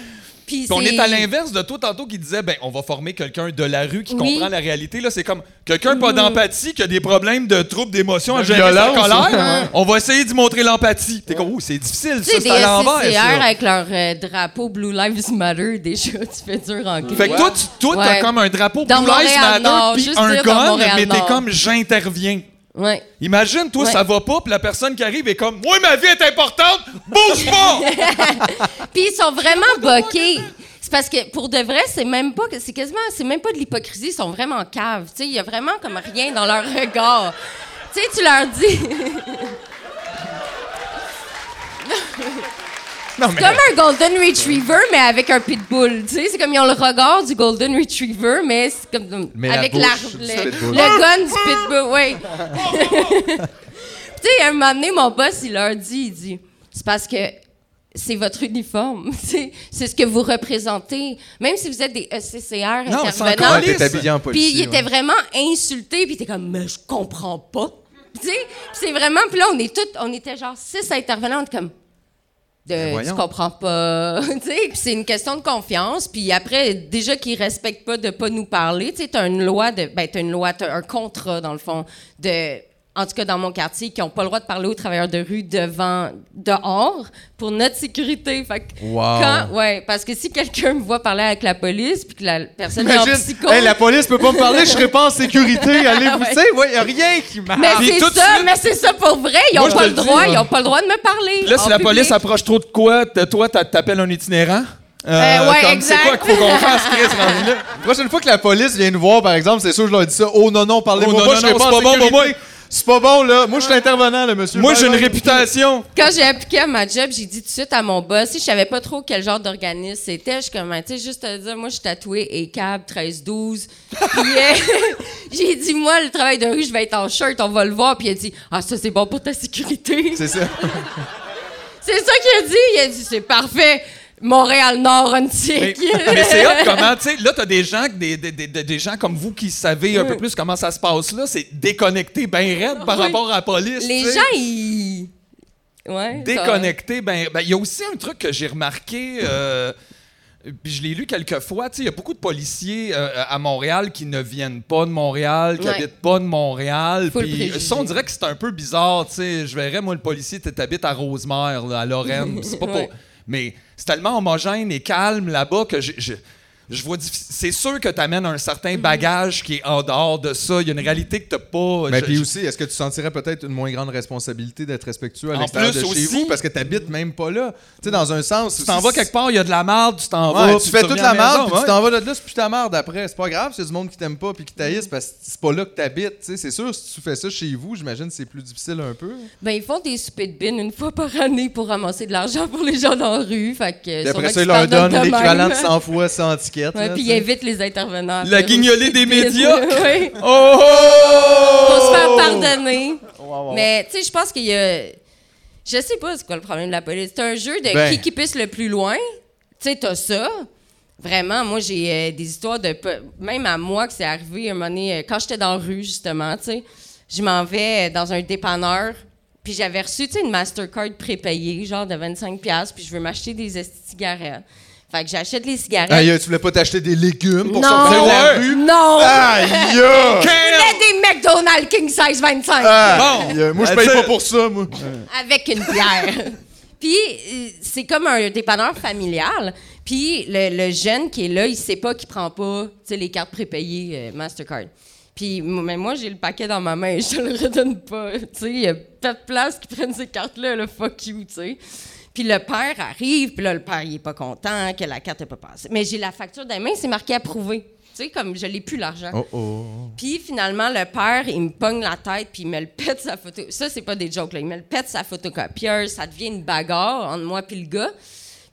Puis Puis on est à l'inverse de toi tantôt qui disait ben on va former quelqu'un de la rue qui Oui. comprend la réalité là. C'est comme quelqu'un pas d'empathie qui a des problèmes de troubles d'émotion De violence, colère ouais. on va essayer d'y montrer l'empathie. T'es comme oh c'est difficile ça c'est à l'envers avec leur euh, drapeau Blue Lives Matter, déjà, tu fais dur en fait que toi tu toi, t'as Ouais. comme un drapeau Dans Blue Lives Matter puis un gun mais t'es comme j'interviens Ouais. Imagine, toi, Ouais. ça va pas, puis la personne qui arrive est comme Moi, ma vie est importante, bouge pas! Puis ils sont vraiment boqués. C'est parce que pour de vrai, c'est même pas c'est quasiment c'est même pas de l'hypocrisie, ils sont vraiment caves. Tu sais, il y a vraiment comme rien dans leur regard. Tu sais, tu leur dis Non, mais comme un golden retriever mais avec un pitbull, tu sais, c'est comme ils ont le regard du golden retriever mais c'est comme Mais la avec bouche la- le, gun du pitbull, oui. tu sais, un moment donné, mon boss, il leur dit, il dit, c'est parce que c'est votre uniforme, c'est c'est ce que vous représentez. Même si vous êtes des ECCR Non, intervenants, puis il était ouais. vraiment insulté, puis il était comme, mais je comprends pas. Tu sais, puis c'est vraiment. Puis là, on est toutes, on était genre six intervenantes comme. De, tu comprends pas. tu sais, puis c'est une question de confiance. Puis après, déjà qu'ils respectent pas de pas nous parler, tu t'as une loi de. Ben, t'as une loi, t'as un contrat, dans le fond, de. En tout cas, dans mon quartier, qui n'ont pas le droit de parler aux travailleurs de rue devant, dehors, pour notre sécurité. Fait que Wow. quand, ouais, parce que si quelqu'un me voit parler avec la police, puis que la personne est en Imagine, psychose. hey, la police peut pas me parler, je serais pas en sécurité. Allez, vous savez, ouais, y a rien qui marche. Mais c'est ça, suite- mais c'est ça pour vrai. Ils Moi, ont je pas le dis, droit, ils ont pas le droit de me parler. Là, si en la public. police approche trop de quoi, de toi, t'a- t'appelles un itinérant? Euh, Euh, ouais. C'est quoi qu'il faut qu'on fasse, Chris, rendu là? La prochaine fois que la police vient nous voir, par exemple, c'est sûr que je leur dis ça. Oh non, non, parlez-moi Oh, non, pas, non, je serai non, pas en pas bon pour moi. C'est pas bon, là. Moi, je suis intervenant, là, monsieur. Moi, j'ai une réputation. Quand j'ai appliqué à ma job, j'ai dit tout de suite à mon boss, si je savais pas trop quel genre d'organisme c'était, je suis comme, tu sais, juste te dire, moi, je suis tatouée et cab 13-12. Puis euh, j'ai dit, moi, le travail de rue, je vais être en shirt, on va le voir. Puis il a dit, ah, ça, c'est bon pour ta sécurité. C'est ça. C'est ça qu'il a dit. Il a dit, c'est parfait. Montréal-Nord, Antique. mais c'est hot comment, tu sais, là, t'as des gens, des, des, des, des gens comme vous qui savez un peu plus comment ça se passe là. C'est déconnecté ben raide par Oui. rapport à la police. Les gens, ils. Ouais. déconnecté. Ben, ben, il y a aussi un truc que j'ai remarqué. euh, puis je l'ai lu quelques fois. Tu sais, il y a beaucoup de policiers euh, à Montréal qui ne viennent pas de Montréal, qui Ouais. habitent pas de Montréal. Puis préjuger. ça, on dirait que c'est un peu bizarre. Tu sais, je verrais moi le policier, tu habites à Rosemère, là, à Lorraine. C'est pas pour- Ouais. Mais c'est tellement homogène et calme là-bas que je, je, je vois c'est sûr que tu amènes un certain mhm. bagage qui est en dehors de ça. Il y a une mhm. réalité que tu n'as pas. Ben, Mais puis aussi, est-ce que tu sentirais peut-être une moins grande responsabilité d'être respectueux à l'extérieur de chez vous parce que tu habites même pas là? Tu sais, dans un sens. Tu t'en vas quelque part, il y a de la merde, tu t'en vas. Tu fais toute la merde, puis tu t'en vas de là, c'est plus ta merde après. C'est pas grave, c'est du monde qui t'aime pas puis qui t'haïsse mhm. parce que c'est pas là que tu habites. C'est sûr, si tu fais ça chez vous, j'imagine que c'est plus difficile un peu. Ben, ils font des soupers de bine une fois par année pour ramasser de l'argent pour les gens dans la rue. Fait que, après ça, ils leur donnent l'équivalent de 100 fois 100 puis il invite les intervenants. La guignolée des médias. oui. Oh! Pour se faire pardonner. Mais tu sais, je pense qu'il y a. Je sais pas c'est quoi le problème de la police. C'est un jeu de ben. qui qui pisse le plus loin. Tu sais, t'as ça. Vraiment, moi, j'ai euh, des histoires de. Même à moi que c'est arrivé un moment euh, quand j'étais dans la rue, justement, tu sais, je m'en vais euh, dans un dépanneur. Puis j'avais reçu une Mastercard prépayée, genre de 25$, puis je veux m'acheter des cigarettes. Fait que j'achète les cigarettes. Aïe, tu voulais pas t'acheter des légumes pour non! sortir de la rue? Non! Aïe! Il y a des McDonald's King Size 25! Aïe! Moi, je paye pas pour ça, moi. avec une bière. Puis c'est comme un dépanneur familial. Puis le, le jeune qui est là, il sait pas qu'il prend pas tu sais, les cartes prépayées euh, Mastercard. Puis mais moi j'ai le paquet dans ma main, je te le redonne pas. Tu sais, il y a pas de place qui prennent ces cartes là, le fuck you, tu sais. Puis le père arrive, puis là le père il est pas content que la carte n'est pas passée. Mais j'ai la facture dans les mains, c'est marqué approuvé. Tu sais comme je l'ai plus l'argent. Oh oh. Puis finalement, le père, il me pogne la tête, puis il me le pète sa photo. Ça, c'est pas des jokes, là. Il me le pète sa photocopieuse. Ça devient une bagarre entre moi puis le gars.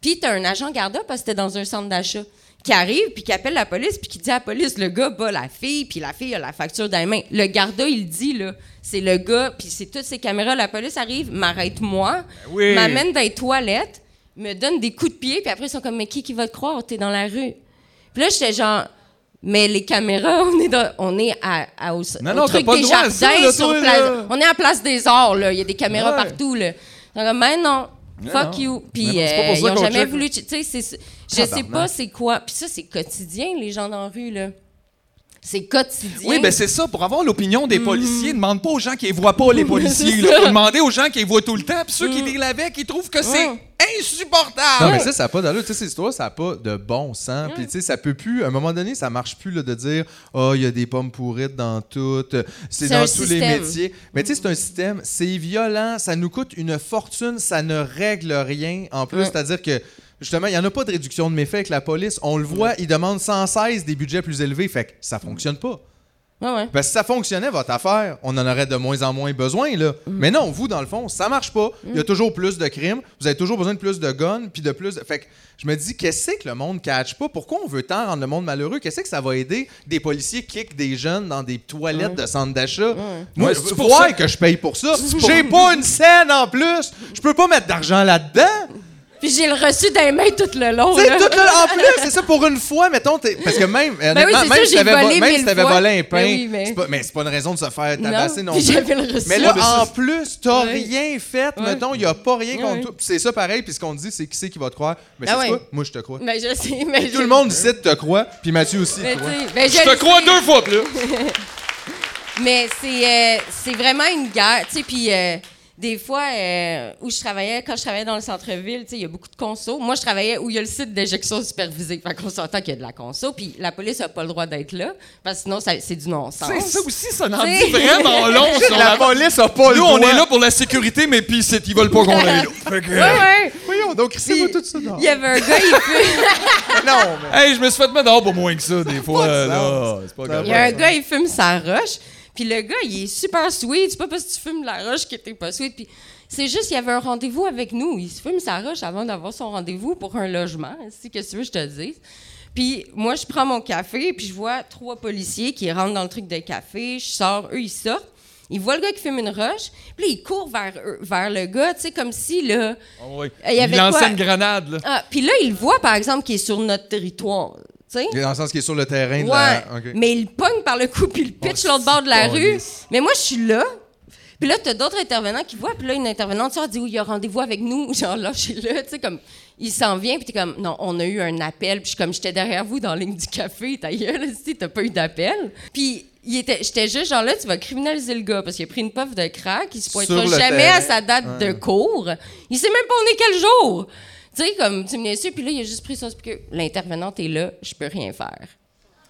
Puis t'as un agent garda, parce que c'était dans un centre d'achat, qui arrive, puis qui appelle la police, puis qui dit à la police, le gars bat la fille, puis la fille a la facture dans les mains. Le garda, il dit, là, c'est le gars, puis c'est toutes ces caméras. La police arrive, m'arrête-moi, oui. m'amène dans les toilettes, me donne des coups de pied, puis après, ils sont comme, mais qui qui va te croire? T'es dans la rue. Puis là, j'étais genre... Mais les caméras, on est, dans- on est à, à- au, Non, au non, truc des jardins. ça, là, sur toi, place-. On est à Place des Arts, là. Il y a des caméras Ouais. partout, là. Donc, mais non, fuck non. you. Puis pour euh, ils ont qu'on jamais check. voulu... Tu sais, c'est- je sais pas c'est quoi. Puis ça, c'est quotidien, les gens dans la rue, là. C'est quotidien. Oui, ben c'est ça. Pour avoir l'opinion des Mm. policiers, demande pas aux gens qui les voient pas, les policiers. là. Demander aux gens qui les voient tout le temps. Puis ceux qui dealent avec, ils trouvent que c'est insupportable. Non, mais ça, ça n'a pas d'allure. Tu sais, ces histoires, ça n'a pas de bon sens. Puis, tu sais, ça peut plus. À un moment donné, ça marche plus là, de dire Oh, il y a des pommes pourrites dans tout. C'est dans un tous les métiers. Mais, tu sais, c'est un système. C'est violent. Ça nous coûte une fortune. Ça ne règle rien. En plus, Ouais. c'est-à-dire que. Justement, il n'y en a pas de réduction de méfaits avec la police. On le voit, ils demandent sans cesse des budgets plus élevés. Fait que ça fonctionne pas. Ouais, ouais. Parce que si ça fonctionnait, votre affaire, on en aurait de moins en moins besoin. Là. Mais non, vous, dans le fond, ça marche pas. Il y a toujours plus de crimes. Vous avez toujours besoin de plus de guns, puis de plus de... Fait que je me dis, qu'est-ce que le monde catch pas? Pourquoi on veut tant rendre le monde malheureux? Qu'est-ce que ça va aider? Des policiers kick des jeunes dans des toilettes de centre d'achat? Moi, c'est pour ça- que je paye pour ça. J'ai pas une scène en plus. Je peux pas mettre d'argent là-dedans. Puis j'ai le reçu dans les mains tout le long. Tout en plus, c'est ça pour une fois, mettons, t'es- parce que même, Ben oui, même si t'avais vo- volé même si t'avais volé un pain, Ben oui, mais- c'est pas, mais c'est pas une raison de se faire tabasser non, plus. j'avais le reçu. Mais là, Ouais. en plus, t'as Ouais. rien fait, Ouais. mettons, il y a pas rien contre toi. C'est ça pareil, puis ce qu'on dit, c'est qui c'est qui va te croire. Mais Ah c'est ouais. quoi? Moi, je te crois. Ben, je sais, mais Tout le monde ici te croit, puis Mathieu aussi Mais, ben, Je te crois deux fois plus. Mais c'est euh, c'est vraiment une guerre. Tu sais, puis euh, des fois, euh, où je travaillais, quand je travaillais dans le centre-ville, tu sais, il y a beaucoup de consos. Moi, je travaillais où il y a le site d'éjection supervisée. Fait qu'on s'entend qu'il y a de la conso. Puis la police n'a pas le droit d'être là, parce que sinon, ça- c'est du non-sens. Sais, ça aussi, ça en T'sais. dit vraiment long. sur La la- police a pas le Nous, on droit. est là pour la sécurité, mais puis c'est- ils veulent pas qu'on aille là. Fait que- Ouais, ouais. Voyons, donc, c'est Puis, tout ça. Il y avait un gars, il fume, Non, mais... Hey, je me suis fait mettre dehors pour moins que ça, des fois. C'est pas grave. il y a un gars, il fume sa roche. Puis le gars, il est super sweet. C'est pas parce que tu fumes la roche qu'il était pas sweet. Puis c'est juste, il y avait un rendez-vous avec nous. Il se fume sa roche avant d'avoir son rendez-vous pour un logement. Si, que tu veux que je te dise? Puis moi, je prends mon café, puis je vois trois policiers qui rentrent dans le truc de café. Je sors, eux, ils sortent. Ils voient le gars qui fume une roche, puis là, ils courent vers, eux- vers le gars, tu sais, comme si, là... Ah ouais. Il y avait Il lançait quoi? une grenade, là. Ah, puis là, ils voient, par exemple, qu'il est sur notre territoire, tu. Dans le sens qu'il est sur le terrain de Ouais, la... Mais il pogne par le cou puis il pitch Oh, l'autre bord de la rue. Mais moi, je suis là. Puis là, t'as d'autres intervenants qui voient. Puis là, une intervenante sort, dit Oui, il y a rendez-vous avec nous. Genre, lâchez-le. Tu sais, comme, il s'en vient. Puis t'es comme Non, on a eu un appel. Puis je suis comme, j'étais derrière vous dans la ligne du café. Ta gueule, si t'as pas eu d'appel. Puis il était, j'étais juste genre là, tu vas criminaliser le gars parce qu'il a pris une puff de crack. Il se pointera jamais terrain. à sa date de cours. Il sait même pas on est quel jour. Tu sais, comme, tu me laisses Puis là, il a juste pris son speaker. L'intervenante est là, je peux rien faire.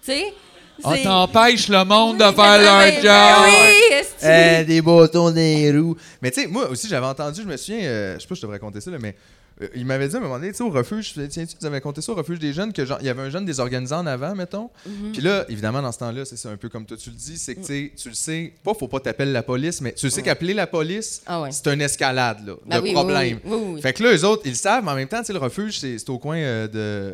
Tu sais? On t'empêche le monde de faire leur ben, job. ben oui, est-ce que- Eh, des bâtons des roues. Mais tu sais, moi aussi, j'avais entendu, je me souviens, euh, je sais pas si je devrais raconter ça, là, mais euh, il m'avait dit à un moment donné, tu sais, au refuge, tiens, tu avais compté ça au refuge des jeunes, que genre, il y avait un jeune désorganisé en avant, mettons. Mhm. Puis là, évidemment, dans ce temps-là, c'est un peu comme toi tu le dis, c'est que tu sais, tu le sais, pas faut pas t'appeler la police, mais tu le sais qu'appeler la police, Ah ouais. c'est une escalade, là, Ben de oui, oui, problème. oui, oui, oui. Fait que là, eux autres, ils le savent, mais en même temps, tu sais, le refuge, c'est au coin euh, de. euh,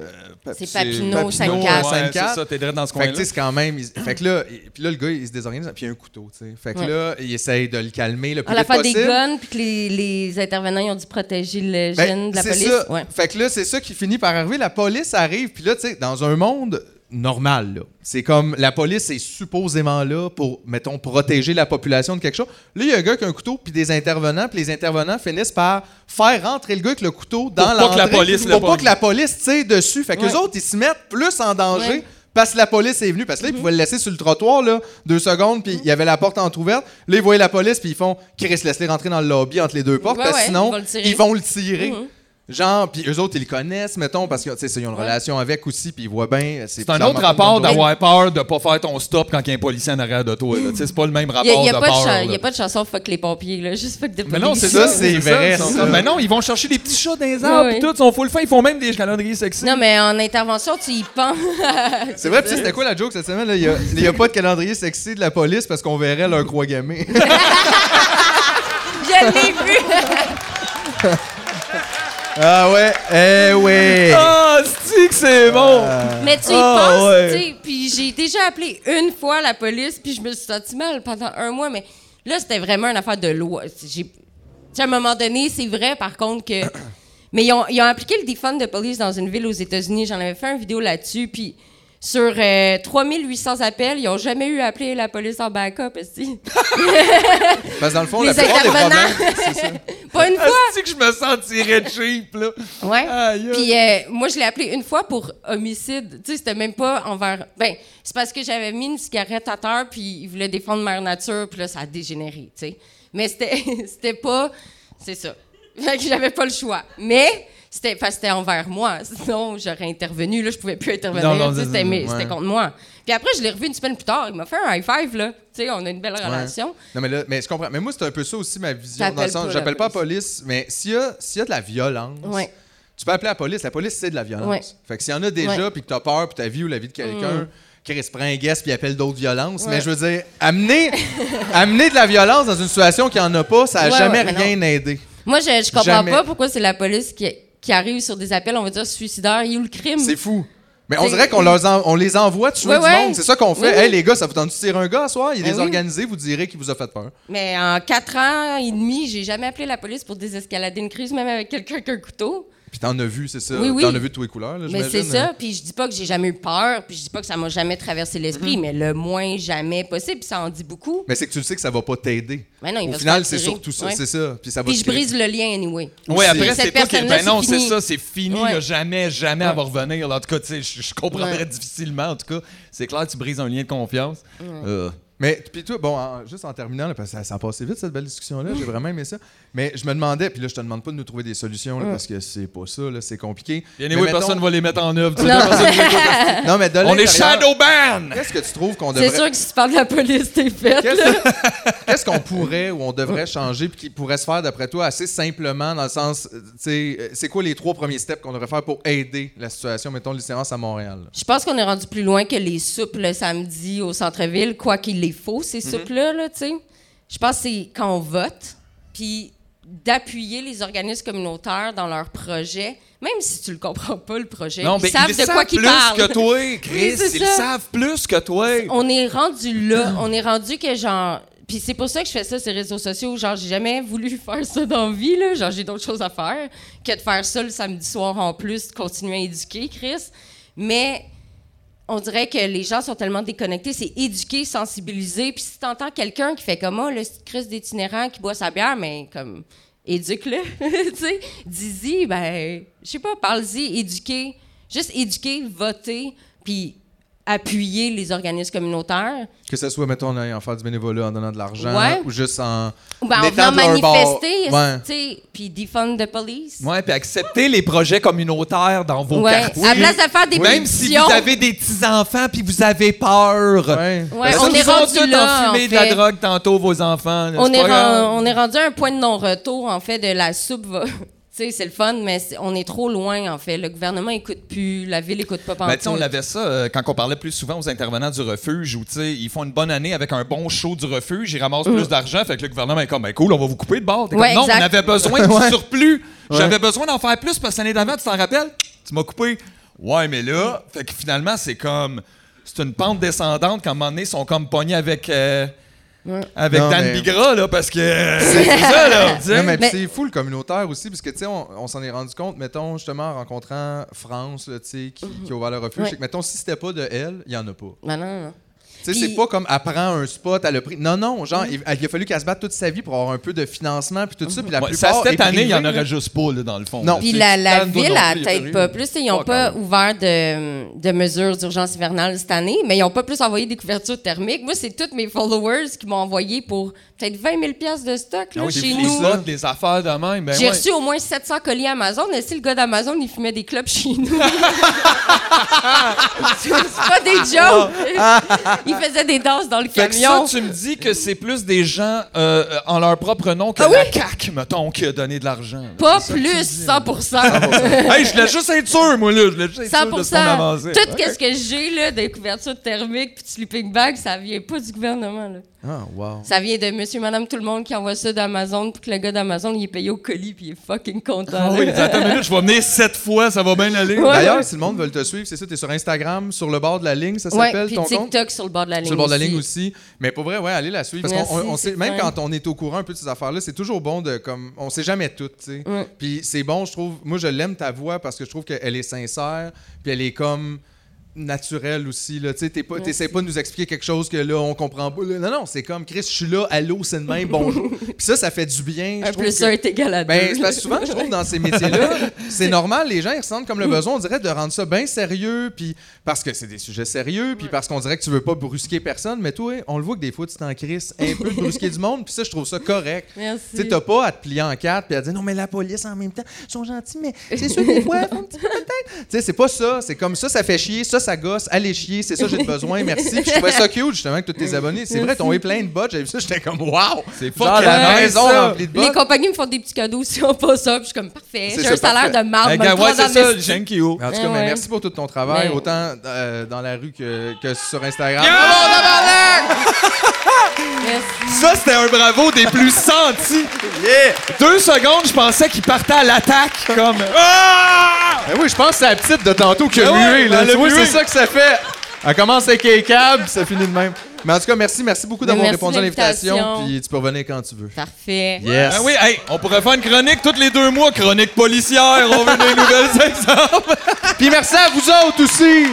C'est Papineau, Ouais, Sainte-Catherine. c'est ça, t'es direct dans ce Fait que coin-là. tu sais, c'est quand même. il- fait que là, il- puis là, le gars, il se désorganise, puis il y a un couteau, tu sais. Fait que Ouais. là, il essaye de le calmer le plus À la vite fois des possible. guns, puis que les, les intervenants ils ont dû protéger le Ben, jeune de la c'est police. ça. Ouais. Fait que là, c'est ça qui finit par arriver. La police arrive, puis là, tu sais, dans un monde normal, là, c'est comme la police est supposément là pour, mettons, protéger la population de quelque chose. Là, il y a un gars qui a un couteau, puis des intervenants, puis les intervenants finissent par faire rentrer le gars avec le couteau dans Pour pas que la police le Pour pas que la police tire dessus. Fait que Ouais. autres, ils se mettent plus en danger. Ouais. Parce que la police est venue. Parce que là, ils pouvaient le laisser sur le trottoir, là, deux secondes, puis il y avait la porte entrouverte. Là, ils voyaient la police, puis ils font Chris, laisse-les rentrer dans le lobby entre les deux portes, Ouais, parce que ouais, sinon, ils vont le tirer. ils vont le tirer. Mhm. Genre, puis eux autres, ils le connaissent, mettons, parce que, tu sais, ils ont une Ouais. relation avec aussi, puis ils voient bien. C'est un autre pas rapport d'avoir peur de pas faire ton stop quand il y a un policier en arrière de toi. là. Tu sais, C'est pas le même rapport Il n'y a, a pas de chanson Fuck les pompiers, là. Juste fuck des Mais non, c'est Ça, ça. c'est vrai, ça. comme, Mais non, ils vont chercher des petits chats dans les arbres. Pis ouais. tout, ils sont full fin. Ils font même des calendriers sexy. Non, mais en intervention, tu y penses. C'est vrai, puis c'était quoi la joke cette semaine? là? Il y a- Il n'y a, pas de calendrier sexy de la police parce qu'on verrait leur croix gammée. Je l'ai vu! Ah ouais, eh ouais. Ah, c'est que c'est bon? Mais tu y Ah, penses, ouais. tu sais. Puis j'ai déjà appelé une fois la police, puis je me suis sentie mal pendant un mois, mais là, c'était vraiment une affaire de loi. J'ai... tu sais, à un moment donné, c'est vrai, par contre, que. Mais ils ont, ils ont appliqué le defund de police dans une ville aux États-Unis. J'en avais fait une vidéo là-dessus, puis. Sur euh, 3800 appels, ils n'ont jamais eu à appeler la police en backup. Parce que dans le fond, Les la plupart des intervenants. problèmes, c'est ça. Pas une fois! c'est que je me sentirais cheap, là? Ouais. Aïe, aïe. Puis euh, moi, je l'ai appelé une fois pour homicide. Tu sais, c'était même pas envers. Ben, c'est parce que j'avais mis une cigarette à terre, puis il voulait défendre Mère Nature, puis là, ça a dégénéré, tu sais. Mais c'était, c'était pas. C'est ça. Fait que j'avais pas le choix. Mais c'était, c'était envers moi. Sinon, j'aurais intervenu. Là, je pouvais plus intervenir. Non, non, c'était, mes- ouais. c'était contre moi. Puis après, je l'ai revu une semaine plus tard. Il m'a fait un high five, là. Tu sais, on a une belle relation. Non, mais là, mais je comprends. Mais moi, c'est un peu ça aussi ma vision. Dans le T'appelles sens, pas la j'appelle pas la police, mais s'il y a, s'il y a de la violence, Ouais. tu peux appeler la police. La police, c'est de la violence. Fait que s'il y en a déjà, puis que t'as peur pour ta vie ou la vie de quelqu'un, Chris prend un guest puis appelle d'autres violences. Ouais. Mais je veux dire, amener, amener de la violence dans une situation qui en a pas, ça a Ouais, jamais ouais, rien aidé. Moi, je, je comprends Jamais. pas pourquoi c'est la police qui, qui arrive sur des appels, on va dire suicidaires. Il est où le crime? C'est fou. Mais on dirait qu'on leur en- on les envoie tuer Ouais, du ouais. monde. C'est ça qu'on fait. Oui, oui. Hey, les gars, ça vous tente de tirer un gars à soir? Il est Ben oui. désorganisé, vous direz qu'il vous a fait peur. Mais en quatre ans et demi, j'ai jamais appelé la police pour désescalader une crise, même avec quelqu'un qui a un couteau. Puis t'en as vu, c'est ça? Oui, oui. T'en as vu de tous les couleurs, là, Mais c'est j'imagine, hein? ça, puis je dis pas que j'ai jamais eu peur, puis je dis pas que ça m'a jamais traversé l'esprit, Mm-hmm. mais le moins jamais possible, puis ça en dit beaucoup. Mais c'est que tu le sais que ça va pas t'aider. Mais non, il Au va final, faire c'est surtout ça, Ouais. c'est ça. Puis ça va Puis je brise le lien anyway. Oui, après, Cette c'est qui. personne-là, Ben non, c'est ça, c'est fini. Ouais. là, jamais, jamais elle va revenir. là. En tout cas, tu sais, je, comprendrais Ouais. difficilement. En tout cas, c'est clair que tu brises un lien de confiance. Euh, Mais puis toi, bon, en- juste en terminant, là, parce que ça, ça a passé vite cette belle discussion-là, j'ai vraiment aimé ça. Mais je me demandais, puis là, je te demande pas de nous trouver des solutions, là, parce que c'est pas ça, là, c'est compliqué. Bien Mais oui, mettons- personne va les mettre en œuvre. tu sais, Non. Non, mais de On est shadow ban! Qu'est-ce que tu trouves qu'on C'est devrait. sûr que si tu parles de la police, t'es faite. là. Qu'est-ce qu'on pourrait ou on devrait changer puis qui pourrait se faire d'après toi assez simplement dans le sens, euh, tu sais, euh, c'est quoi les trois premiers steps qu'on devrait faire pour aider la situation, mettons, les séances à Montréal? Je pense qu'on est rendu plus loin que les soupes le samedi au centre-ville, quoi qu'il les faut, ces Mhm. soupes-là, là, tu sais. Je pense que c'est quand on vote, puis d'appuyer les organismes communautaires dans leurs projets, même si tu le comprends pas, le projet. Non, ils mais savent ils de quoi savent qu'ils plus parlent. que toi, Chris. c'est ils ça. savent plus que toi. On est rendu là. On est rendu que genre. Puis c'est pour ça que je fais ça, ces réseaux sociaux. Genre, j'ai jamais voulu faire ça dans la vie, là. Genre, j'ai d'autres choses à faire que de faire ça le samedi soir en plus, de continuer à éduquer, Chris. Mais on dirait que les gens sont tellement déconnectés. C'est éduquer, sensibiliser. Puis si t'entends quelqu'un qui fait comme moi, le Chris d'itinérant qui boit sa bière, mais comme, éduque-le. tu sais, dis-y, ben, je sais pas, parle-y, éduquer. Juste éduquer, voter, puis appuyer les organismes communautaires. Que ce soit, mettons, en allant faire du bénévolat, en donnant de l'argent, Ouais. ou juste en. Ou ben, en venant manifester, Ouais. tu sais, puis defund the police. Ouais, puis accepter les projets communautaires dans vos Ouais. quartiers. À place de faire des Même si vous avez des petits-enfants puis vous avez peur. Ouais. Ouais, Parce on est rendu là, en de la drogue tantôt, vos enfants. là, On est, on est rendu à un point de non-retour, en fait, de la soupe. va- sais, c'est le fun, mais on est trop loin, en fait. Le gouvernement écoute plus, la ville écoute pas Ben, tu sais, on avait ça euh, quand on parlait plus souvent aux intervenants du refuge où tu sais, ils font une bonne année avec un bon show du refuge, ils ramassent plus d'argent, fait que le gouvernement est comme ben cool, on va vous couper de bord. Ouais, comme, non, exact. on avait besoin du surplus. J'avais besoin d'en faire plus parce que l'année d'avant, tu t'en rappelles? Tu m'as coupé. Ouais, mais là, fait que finalement, c'est comme. C'est une pente descendante quand à un moment donné, ils sont comme pognés avec. euh, Avec Non, Dan mais- Bigra, là, parce que c'est ça, là. Non, mais, Mais- c'est fou le communautaire aussi, parce que tu sais, on, on s'en est rendu compte, mettons, justement, en rencontrant France, tu sais, qui, qui a ouvert le refuge, Ouais. c'est que, mettons, si c'était pas de elle, il y en a pas. Ben non, non. Tu sais, c'est pas comme elle prend un spot, elle a pris. Non, non, genre, il, il a fallu qu'elle se batte toute sa vie pour avoir un peu de financement, puis tout ça, puis la Ouais, plupart. ça, cette année, il y en aurait juste pas, là, dans le fond. Non. Puis la, la ville, a peut-être pas plus. Ils n'ont pas ouvert de, de mesures d'urgence hivernale cette année, mais ils n'ont pas plus envoyé des couvertures thermiques. Moi, c'est tous mes followers qui m'ont envoyé pour peut-être 20 000 pièces de stock là, Ah oui, chez des nous. slots, des affaires de même. Ben J'ai ouais. reçu au moins 700 colis Amazon. Et si le gars d'Amazon, il fumait des clubs chez nous. c'est pas des jokes. il faisait des danses dans le Fait que ça, camion. tu me dis que c'est plus des gens euh, en leur propre nom que Ah la oui? CAQ, mettons, qui a donné de l'argent. Pas plus, me dis, là. 100 hey, je voulais juste être sûr, moi, là. Je voulais juste être 100 sûr de ce qu'on. Tout ce que j'ai, là, des couvertures thermiques puis de sleeping bag, ça vient pas du gouvernement, là. Ah, wow. Ça vient de monsieur, madame, tout le monde qui envoie ça d'Amazon puis que le gars d'Amazon, il est payé au colis puis il est fucking content. Ah là. oui, attends une minute, je vais venir sept fois, ça va bien aller. Ouais. D'ailleurs, si le monde veut te suivre, c'est ça, t'es sur Instagram, sur le bord de la ligne, ça Ouais, s'appelle puis ton compte? TikTok sur le bord de la ligne. Sur le bord de la aussi. ligne aussi. Mais pour vrai, ouais, allez la suivre. Parce qu'on sait, même quand on est au courant un peu de ces affaires-là, c'est toujours bon de comme. On sait jamais tout, tu sais. Ouais. Puis c'est bon, je trouve. Moi, je l'aime ta voix parce que je trouve qu'elle est sincère. Puis elle est comme naturelle aussi là tu sais t'es pas t'essaies pas de nous expliquer quelque chose que là on comprend pas non non c'est comme Chris je suis là allô c'est le même bonjour puis ça ça fait du bien Un plus que- un est égal à deux. ben, parce que souvent, je trouve, dans ces métiers-là, c'est normal, les gens, ils ressentent comme le Mm. besoin, on dirait, de rendre ça bien sérieux, puis parce que c'est des sujets sérieux, puis parce qu'on dirait que tu veux pas brusquer personne, mais toi, on le voit que des fois, tu t'en crisses un peu de brusquer du monde, puis ça, je trouve ça correct. Tu sais, t'as pas à te plier en quatre, puis à dire non, mais la police en même temps, ils sont gentils, mais c'est sûr, des fois, un petit peu de tête. Tu sais, c'est pas ça, c'est comme ça, ça fait chier, ça, ça gosse, allez chier, c'est ça, j'ai besoin, merci. Puis je trouvais ça cute, justement, que tous tes abonnés. C'est vrai, t'as eu plein de bots, j'avais vu ça, j'étais comme, waouh! C'est fucking la maison ça. remplie de bots. Les compagnies me font des petits cadeaux si on pas ça, puis je suis comme parfait. C'est J'ai ça, un salaire de marde, le ouais, c'est ça, thank you. En tout cas, Ah mais merci pour tout ton travail, Mais- autant euh, dans la rue que, que sur Instagram. Merci. Ça, c'était un bravo des plus sentis. Deux secondes, je pensais qu'il partait à l'attaque, comme... Ah! Ben oui, je pense que c'est la petite de tantôt qui a Ben mué. Là. c'est ça que ça fait. Elle commence avec les câbles, puis ça finit de même. Mais en tout cas, merci, merci beaucoup d'avoir Merci répondu à l'invitation. l'invitation. Puis tu peux revenir quand tu veux. Parfait. Yes. Ah oui, hey, on pourrait faire une chronique tous les deux mois, chronique policière, on veut des nouvelles exemples. Puis merci à vous autres aussi.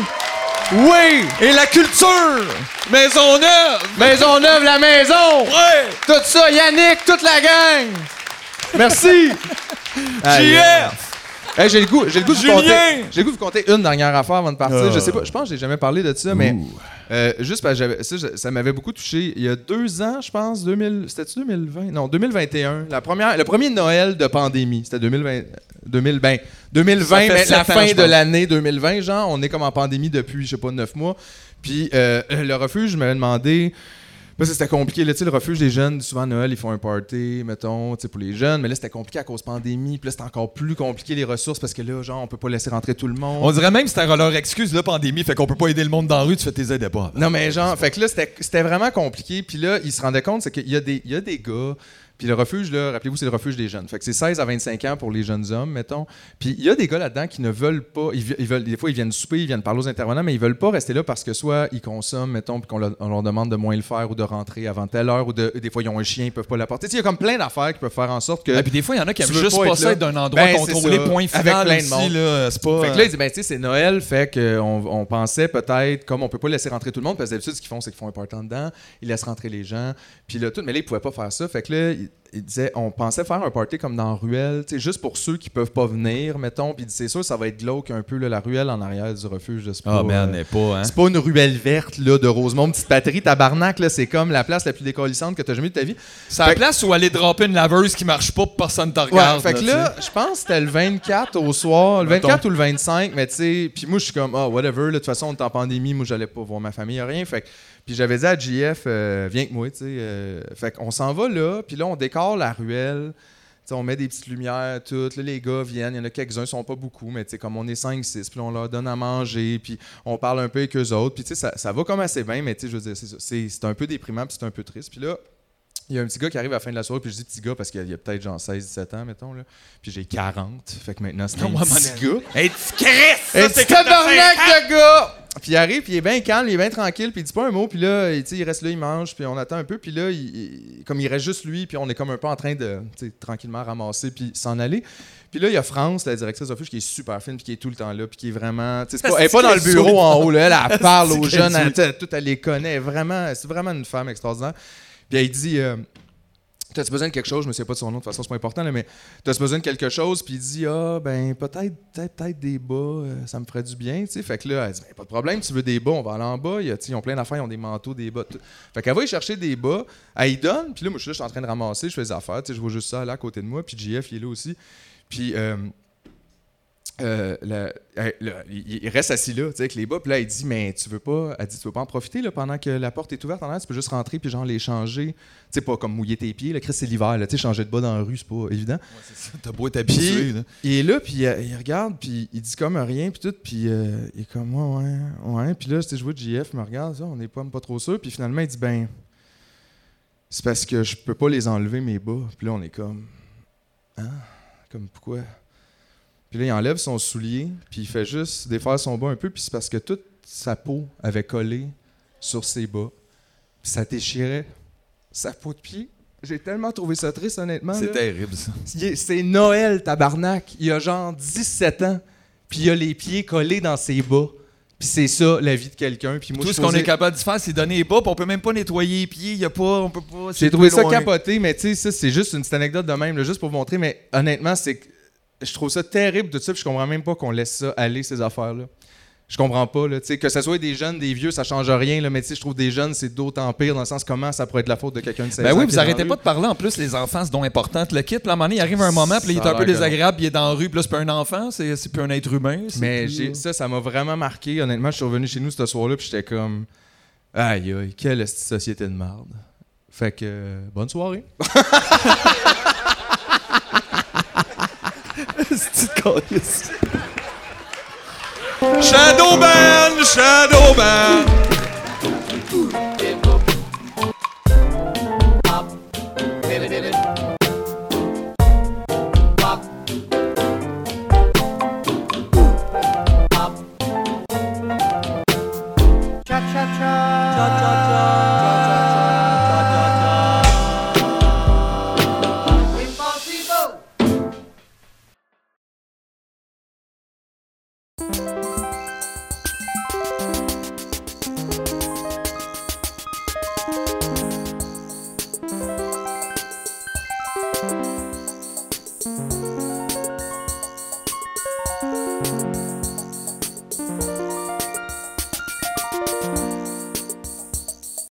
Oui. Et la culture! Maisonneuve! Maisonneuve, la maison. Ouais! Tout ça, Yannick, toute la gang. Merci. Aïe. JF! Hey, j'ai le goût, j'ai le goût de vous Julien! compter. J'ai le goût de vous compter une dernière affaire avant de partir. Euh. Je sais pas, je pense que j'ai jamais parlé de ça, mais euh, juste parce que ça, je- ça m'avait beaucoup touché. Il y a deux ans, je pense, 2000, c'était-tu 2020? Non, 2021. La première, le premier Noël de pandémie, c'était 2020. 2000, ben, 2020, Ça fait mais la fin je de l'année 2020, genre, on est comme en pandémie depuis, je sais pas, neuf mois. Puis euh, le refuge m'avait demandé, parce que c'était compliqué, là, tu sais, le refuge des jeunes, souvent à Noël, ils font un party, mettons, tu sais, pour les jeunes, mais là, c'était compliqué à cause pandémie, puis là, c'était encore plus compliqué les ressources, parce que là, genre, on peut pas laisser rentrer tout le monde. On dirait même que c'était leur excuse, la pandémie, fait qu'on peut pas aider le monde dans la rue, tu fais tes aides pas. Non, mais genre, fait que là, c'était c'était vraiment compliqué. Puis là, ils se rendaient compte, c'est qu'il y, a des- il y a des gars. Puis le refuge, là, rappelez-vous, c'est le refuge des jeunes. Fait que c'est 16 à 25 ans pour les jeunes hommes, mettons. Puis il y a des gars là-dedans qui ne veulent pas. Ils, ils veulent, des fois, ils viennent souper, ils viennent parler aux intervenants, mais ils veulent pas rester là parce que soit ils consomment, mettons, puis qu'on leur, demande de moins le faire ou de rentrer avant telle heure, ou de, des fois, ils ont un chien, ils peuvent pas l'apporter. Il y a comme plein d'affaires qui peuvent faire en sorte que. Et puis des fois, il y en a qui aiment juste pas pas être ça là. être d'un endroit Ben, contrôlé, point Avec final plein de aussi, monde. là. C'est pas... Fait que là, il dit, ben, tu sais, c'est Noël, fait qu'on on pensait peut-être, comme on peut pas laisser rentrer tout le monde, parce que d'habitude, ce qu'ils font, c'est qu'ils font un party en dedans, ils laissent rentrer les gens, puis là, tout, mais là, ils pouvaient pas faire ça. Fait que là, il, il disait, on pensait faire un party comme dans Ruelle, tu juste pour ceux qui peuvent pas venir, mettons, puis c'est sûr, ça va être glauque un peu, là, la ruelle en arrière du refuge, c'est pas, Ah, euh, n'est pas, hein. c'est pas une ruelle verte, là, de Rosemont, petite batterie, tabarnak, là, c'est comme la place la plus décollissante que t'as jamais eu de ta vie. C'est la place où aller dropper une laveuse qui marche pas, pour personne te Ouais, regarde. fait que là, je pense que c'était le 24 au soir, le Mettons. 24 ou le 25, mais tu sais, puis moi je suis comme ah whatever, là, de toute façon on est en pandémie, moi j'allais pas voir ma famille, rien, fait que- puis j'avais dit à JF euh, viens avec moi, tu sais, euh, fait qu'on s'en va là, puis là on décore la ruelle. Tu sais, on met des petites lumières, toutes. Là, les gars viennent. Il y en a quelques-uns, sont pas beaucoup, mais comme on est 5-6, puis on leur donne à manger, puis on parle un peu avec eux autres. Puis ça, ça va comme assez bien, mais je veux dire, c'est un peu déprimant, puis c'est un peu triste. Puis là, il y a un petit gars qui arrive à la fin de la soirée, puis je dis petit gars parce qu'il y a peut-être genre 16-17 ans, mettons, là. Puis j'ai 40, fait que maintenant c'est un petit gars. Hey, tu crisses! Un petit tabarnak de gars! Puis il arrive, puis il est bien calme, il est bien tranquille, puis il dit pas un mot, puis là, il, il reste là, il mange, puis on attend un peu, puis là, il- il- comme il reste juste lui, puis on est comme un peu en train de, tranquillement ramasser, puis s'en aller. Puis là, il y a France, la directrice d'office, qui est super fine, puis qui est tout le temps là, puis qui est vraiment. pas- Elle est pas dans le bureau en haut, là, elle, elle parle aux jeunes, elle, tout, elle les connaît. elle est Vraiment, c'est vraiment une femme extraordinaire. Puis elle dit. euh, T'as-tu besoin de quelque chose? Je me souviens pas de son nom, de toute façon, c'est pas important, là, mais t'as-tu besoin de quelque chose? Puis il dit, ah, ben, peut-être peut peut-être des bas, euh, ça me ferait du bien, tu sais. Fait que là, elle dit, ben, pas de problème, tu veux des bas, on va aller en bas. Il sais, ils ont plein d'affaires, ils ont des manteaux, des bas. tout. Fait qu'elle va y chercher des bas, elle y donne, puis là, moi, je suis là, je suis en train de ramasser, je fais des affaires, je vois juste ça là à côté de moi, puis JF, il est là aussi. Puis, euh, euh, la- il, reste assis là, tu sais, avec les bas. Puis là, il dit, mais tu veux pas, elle dit, tu veux pas en profiter là, pendant que la porte est ouverte en l'air, tu peux juste rentrer puis genre les changer. Tu sais, pas comme mouiller tes pieds. Là, Chris, c'est l'hiver, tu sais, changer de bas dans la rue, c'est pas évident. T'as beau là. Il est là, puis il regarde, puis il dit comme rien, puis tout, puis euh, il est comme, ouais, ouais, ouais. Puis là, je vois JF, il me regarde, ça, on n'est pas, pas trop sûr. Puis finalement, il dit, ben, c'est parce que je peux pas les enlever, mes bas. Puis là, on est comme, hein? Comme pourquoi? Puis là, il enlève son soulier, puis il fait juste défaire son bas un peu, puis c'est parce que toute sa peau avait collé sur ses bas. Puis ça déchirait sa peau de pied. J'ai tellement trouvé ça triste, honnêtement. C'est terrible, ça. C'est Noël, tabarnak. Il a genre 17 ans, puis il a les pieds collés dans ses bas. Puis c'est ça, la vie de quelqu'un. Puis moi, Tout ce qu'on est capable de faire, c'est donner les pas, puis on peut même pas nettoyer les pieds. Y a pas, on peut pas. J'ai trouvé ça loin. capoté, mais tu sais, ça, c'est juste une petite anecdote de même, là, juste pour vous montrer. Mais honnêtement, c'est que je trouve ça terrible tout ça, puis je comprends même pas qu'on laisse ça aller, ces affaires-là. Je comprends pas, là. Que ce soit des jeunes, des vieux, ça change rien, là, mais tu sais, je trouve des jeunes, c'est d'autant pire dans le sens comment ça pourrait être la faute de quelqu'un de 16 Ben oui, vous arrêtez pas de parler en plus, les enfants, c'est donc important. Le kit, puis à un moment donné, il arrive un moment, puis là, il est un peu désagréable, puis il est dans la rue, puis là, c'est plus un enfant, c'est c'est plus un être humain. Mais plus- ça, ça m'a vraiment marqué. Honnêtement, je suis revenu chez nous ce soir-là, puis j'étais comme. Aïe, aïe, quelle société de merde. Fait que, euh, bonne soirée. Shadow Band, Shadow Band.